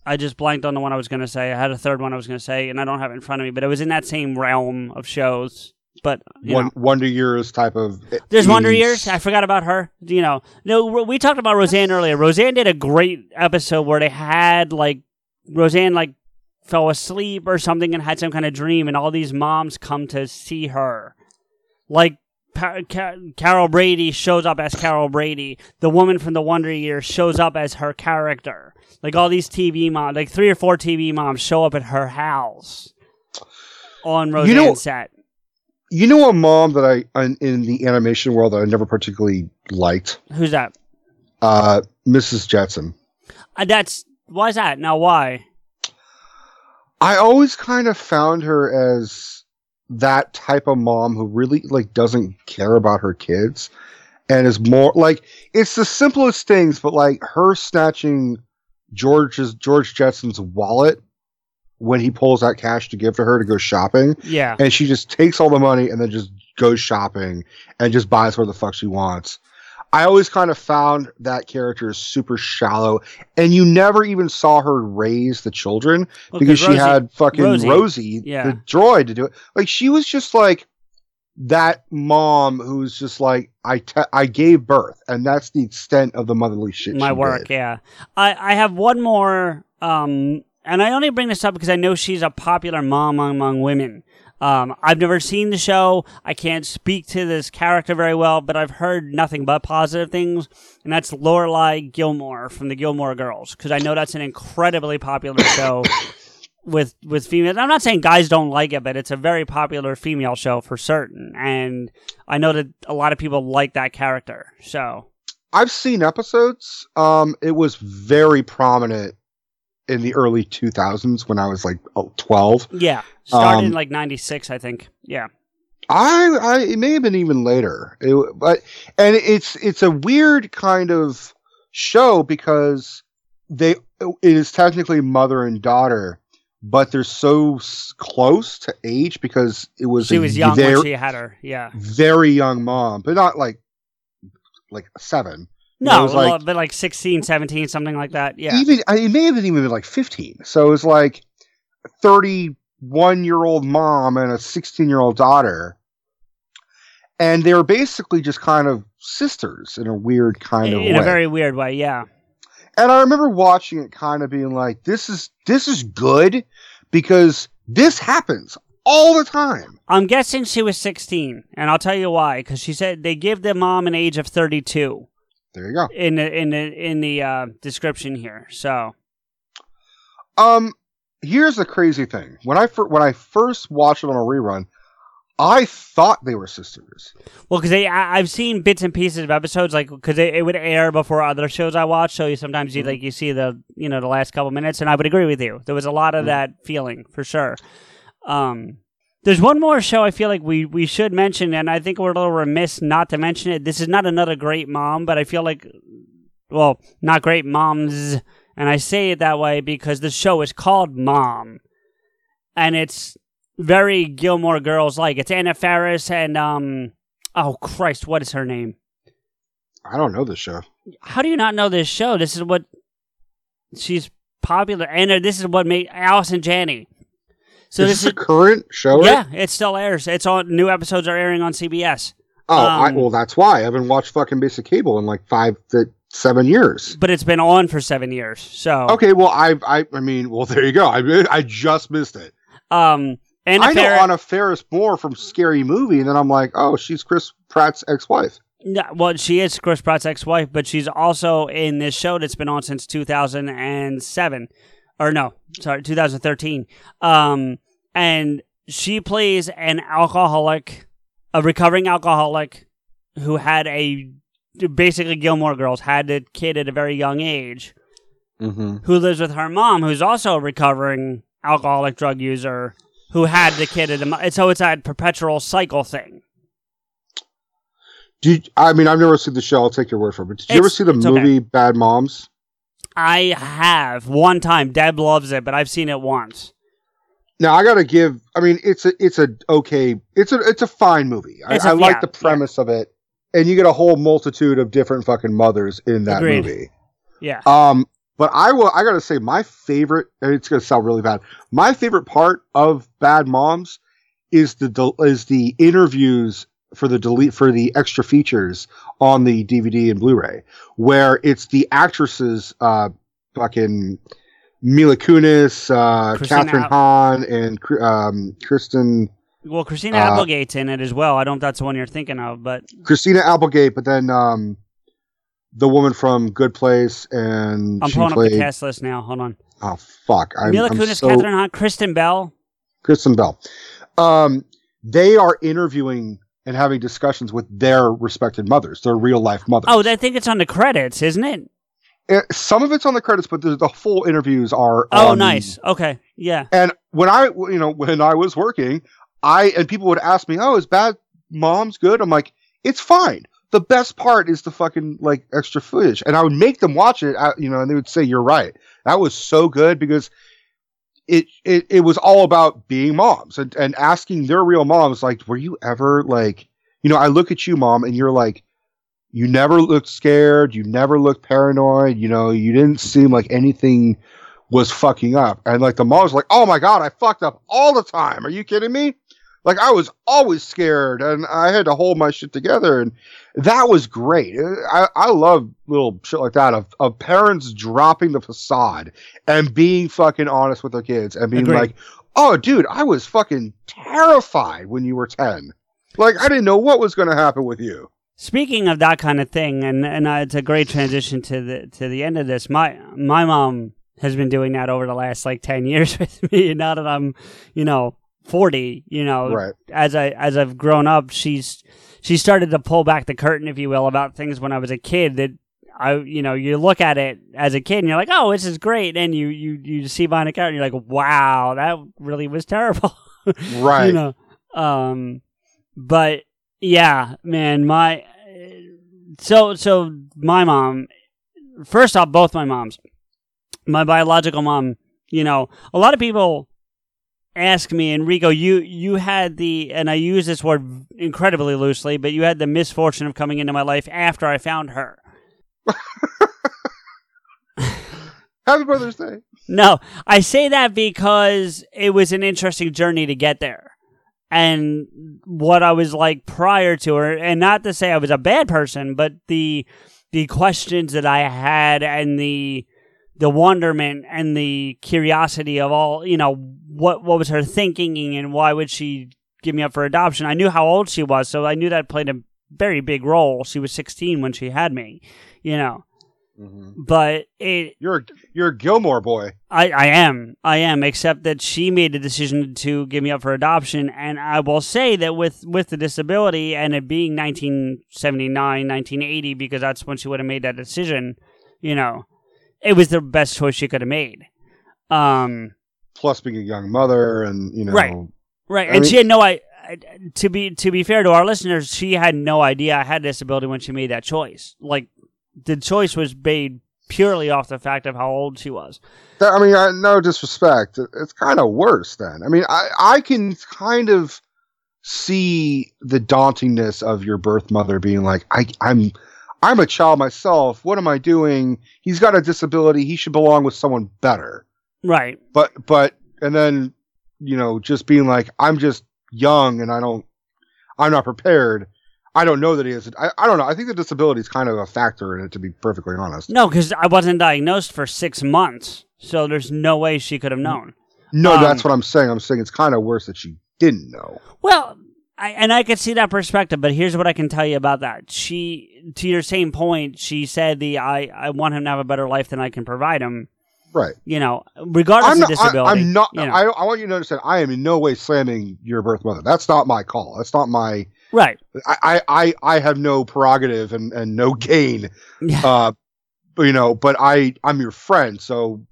I just blanked on the one I was going to say. I had a third one I was going to say, and I don't have it in front of me, but it was in that same realm of shows. But you one, know. Wonder Years type of. There's Wonder Years. I forgot about her. You know, no, we talked about Roseanne earlier. Roseanne did a great episode where they had like Roseanne like fell asleep or something and had some kind of dream, and all these moms come to see her. Like Pa- Ca- Carol Brady shows up as Carol Brady. The woman from the Wonder Years shows up as her character. Like all these TV moms, like three or four TV moms show up at her house on Roseanne's know- set. You know a mom that I in, the animation world that I never particularly liked. Who's that? Uh, Mrs. Jetson. Uh, that's why is that? Now why? I always kind of found her as that type of mom who really like doesn't care about her kids and is more like it's the simplest things, but like her snatching George's George Jetson's wallet when he pulls out cash to give to her to go shopping. Yeah. And she just takes all the money and then just goes shopping and just buys where the fuck she wants. I always kind of found that character is super shallow, and you never even saw her raise the children Well, because 'cause she had fucking Rosie, Rosie, yeah. the droid, to do it. Like she was just like that mom who's just like I te- I gave birth, and that's the extent of the motherly shit. my work did. yeah i i have one more um and i only bring this up because i know she's a popular mom among women um i've never seen the show i can't speak to this character very well but i've heard nothing but positive things and that's lorelai gilmore from the gilmore girls because i know that's an incredibly popular show with with females. I'm not saying guys don't like it, but it's a very popular female show for certain, and I know that a lot of people like that character. So I've seen episodes. Um, it was very prominent in the early 2000s when I was like oh, 12. yeah, started in Um, like '96, I think. Yeah, I, I, it may have been even later. It, but and it's it's a weird kind of show because they it is technically mother and daughter, but they're so s- close to age because it was she was young very, when she had her. Yeah, very young mom, but not like like seven. No, it was a like but like 16, 17, something like that. Yeah, even I- it may have been even been like 15 so it was like a 31 year old mom and a 16 year old daughter and they were basically just kind of sisters in a weird kind of way. in way a very weird way. Yeah, and i remember watching it kind of being like this is this is good because this happens all the time I'm guessing she was 16, and I'll tell you why. Because she said they give the mom an age of 32 there you go in the in the in the uh, description here. So um here's the crazy thing when i fir- when i first watched it on a rerun i thought they were sisters Well, because I, I've seen bits and pieces of episodes, like because it, it would air before other shows I watch. So you sometimes you like you see the you know the last couple minutes, and I would agree with you. There was a lot of that feeling for sure. Um, there's one more show I feel like we we should mention, and I think we're a little remiss not to mention it. This is not another great mom, but I feel like, well, not great moms, and I say it that way because the show is called Mom, and it's very Gilmore Girls like. It's Anna Faris and um oh Christ, what is her name? i don't know this show How do you not know this show? This is what she's popular and this is what made Allison Janney. So is this this is a current show yeah, it still airs. It's on new episodes are airing on CBS. Oh, I, Um, well, that's why I haven't watched fucking basic cable in like five to seven years. But it's been on for seven years. So Okay, well, I, I, I mean, well, there you go. I, I just missed it. um Anna I know Anna Faris Moore from Scary Movie, and then I'm like, oh, she's Chris Pratt's ex-wife. Yeah, well, she is Chris Pratt's ex-wife, but she's also in this show that's been on since 2007, or no, sorry, 2013. Um, and she plays an alcoholic, a recovering alcoholic, who had a basically Gilmore Girls had a kid at a very young age, Mm-hmm. who lives with her mom, who's also a recovering alcoholic drug user, who had the kid at a. So it's a perpetual cycle thing. Did I mean I've never seen the show? I'll take your word for it. But did you ever see the it's okay. movie Bad Moms? I have one time. Deb loves it, but I've seen it once. Now I gotta give. I mean, it's a it's a okay. It's a it's a fine movie. I, a- I like yeah, the premise of it. and you get a whole multitude of different fucking mothers in that Agreed. movie. Yeah. Um, but I will. I gotta say, my favorite. and It's gonna sound really bad. My favorite part of Bad Moms is the is the interviews for the delete for the extra features on the DVD and Blu-ray, where it's the actresses, uh, fucking Mila Kunis, uh, Kathryn Al- Hahn, and um, Kristen Well, Christina Uh, Applegate's in it as well. I don't know if that's the one you're thinking of, but Christina Applegate, but then um, the woman from Good Place, and I'm pulling played. up the cast list now. Hold on. Oh fuck! I'm, Mila I'm Kunis, so- Kathryn Hahn, Kristen Bell. Kristen Bell. Um, they are interviewing and having discussions with their respected mothers, their real life mothers. Oh, I think it's on the credits, isn't it? Uh, some of it's on the credits, but the, the full interviews are. Oh, on- nice. Okay, yeah. And when I, you know, when I was working, I and people would ask me, "Oh, is Bad Moms good?" I'm like, "It's fine." The best part is the fucking like extra footage, and I would make them watch it. uh, You know, and they would say, "You're right." That was so good because it it, it was all about being moms and, and asking their real moms, like, "Were you ever like?" You know, I look at you, mom, and you're like, you never looked scared. You never looked paranoid. You know, you didn't seem like anything was fucking up. And like the mom's like, oh my God, I fucked up all the time. Are you kidding me? Like I was always scared and I had to hold my shit together. And that was great. I, I love little shit like that of, of parents dropping the facade and being fucking honest with their kids and being Agreed. like, oh, dude, I was fucking terrified when you were 10. Like I didn't know what was going to happen with you. Speaking of that kind of thing, and and uh, it's a great transition to the to the end of this. My my mom has been doing that over the last like ten years with me. And now that I'm, you know, forty, you know, Right. as I as I've grown up, she's she started to pull back the curtain, if you will, about things when I was a kid that. I, you know, you look at it as a kid and you're like, oh, this is great. And you, you, you see behind the curtain, you're like, wow, that really was terrible. Right. you know, um, but yeah, man, my so so my mom. First off, both my moms, my biological mom. You know, a lot of people ask me, Enrico, you you had the, and I use this word incredibly loosely, but you had the misfortune of coming into my life after I found her. Happy Mother's Day. No, I say that because it was an interesting journey to get there. And what I was like prior to her, and not to say I was a bad person, but the the questions that I had and the the wonderment and the curiosity of all, you know, what what was her thinking and why would she give me up for adoption? I knew how old she was, so I knew that played a very big role. She was 16 when she had me, you know. Mm-hmm. But it You're you're a Gilmore boy. I, I am. I am, except that she made the decision to give me up for adoption. And I will say that with, with the disability and it being 1979, 1980, because that's when she would have made that decision, you know, it was the best choice she could have made. Um, Plus being a young mother and you know Right. right. I and mean- she had no I to be to be fair to our listeners, she had no idea I had disability when she made that choice. Like the choice was made purely off the fact of how old she was. That- I mean, I, no disrespect. It's kind of worse then. I mean, I, I can kind of see the dauntingness of your birth mother being like, I, I'm, I'm a child myself. What am I doing? He's got a disability. He should belong with someone better. Right. But, but, and then, you know, just being like, I'm just young and I don't, I'm not prepared. I don't know that he is. I, I don't know. I think the disability is kind of a factor in it, to be perfectly honest. No, because I wasn't diagnosed for six months, so there's no way she could have known. No, Um, that's what I'm saying. I'm saying it's kind of worse that she didn't know. Well, I, and I could see that perspective, but here's what I can tell you about that. She, to your same point, she said the I, I want him to have a better life than I can provide him. Right. You know, regardless I'm not, of disability. I, am not. you know. I, I want you to understand. I am in no way slamming your birth mother. That's not my call. That's not my. right. I, I, I, I have no prerogative and, and no gain. Yeah. Uh, you know, but I, I'm your friend, so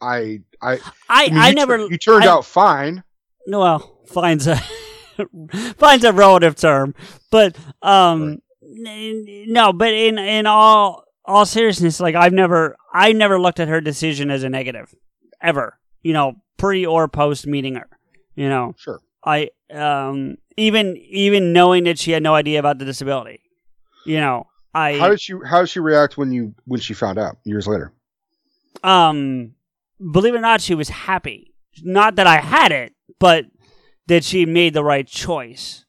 I, I, I, mean, I you, never. You turned I- out fine. No, well, fine's a fine's a relative term, but um, n- no, but in in all all seriousness, like I've never I never looked at her decision as a negative, ever. You know, pre or post meeting her. You know, Sure. I um even even knowing that she had no idea about the disability. You know, I How did she how did she react when you when she found out years later? um believe it or not she was happy. Not that I had it, but that she made the right choice.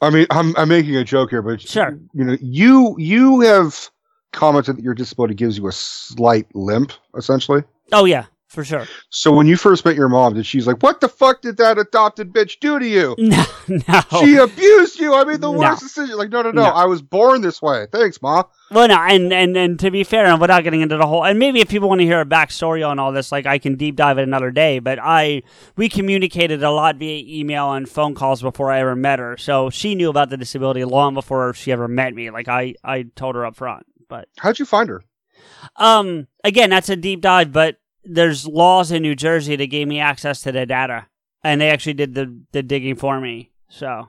I mean, I'm I'm making a joke here, but Sure. you know, you you have commented that your disability gives you a slight limp, essentially. Oh yeah, for sure. So when you first met your mom, did she's like, "What the fuck did that adopted bitch do to you? No, no. She abused you. I made the No. worst decision." Like, no, no, no, No. I was born this way. Thanks, ma. Well, no, and, and and to be fair, and without getting into the whole, and maybe if people want to hear a backstory on all this, like I can deep dive it another day. But I, we communicated a lot via email and phone calls before I ever met her, so she knew about the disability long before she ever met me. Like I, I told her up front. But How'd you find her? um, again, that's a deep dive. But there's laws in New Jersey that gave me access to the data, and they actually did the the digging for me. So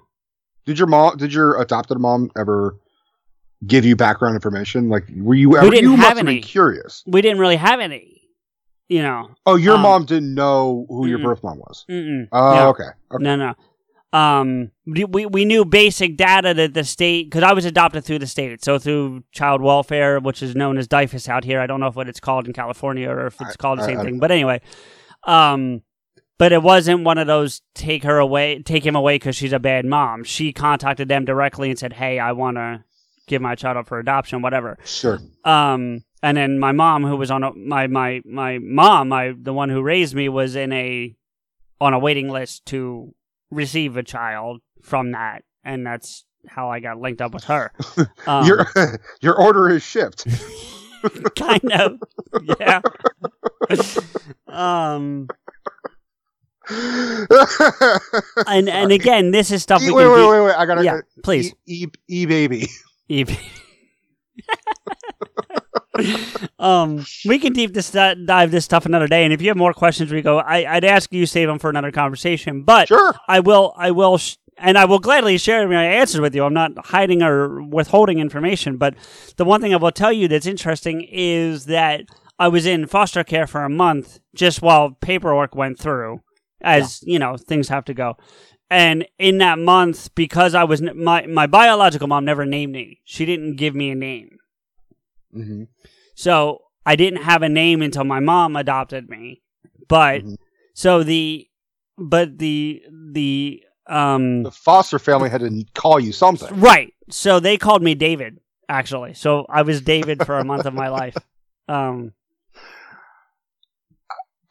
Did your mom? Did your adopted mom ever give you background information? Like, were you ever? didn't you have any. curious. we didn't really have any, you know. Oh, your Um, mom didn't know who your birth mom was. Mm-mm. Oh, No. okay. okay. No, no. Um, we we knew basic data that the state because I was adopted through the state, so through child welfare, which is known as DYFS out here. I don't know if what it's called in California or if it's I- called the I- same I- thing, but anyway, um, but it wasn't one of those take her away, take him away because she's a bad mom. She contacted them directly and said, "Hey, I want to give my child up for adoption, whatever." Sure. Um, and then my mom, who was on a, my my my mom, my the one who raised me, was in a on a waiting list to receive a child from that, and that's how I got linked up with her. Um, your your order is shipped. kind of, yeah. um, and and again, this is stuff we wait, can wait, wait, wait! I gotta. Yeah, please. E, e, e baby. Eve. Um, we can deep this dive this stuff another day, and if you have more questions, Rico, I, I'd ask you save them for another conversation. But Sure. I will, I will, sh- and I will gladly share my answers with you. I'm not hiding or withholding information. But the one thing I will tell you that's interesting is that I was in foster care for a month just while paperwork went through, as you know, things have to go. And in that month, because I was my my biological mom never named me. She didn't give me a name. Hmm So I didn't have a name until my mom adopted me. But Mhm. so the but the the um The foster family had to call you something. right. So they called me David actually. So I was David for a month of my life. Um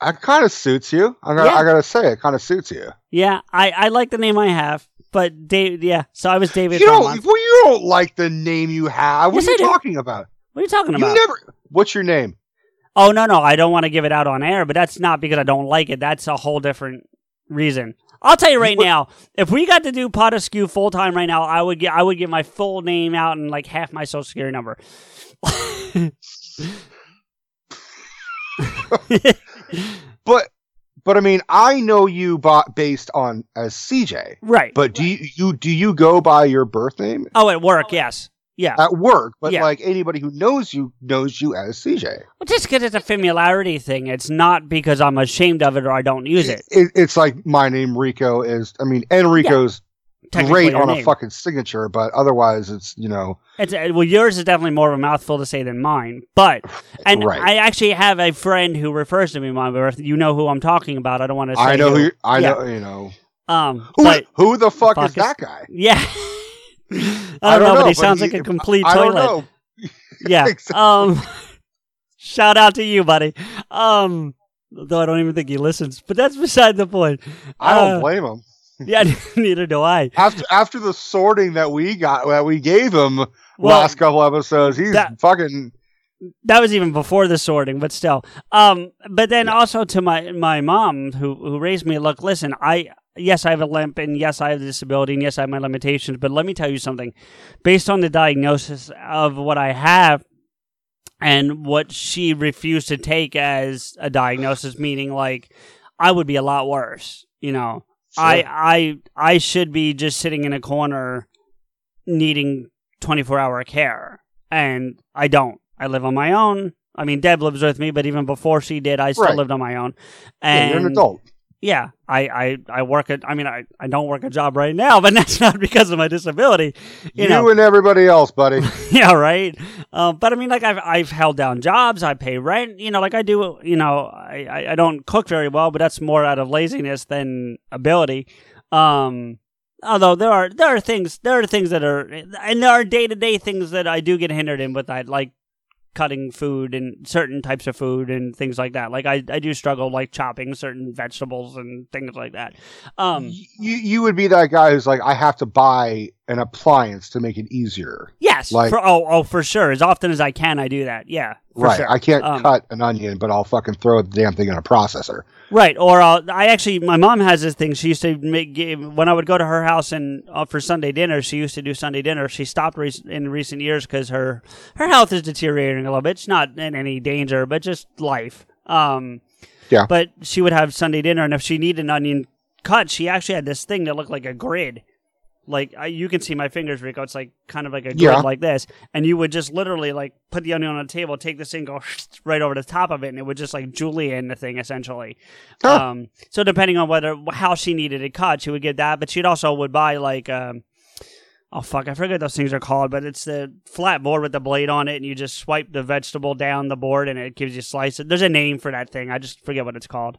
That kind of suits you. I gotta, Yeah. I gotta say, it kind of suits you. yeah, I I like the name I have, but David yeah. So I was David You for a don't. month. Well, you don't like the name you have. What Yes, are I you talking about? What are you talking You about? never. What's your name? Oh no, no, I don't want to give it out on air, but that's not because I don't like it. That's a whole different reason. I'll tell you right What- now, if we got to do Pot Askew full time right now, I would get I would give my full name out and like half my social security number. But, but I mean, I know you bought based on as CJ. right. But do you, you do you go by your birth name oh, at work, yes. Yeah. at work? But Yeah. like anybody who knows you knows you as CJ. Well, just because it's a familiarity thing. It's not because I'm ashamed of it or I don't use it. It, it's like my name Rico is. I mean, Enrico's Technically great on a fucking signature, but otherwise, it's you know. It's uh, well, yours is definitely more of a mouthful to say than mine. But and Right. I actually have a friend who refers to me my birth. You know who I'm talking about. I don't want to. say I know who. you- I Yeah. know. You know. Um, Who, but who the fuck, fuck is is- that guy? yeah, I don't, know, but he sounds like a complete I toilet. don't know. Yeah. Exactly. Um, shout out to you, buddy. Um, though I don't even think he listens, but that's beside the point. I don't Uh, blame him. Yeah, neither do I. After after the sorting that we got that we gave him Well, last couple episodes, he's that- fucking that was even before the sorting, but still. Um, but then also to my my mom who who raised me. Look, listen, I yes I have a limp, and yes I have a disability, and yes I have my limitations. But let me tell you something. Based on the diagnosis of what I have, and what she refused to take as a diagnosis, meaning like I would be a lot worse. You know, I I I should be just sitting in a corner needing 24 hour care and I don't. I live on my own. I mean, Deb lives with me, but even before she did, I still Right. lived on my own. yeah, And you're an adult. Yeah, I, I, I work at. I mean, I, I don't work a job right now, but that's not because of my disability. You, You, know, and everybody else, buddy. yeah, right. Um, but I mean, like I've I've held down jobs. I pay rent. You know, like I do. You know, I, I, I don't cook very well, but that's more out of laziness than ability. Um, although there are there are things there are things that are and there are day to day things that I do get hindered in with that, like cutting food and certain types of food and things like that. Like I, I do struggle like chopping certain vegetables and things like that. Um, you you would be that guy who's like, I have to buy an appliance to make it easier. yes, Like- for, oh oh for sure. As often as I can, I do that. Yeah, for right. sure. I can't Um, cut an onion, but I'll fucking throw the damn thing in a processor. Right, or I'll, I actually, my mom has this thing. She used to make when I would go to her house and uh, for Sunday dinner. She used to do Sunday dinner. She stopped rec- in recent years because her her health is deteriorating a little bit. She's not in any danger, but just life. Um, Yeah. But she would have Sunday dinner, and if she needed an onion cut, she actually had this thing that looked like a grid. Like I, you can see my fingers, Rico. It's like kind of like a grid Yeah. like this, and you would just literally like put the onion on the table, take this thing, go right over the top of it, and it would just like julienne the thing essentially. Huh. Um, so depending on whether how she needed it cut, she would get that, but she'd also would buy like um, oh fuck, I forget what those things are called, but it's the flat board with the blade on it, and you just swipe the vegetable down the board, and it gives you slices. There's a name for that thing. I just forget what it's called.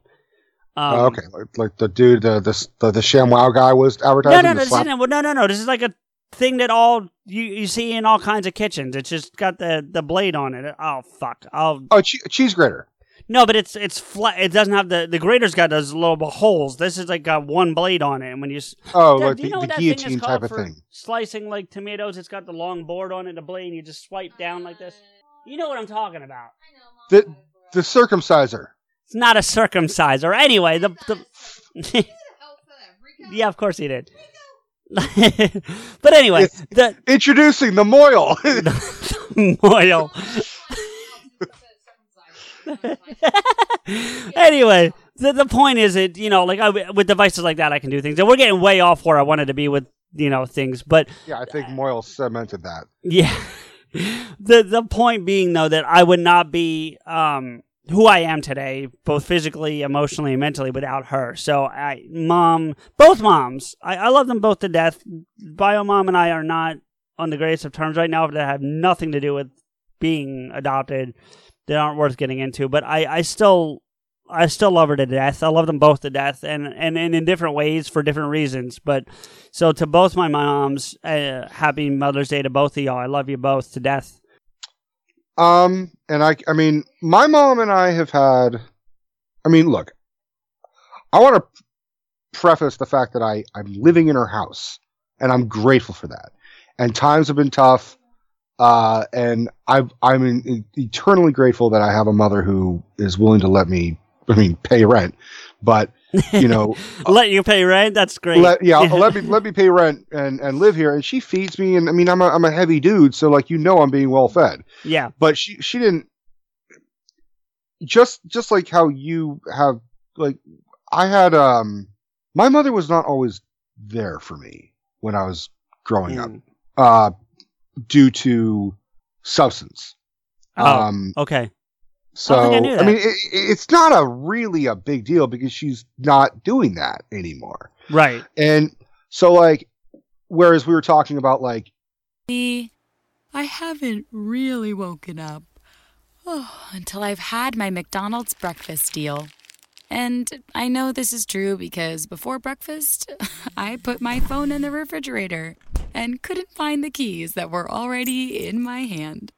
Um, Oh, okay, like, like the dude, the the the, the ShamWow guy was advertising. no, no, this slap- no, no, no. This is like a thing that all you, you see in all kinds of kitchens. It's just got the, the blade on it. Oh fuck! I'll Oh, che- cheese grater. no, but it's it's flat. It doesn't have the the grater's got those little holes. This is like got one blade on it, and when you Oh, Dad, like the, the what that thing is guillotine type of thing. Slicing like tomatoes, it's got the long board on it, the blade, and you just swipe down like this. You know what I'm talking about. The the circumciser. It's not a circumciser. Anyway, the the yeah, of course he did. but anyway, It's- the Introducing the moil. Moyle. anyway, the the point is, it you know, like I, with devices like that, I can do things, and we're getting way off where I wanted to be with you know things, but yeah, I think moil cemented that. yeah. the the point being though that I would not be um who I am today, both physically, emotionally, and mentally, without her. So I, mom, both moms, I, I love them both to death. Bio mom and I are not on the greatest of terms right now, that have nothing to do with being adopted. They aren't worth getting into, but I, I still I still love her to death. I love them both to death, and, and, and in different ways for different reasons. But so to both my moms, uh, happy Mother's Day to both of y'all. I love you both to death. Um, and I, I mean, my mom and I have had. I mean, look, I want to preface the fact that I I'm living in her house, and I'm grateful for that. And times have been tough, uh, and I've I'm eternally grateful that I have a mother who is willing to let me. I mean, pay rent, but you know, Let you pay rent. That's great. let, yeah, let me let me pay rent and and live here. And she feeds me, and I mean, I'm a I'm a heavy dude, so like you know, I'm being well fed. yeah. But she she didn't just just like how you have like I had um my mother was not always there for me when I was growing up Mm. uh due to substance. Oh, Um okay. So I don't think I knew that. mean it, it's not a really a big deal because she's not doing that anymore. Right. And so like whereas we were talking about like I haven't really woken up oh, until I've had my McDonald's breakfast deal. And I know this is true because before breakfast, I put my phone in the refrigerator and couldn't find the keys that were already in my hand.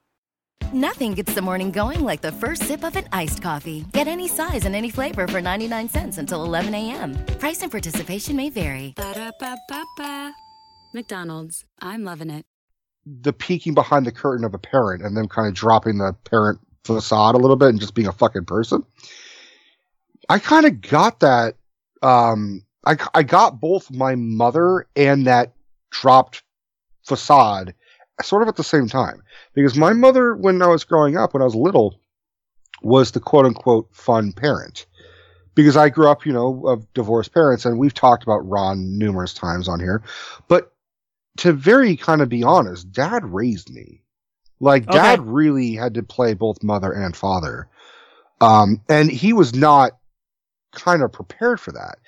Nothing gets the morning going like the first sip of an iced coffee. Get any size and any flavor for 99 cents until 11 a.m. Price and participation may vary. Ba-da-ba-ba-ba. McDonald's. I'm loving it. the peeking behind the curtain of a parent and them kind of dropping the parent facade a little bit and just being a fucking person. I kind of got that. Um, I, I got both my mother and that dropped facade sort of at the same time because my mother, when I was growing up, when I was little, was the quote unquote fun parent because I grew up, you know, of divorced parents and we've talked about Ron numerous times on here, but to very kind of be honest, dad raised me. Like Okay. dad really had to play both mother and father. Um, and he was not kind of prepared for that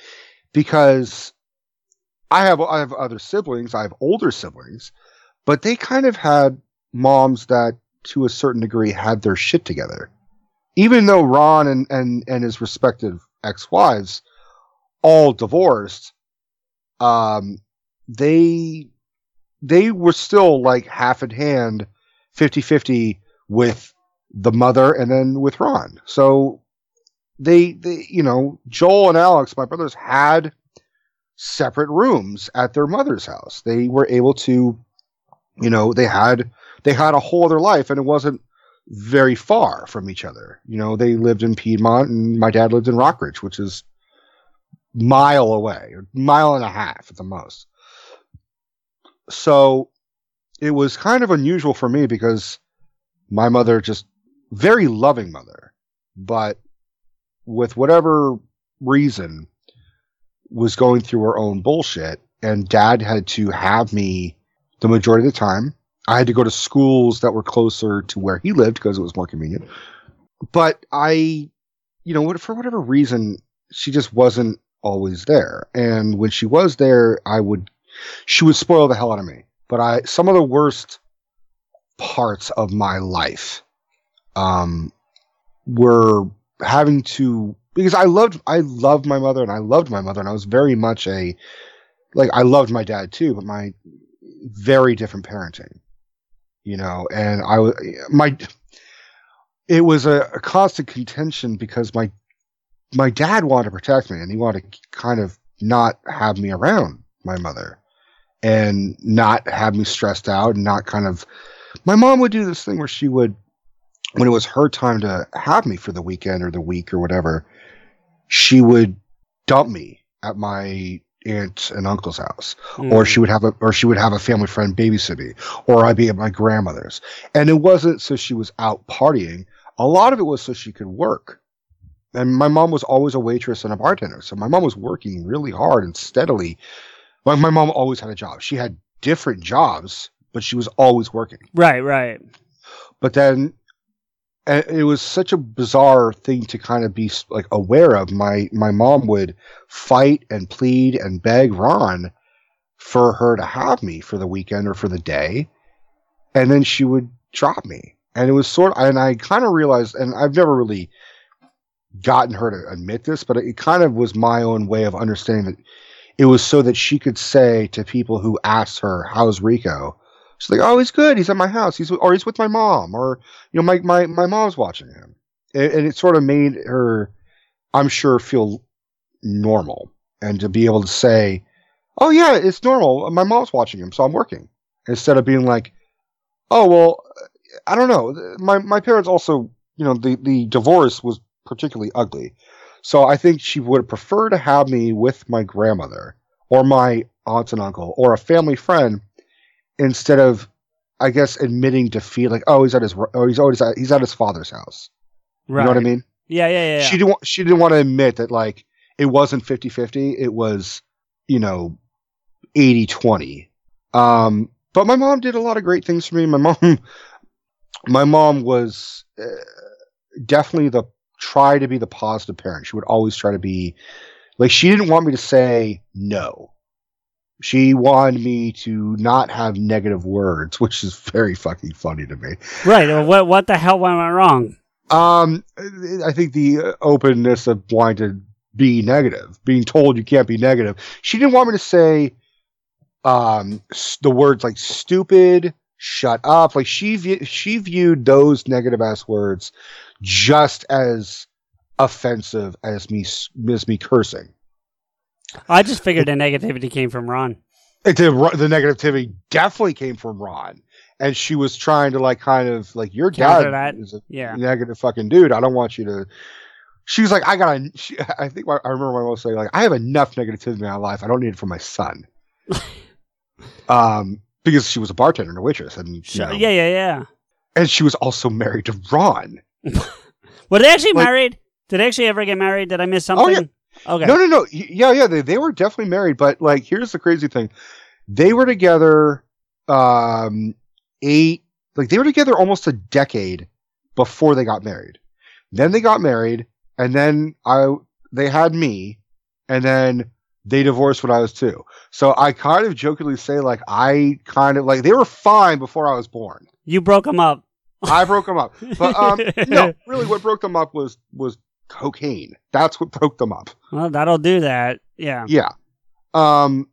because I have I have other siblings, I have older siblings, but they kind of had moms that to a certain degree had their shit together. Even though Ron and and, and his respective ex-wives all divorced, um they they were still like half in hand 50-50 with the mother and then with Ron. So they they you know, Joel and Alex, my brothers had separate rooms at their mother's house. They were able to you know, they had they had a whole other life and it wasn't very far from each other. You know, they lived in Piedmont and my dad lived in Rockridge, which is mile away, mile and a half at the most. So it was kind of unusual for me because my mother just very loving mother, but with whatever reason was going through her own bullshit and dad had to have me the majority of the time. I had to go to schools that were closer to where he lived because it was more convenient. But I, you know, for whatever reason, she just wasn't always there. And when she was there, I would, she would spoil the hell out of me. But I, some of the worst parts of my life, um, were having to, because I loved, I loved my mother and I loved my mother and I was very much a, like, I loved my dad too, but my, very different parenting, you know, and I was my it was a, a, constant contention because my my dad wanted to protect me and he wanted to kind of not have me around my mother and not have me stressed out and not kind of my mom would do this thing where she would when it was her time to have me for the weekend or the week or whatever she would dump me at my aunt and uncle's house. Mm. or she would have a or she would have a family friend babysit me or i'd be at my grandmother's. And it wasn't so she was out partying. A lot of it was so she could work. And my mom was always a waitress and a bartender so my mom was working really hard and steadily. Like my mom always had a job. She had different jobs but she was always working. Right right. But then it was such a bizarre thing to kind of be like aware of. My my mom would fight and plead and beg Ron for her to have me for the weekend or for the day, and then she would drop me. And it was sort of, and I kind of realized, and I've never really gotten her to admit this, but it kind of was my own way of understanding that it was so that she could say to people who asked her, "How's Rico?" She's like, "Oh, he's good. He's at my house. He's or he's with my mom, or you know, my my my mom's watching him." And, and it sort of made her, I'm sure, feel normal, and to be able to say, "Oh yeah, it's normal. My mom's watching him, so I'm working," instead of being like, "Oh well, I don't know." My my parents also, you know, the the divorce was particularly ugly, so I think she would prefer to have me with my grandmother or my aunt and uncle or a family friend instead of I guess admitting defeat, like oh he's at his oh he's always at, he's at his father's house. Right. You know what I mean? Yeah, yeah, yeah. yeah. She didn't she didn't want to admit that like it wasn't 50-50, it was you know 80-20. Um, but my mom did a lot of great things for me. My mom my mom was uh, definitely the try to be the positive parent. She would always try to be like she didn't want me to say no. She wanted me to not have negative words, which is very fucking funny to me. Right. What what the hell went wrong? Um, I think the openness of wanting to be negative, being told you can't be negative. She didn't want me to say um the words like stupid, shut up. Like she she viewed those negative ass words just as offensive as me as me cursing. I just figured the negativity came from Ron. The, the negativity definitely came from Ron. And she was trying to like kind of like your dad is a yeah. negative fucking dude. I don't want you to. She was like, I got. She, I think I remember my mom saying like, I have enough negativity in my life. I don't need it for my son. um, because she was a bartender and a waitress, and you know, yeah, yeah, yeah. And she was also married to Ron. Were they actually like, married? Did they actually ever get married? Did I miss something? Oh, yeah. Okay. No, no, no. Yeah, yeah. They, they were definitely married, but like, here's the crazy thing: they were together, um, eight. Like they were together almost a decade before they got married. Then they got married, and then I they had me, and then they divorced when I was two. So I kind of jokingly say like I kind of like they were fine before I was born. You broke them up. I broke them up, but um, no, really, what broke them up was was cocaine. That's what broke them up. Well, that'll do that. Yeah. Yeah. Um,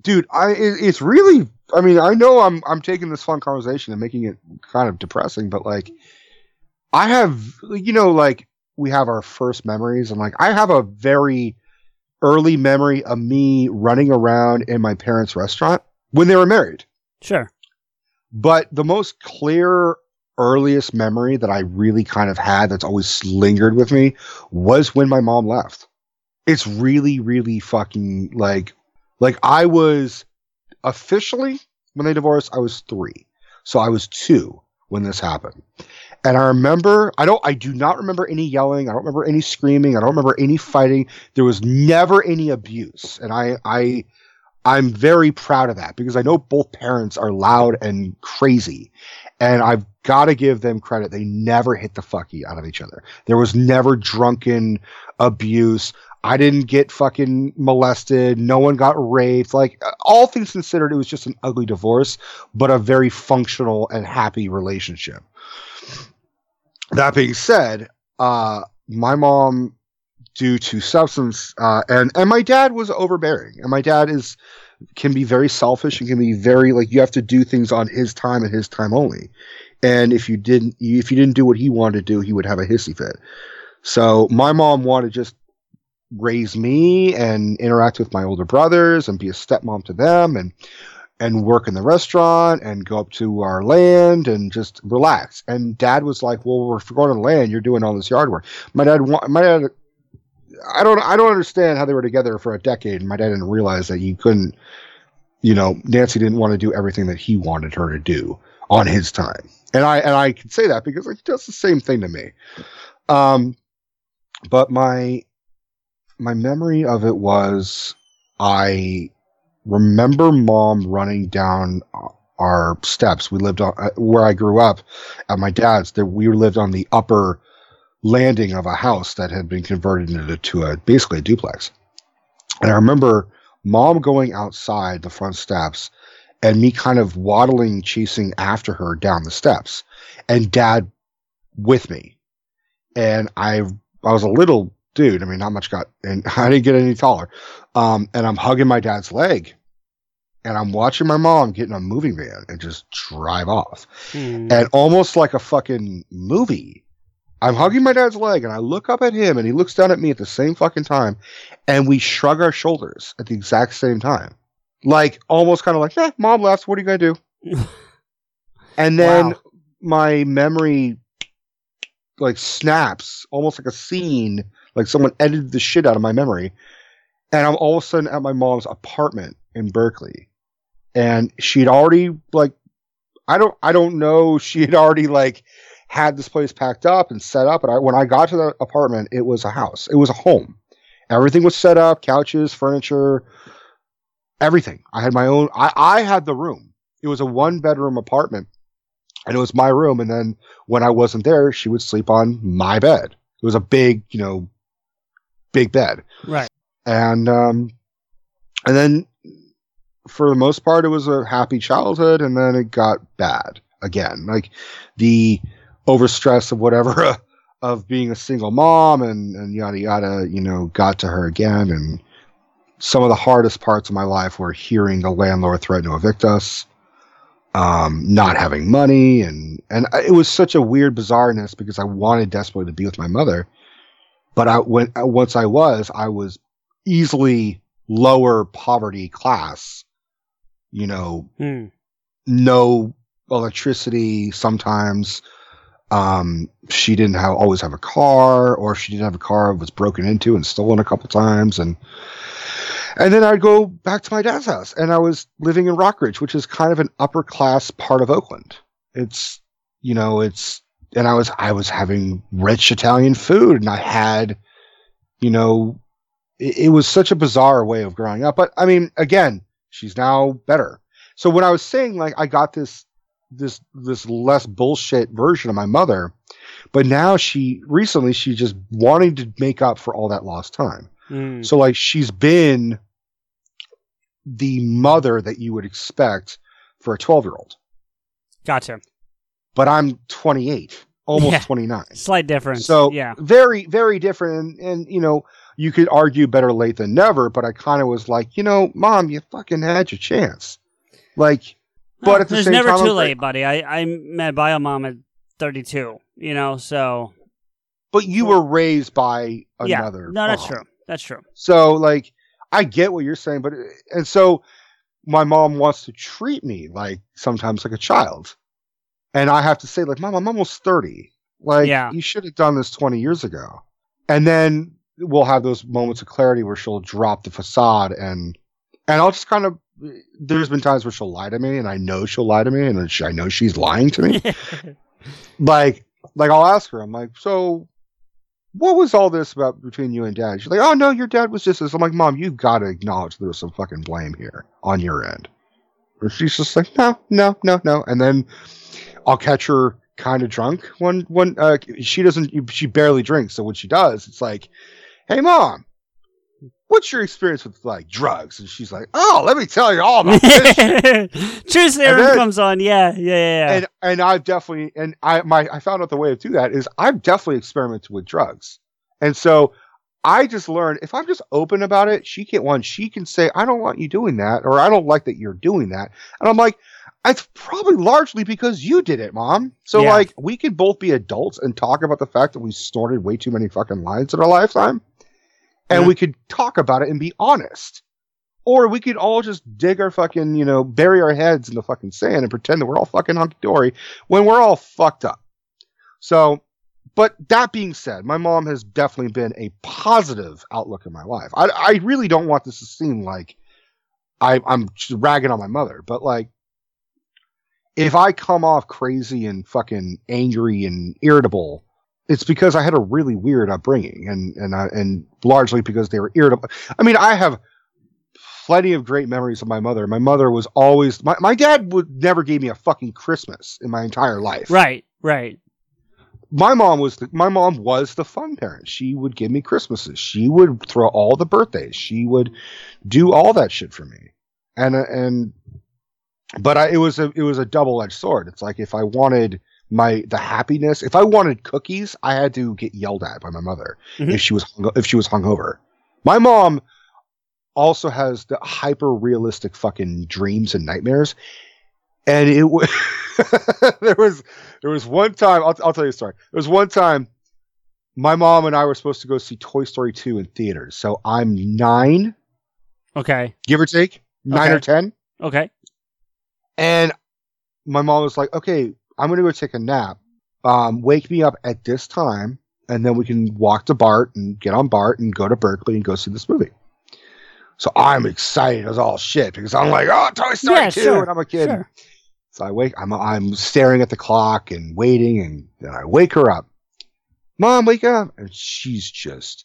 dude, I it, it's really. I mean, I know I'm I'm taking this fun conversation and making it kind of depressing, but like, I have you know like we have our first memories, and like I have a very early memory of me running around in my parents' restaurant when they were married. Sure. But the most clear earliest memory that I really kind of had that's always lingered with me was when my mom left. It's really, really fucking like, like I was officially when they divorced, I was three. So I was two when this happened. And I remember, I don't, I do not remember any yelling. I don't remember any screaming. I don't remember any fighting. There was never any abuse. And I, I, I'm very proud of that because I know both parents are loud and crazy. And I've got to give them credit. They never hit the fucky out of each other. There was never drunken abuse. I didn't get fucking molested. No one got raped. Like all things considered, it was just an ugly divorce, but a very functional and happy relationship. That being said, uh, my mom, due to substance, uh, and and my dad was overbearing, and my dad is can be very selfish and can be very like you have to do things on his time and his time only. And if you didn't, if you didn't do what he wanted to do, he would have a hissy fit. So my mom wanted just raise me and interact with my older brothers and be a stepmom to them and and work in the restaurant and go up to our land and just relax. And dad was like, "Well, we're going to land, you're doing all this yard work." My dad, my dad, I don't, I don't understand how they were together for a decade, and my dad didn't realize that you couldn't, you know, Nancy didn't want to do everything that he wanted her to do on his time, and I and I can say that because he does the same thing to me. Um, but my my memory of it was I remember mom running down our steps. We lived on uh, where I grew up at my dad's. That we lived on the upper landing of a house that had been converted into to a basically a duplex. And I remember mom going outside the front steps and me kind of waddling, chasing after her down the steps, and dad with me. And I I was a little dude. I mean, not much got, and I didn't get any taller. Um, and I'm hugging my dad's leg, and I'm watching my mom get in a moving van and just drive off, Hmm. and almost like a fucking movie. I'm hugging my dad's leg, and I look up at him, and he looks down at me at the same fucking time, and we shrug our shoulders at the exact same time, like almost kind of like, "Yeah, mom left. What are you gonna do?" and then Wow. my memory like snaps, almost like a scene, like someone edited the shit out of my memory. And I'm all of a sudden at my mom's apartment in Berkeley. And she'd already like I don't I don't know, she had already like had this place packed up and set up. And I, when I got to the apartment, it was a house. It was a home. Everything was set up, couches, furniture, everything. I had my own I, I had the room. It was a one bedroom apartment and it was my room. And then when I wasn't there, she would sleep on my bed. It was a big, you know, big bed. Right. And um, and then for the most part, it was a happy childhood, and then it got bad again. Like the overstress of whatever of being a single mom and and yada yada, you know, got to her again. And some of the hardest parts of my life were hearing the landlord threaten to evict us um, not having money, and and I- it was such a weird bizarreness because I wanted desperately to be with my mother, but I when uh, once I was, I was easily lower poverty class, you know, Hmm. no electricity sometimes. Um, she didn't have always have a car, or if she didn't have a car, it was broken into and stolen a couple times, and and then I'd go back to my dad's house, and I was living in Rockridge, which is kind of an upper class part of Oakland. It's you know, it's and I was I was having rich Italian food, and I had, you know, it, it was such a bizarre way of growing up. But I mean, again, she's now better. So when I was saying like I got this this this less bullshit version of my mother, But now she recently she's just wanting to make up for all that lost time. Mm. So like she's been the mother that you would expect for a 12 year old. Gotcha. But I'm 28, almost Yeah. 29. Slight difference. So yeah. very, very different. And, and, you know, you could argue better late than never, but I kind of was like, you know, mom, you fucking had your chance. Like, but at the There's same never time, too I'm like- late, buddy. I I met bio mom at 32. You know, so but you were raised by another. yeah. No, that's mom. true. That's true. So like I get what you're saying, but and so my mom wants to treat me like sometimes like a child. And I have to say, like, Mom, I'm almost 30. Like Yeah. you should have done this 20 years ago. And then we'll have those moments of clarity where she'll drop the facade and and I'll just kind of there's been times where she'll lie to me and I know she'll lie to me and she- I know she's lying to me. like like I'll ask her, I'm like, so what was all this about between you and dad? She's like, oh no, your dad was just this. I'm like, mom, you've got to acknowledge there was some fucking blame here on your end. Or she's just like, no, no, no, no. And then I'll catch her kind of drunk when when uh, she doesn't, she barely drinks. So when she does, it's like, hey mom, what's your experience with like drugs? And she's like, oh, let me tell you all about this. shit." True serum comes on. Yeah, yeah, yeah. yeah. and and I've definitely and I my I found out the way to do that is I've definitely experimented with drugs, and so I just learned if I'm just open about it, she can one she can say I don't want you doing that or I don't like that you're doing that, and I'm like. It's probably largely because you did it, mom. So Yeah. like we could both be adults and talk about the fact that we snorted way too many fucking lines in our lifetime. And Yeah. we could talk about it and be honest. Or we could all just dig our fucking, you know, bury our heads in the fucking sand and pretend that we're all fucking hunky dory when we're all fucked up. So, but that being said, my mom has definitely been a positive outlook in my life. I, I really don't want this to seem like I, I'm just ragging on my mother, but like, if I come off crazy and fucking angry and irritable, it's because I had a really weird upbringing and and I, and largely because they were irritable. I mean, I have plenty of great memories of my mother. My mother was always my, my dad would never gave me a fucking Christmas in my entire life. right, right. My mom was the, my mom was the fun parent. She would give me Christmases. She would throw all the birthdays. She would do all that shit for me. And and but I, it was a it was a double edged sword. It's like if I wanted my the happiness, if I wanted cookies, I had to get yelled at by my mother Mhm. if she was hung, if she was hungover. My mom also has the hyper realistic fucking dreams and nightmares, and it was there was there was one time I'll I'll tell you a story. There was one time my mom and I were supposed to go see Toy Story two in theaters. So I'm nine, Okay, give or take nine Okay. or ten. okay. And my mom was like, okay, I'm going to go take a nap. Um, wake me up at this time, and then we can walk to BART and get on BART and go to Berkeley and go see this movie. So I'm excited as all shit because I'm like, oh, Toy Story Yeah, 2, sure, and I'm a kid. sure. So I wake, I'm, I'm staring at the clock and waiting, and then I wake her up. Mom, wake up. And she's just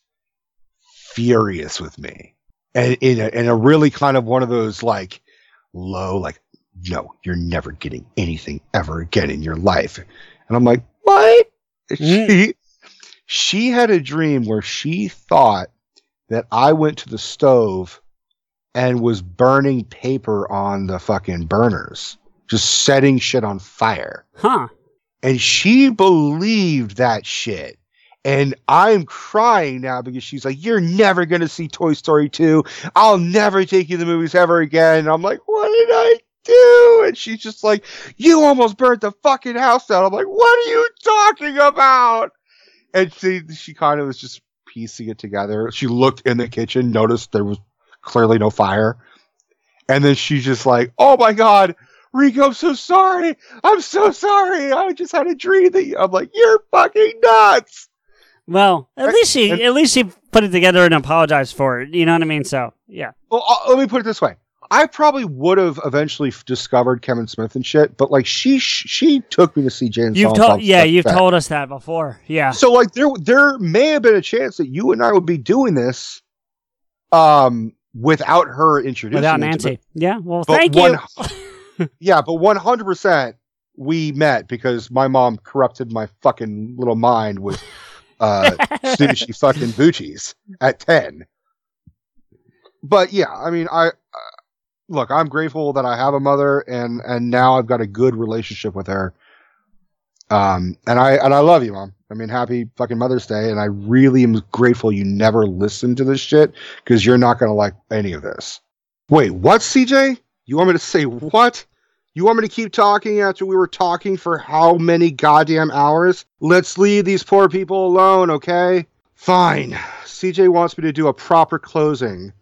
furious with me. And in a, in a really kind of one of those like low, like, no, you're never getting anything ever again in your life. And I'm like, what? And She, she had a dream where she thought that I went to the stove and was burning paper on the fucking burners, just setting shit on fire. Huh. And she believed that shit. And I'm crying now because she's like, You're never going to see Toy Story 2. I'll never take you to the movies ever again. And I'm like, What did I do? And she's just like, You almost burnt the fucking house down. I'm like, What are you talking about? And she, she kind of was just piecing it together. She looked in the kitchen, noticed there was clearly no fire. And then she's just like, Oh my God. Rico, I'm so sorry. I'm so sorry. I just had a dream that you, I'm like, you're fucking nuts. Well, at least she at least she put it together and apologized for it. You know what I mean? So yeah. Well, uh, let me put it this way. I probably would have eventually discovered Kevin Smith and shit, but like she she took me to see Jane. You've told yeah, you've Back. told us that before. Yeah. So like there there may have been a chance that you and I would be doing this, um, without her introducing Without Nancy. it. Yeah. Well, But thank one- you. yeah, but one hundred percent, we met because my mom corrupted my fucking little mind with uh, sushi fucking boochies at 10. But yeah, I mean, I look, I'm grateful that I have a mother and and now I've got a good relationship with her. Um, and I and I love you, mom. I mean, happy fucking Mother's Day, and I really am grateful you never listened to this shit because you're not gonna like any of this. Wait, what, CJ? You want me to say what? You want me to keep talking after we were talking for how many goddamn hours? Let's leave these poor people alone, okay? Fine. CJ wants me to do a proper closing,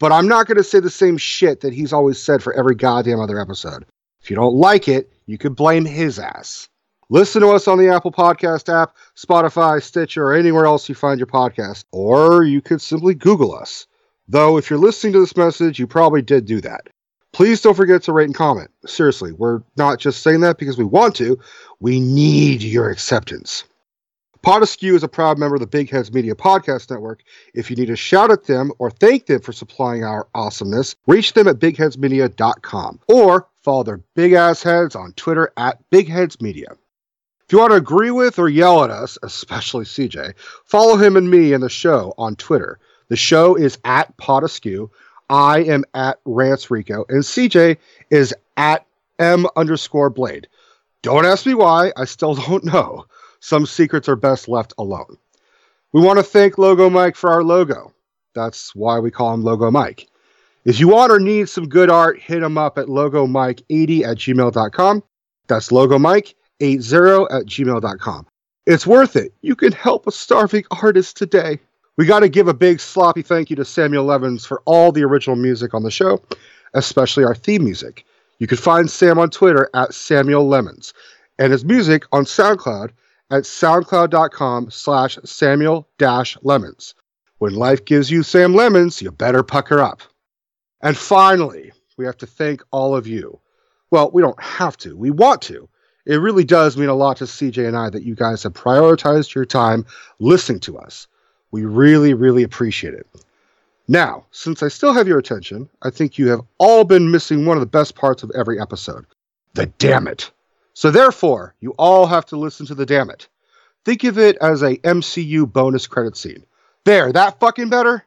but I'm not going to say the same shit that he's always said for every goddamn other episode. If you don't like it, you could blame his ass. Listen to us on the Apple Podcast app, Spotify, Stitcher, or anywhere else you find your podcast. Or you could simply Google us. Though, if you're listening to this message, you probably did do that. Please don't forget to rate and comment. Seriously, we're not just saying that because we want to, we need your acceptance. Pot Askew is a proud member of the Big Heads Media Podcast Network. If you need to shout at them or thank them for supplying our awesomeness, reach them at bigheadsmedia.com or follow their big ass heads on Twitter at bigheadsmedia. If you want to agree with or yell at us, especially CJ, follow him and me and the show on Twitter. The show is at Pot Askew. I am at Rance Rico, and CJ is at M underscore Blade. Don't ask me why, I still don't know. Some secrets are best left alone. We want to thank Logo Mike for our logo. That's why we call him Logo Mike. If you want or need some good art, hit him up at logomike80 at gmail.com. That's logomike80 at gmail.com. It's worth it. You can help a starving artist today. We got to give a big sloppy thank you to Samuel Lemons for all the original music on the show, especially our theme music. You can find Sam on Twitter at Samuel Lemons and his music on SoundCloud at soundcloud.com slash Samuel dash Lemons. When life gives you Sam Lemons, you better pucker up. And finally, we have to thank all of you. Well, we don't have to, we want to. It really does mean a lot to CJ and I that you guys have prioritized your time listening to us. We really, really appreciate it. Now, since I still have your attention, I think you have all been missing one of the best parts of every episode the damn it. So, therefore, you all have to listen to the damn it. Think of it as a MCU bonus credit scene. There, that fucking better?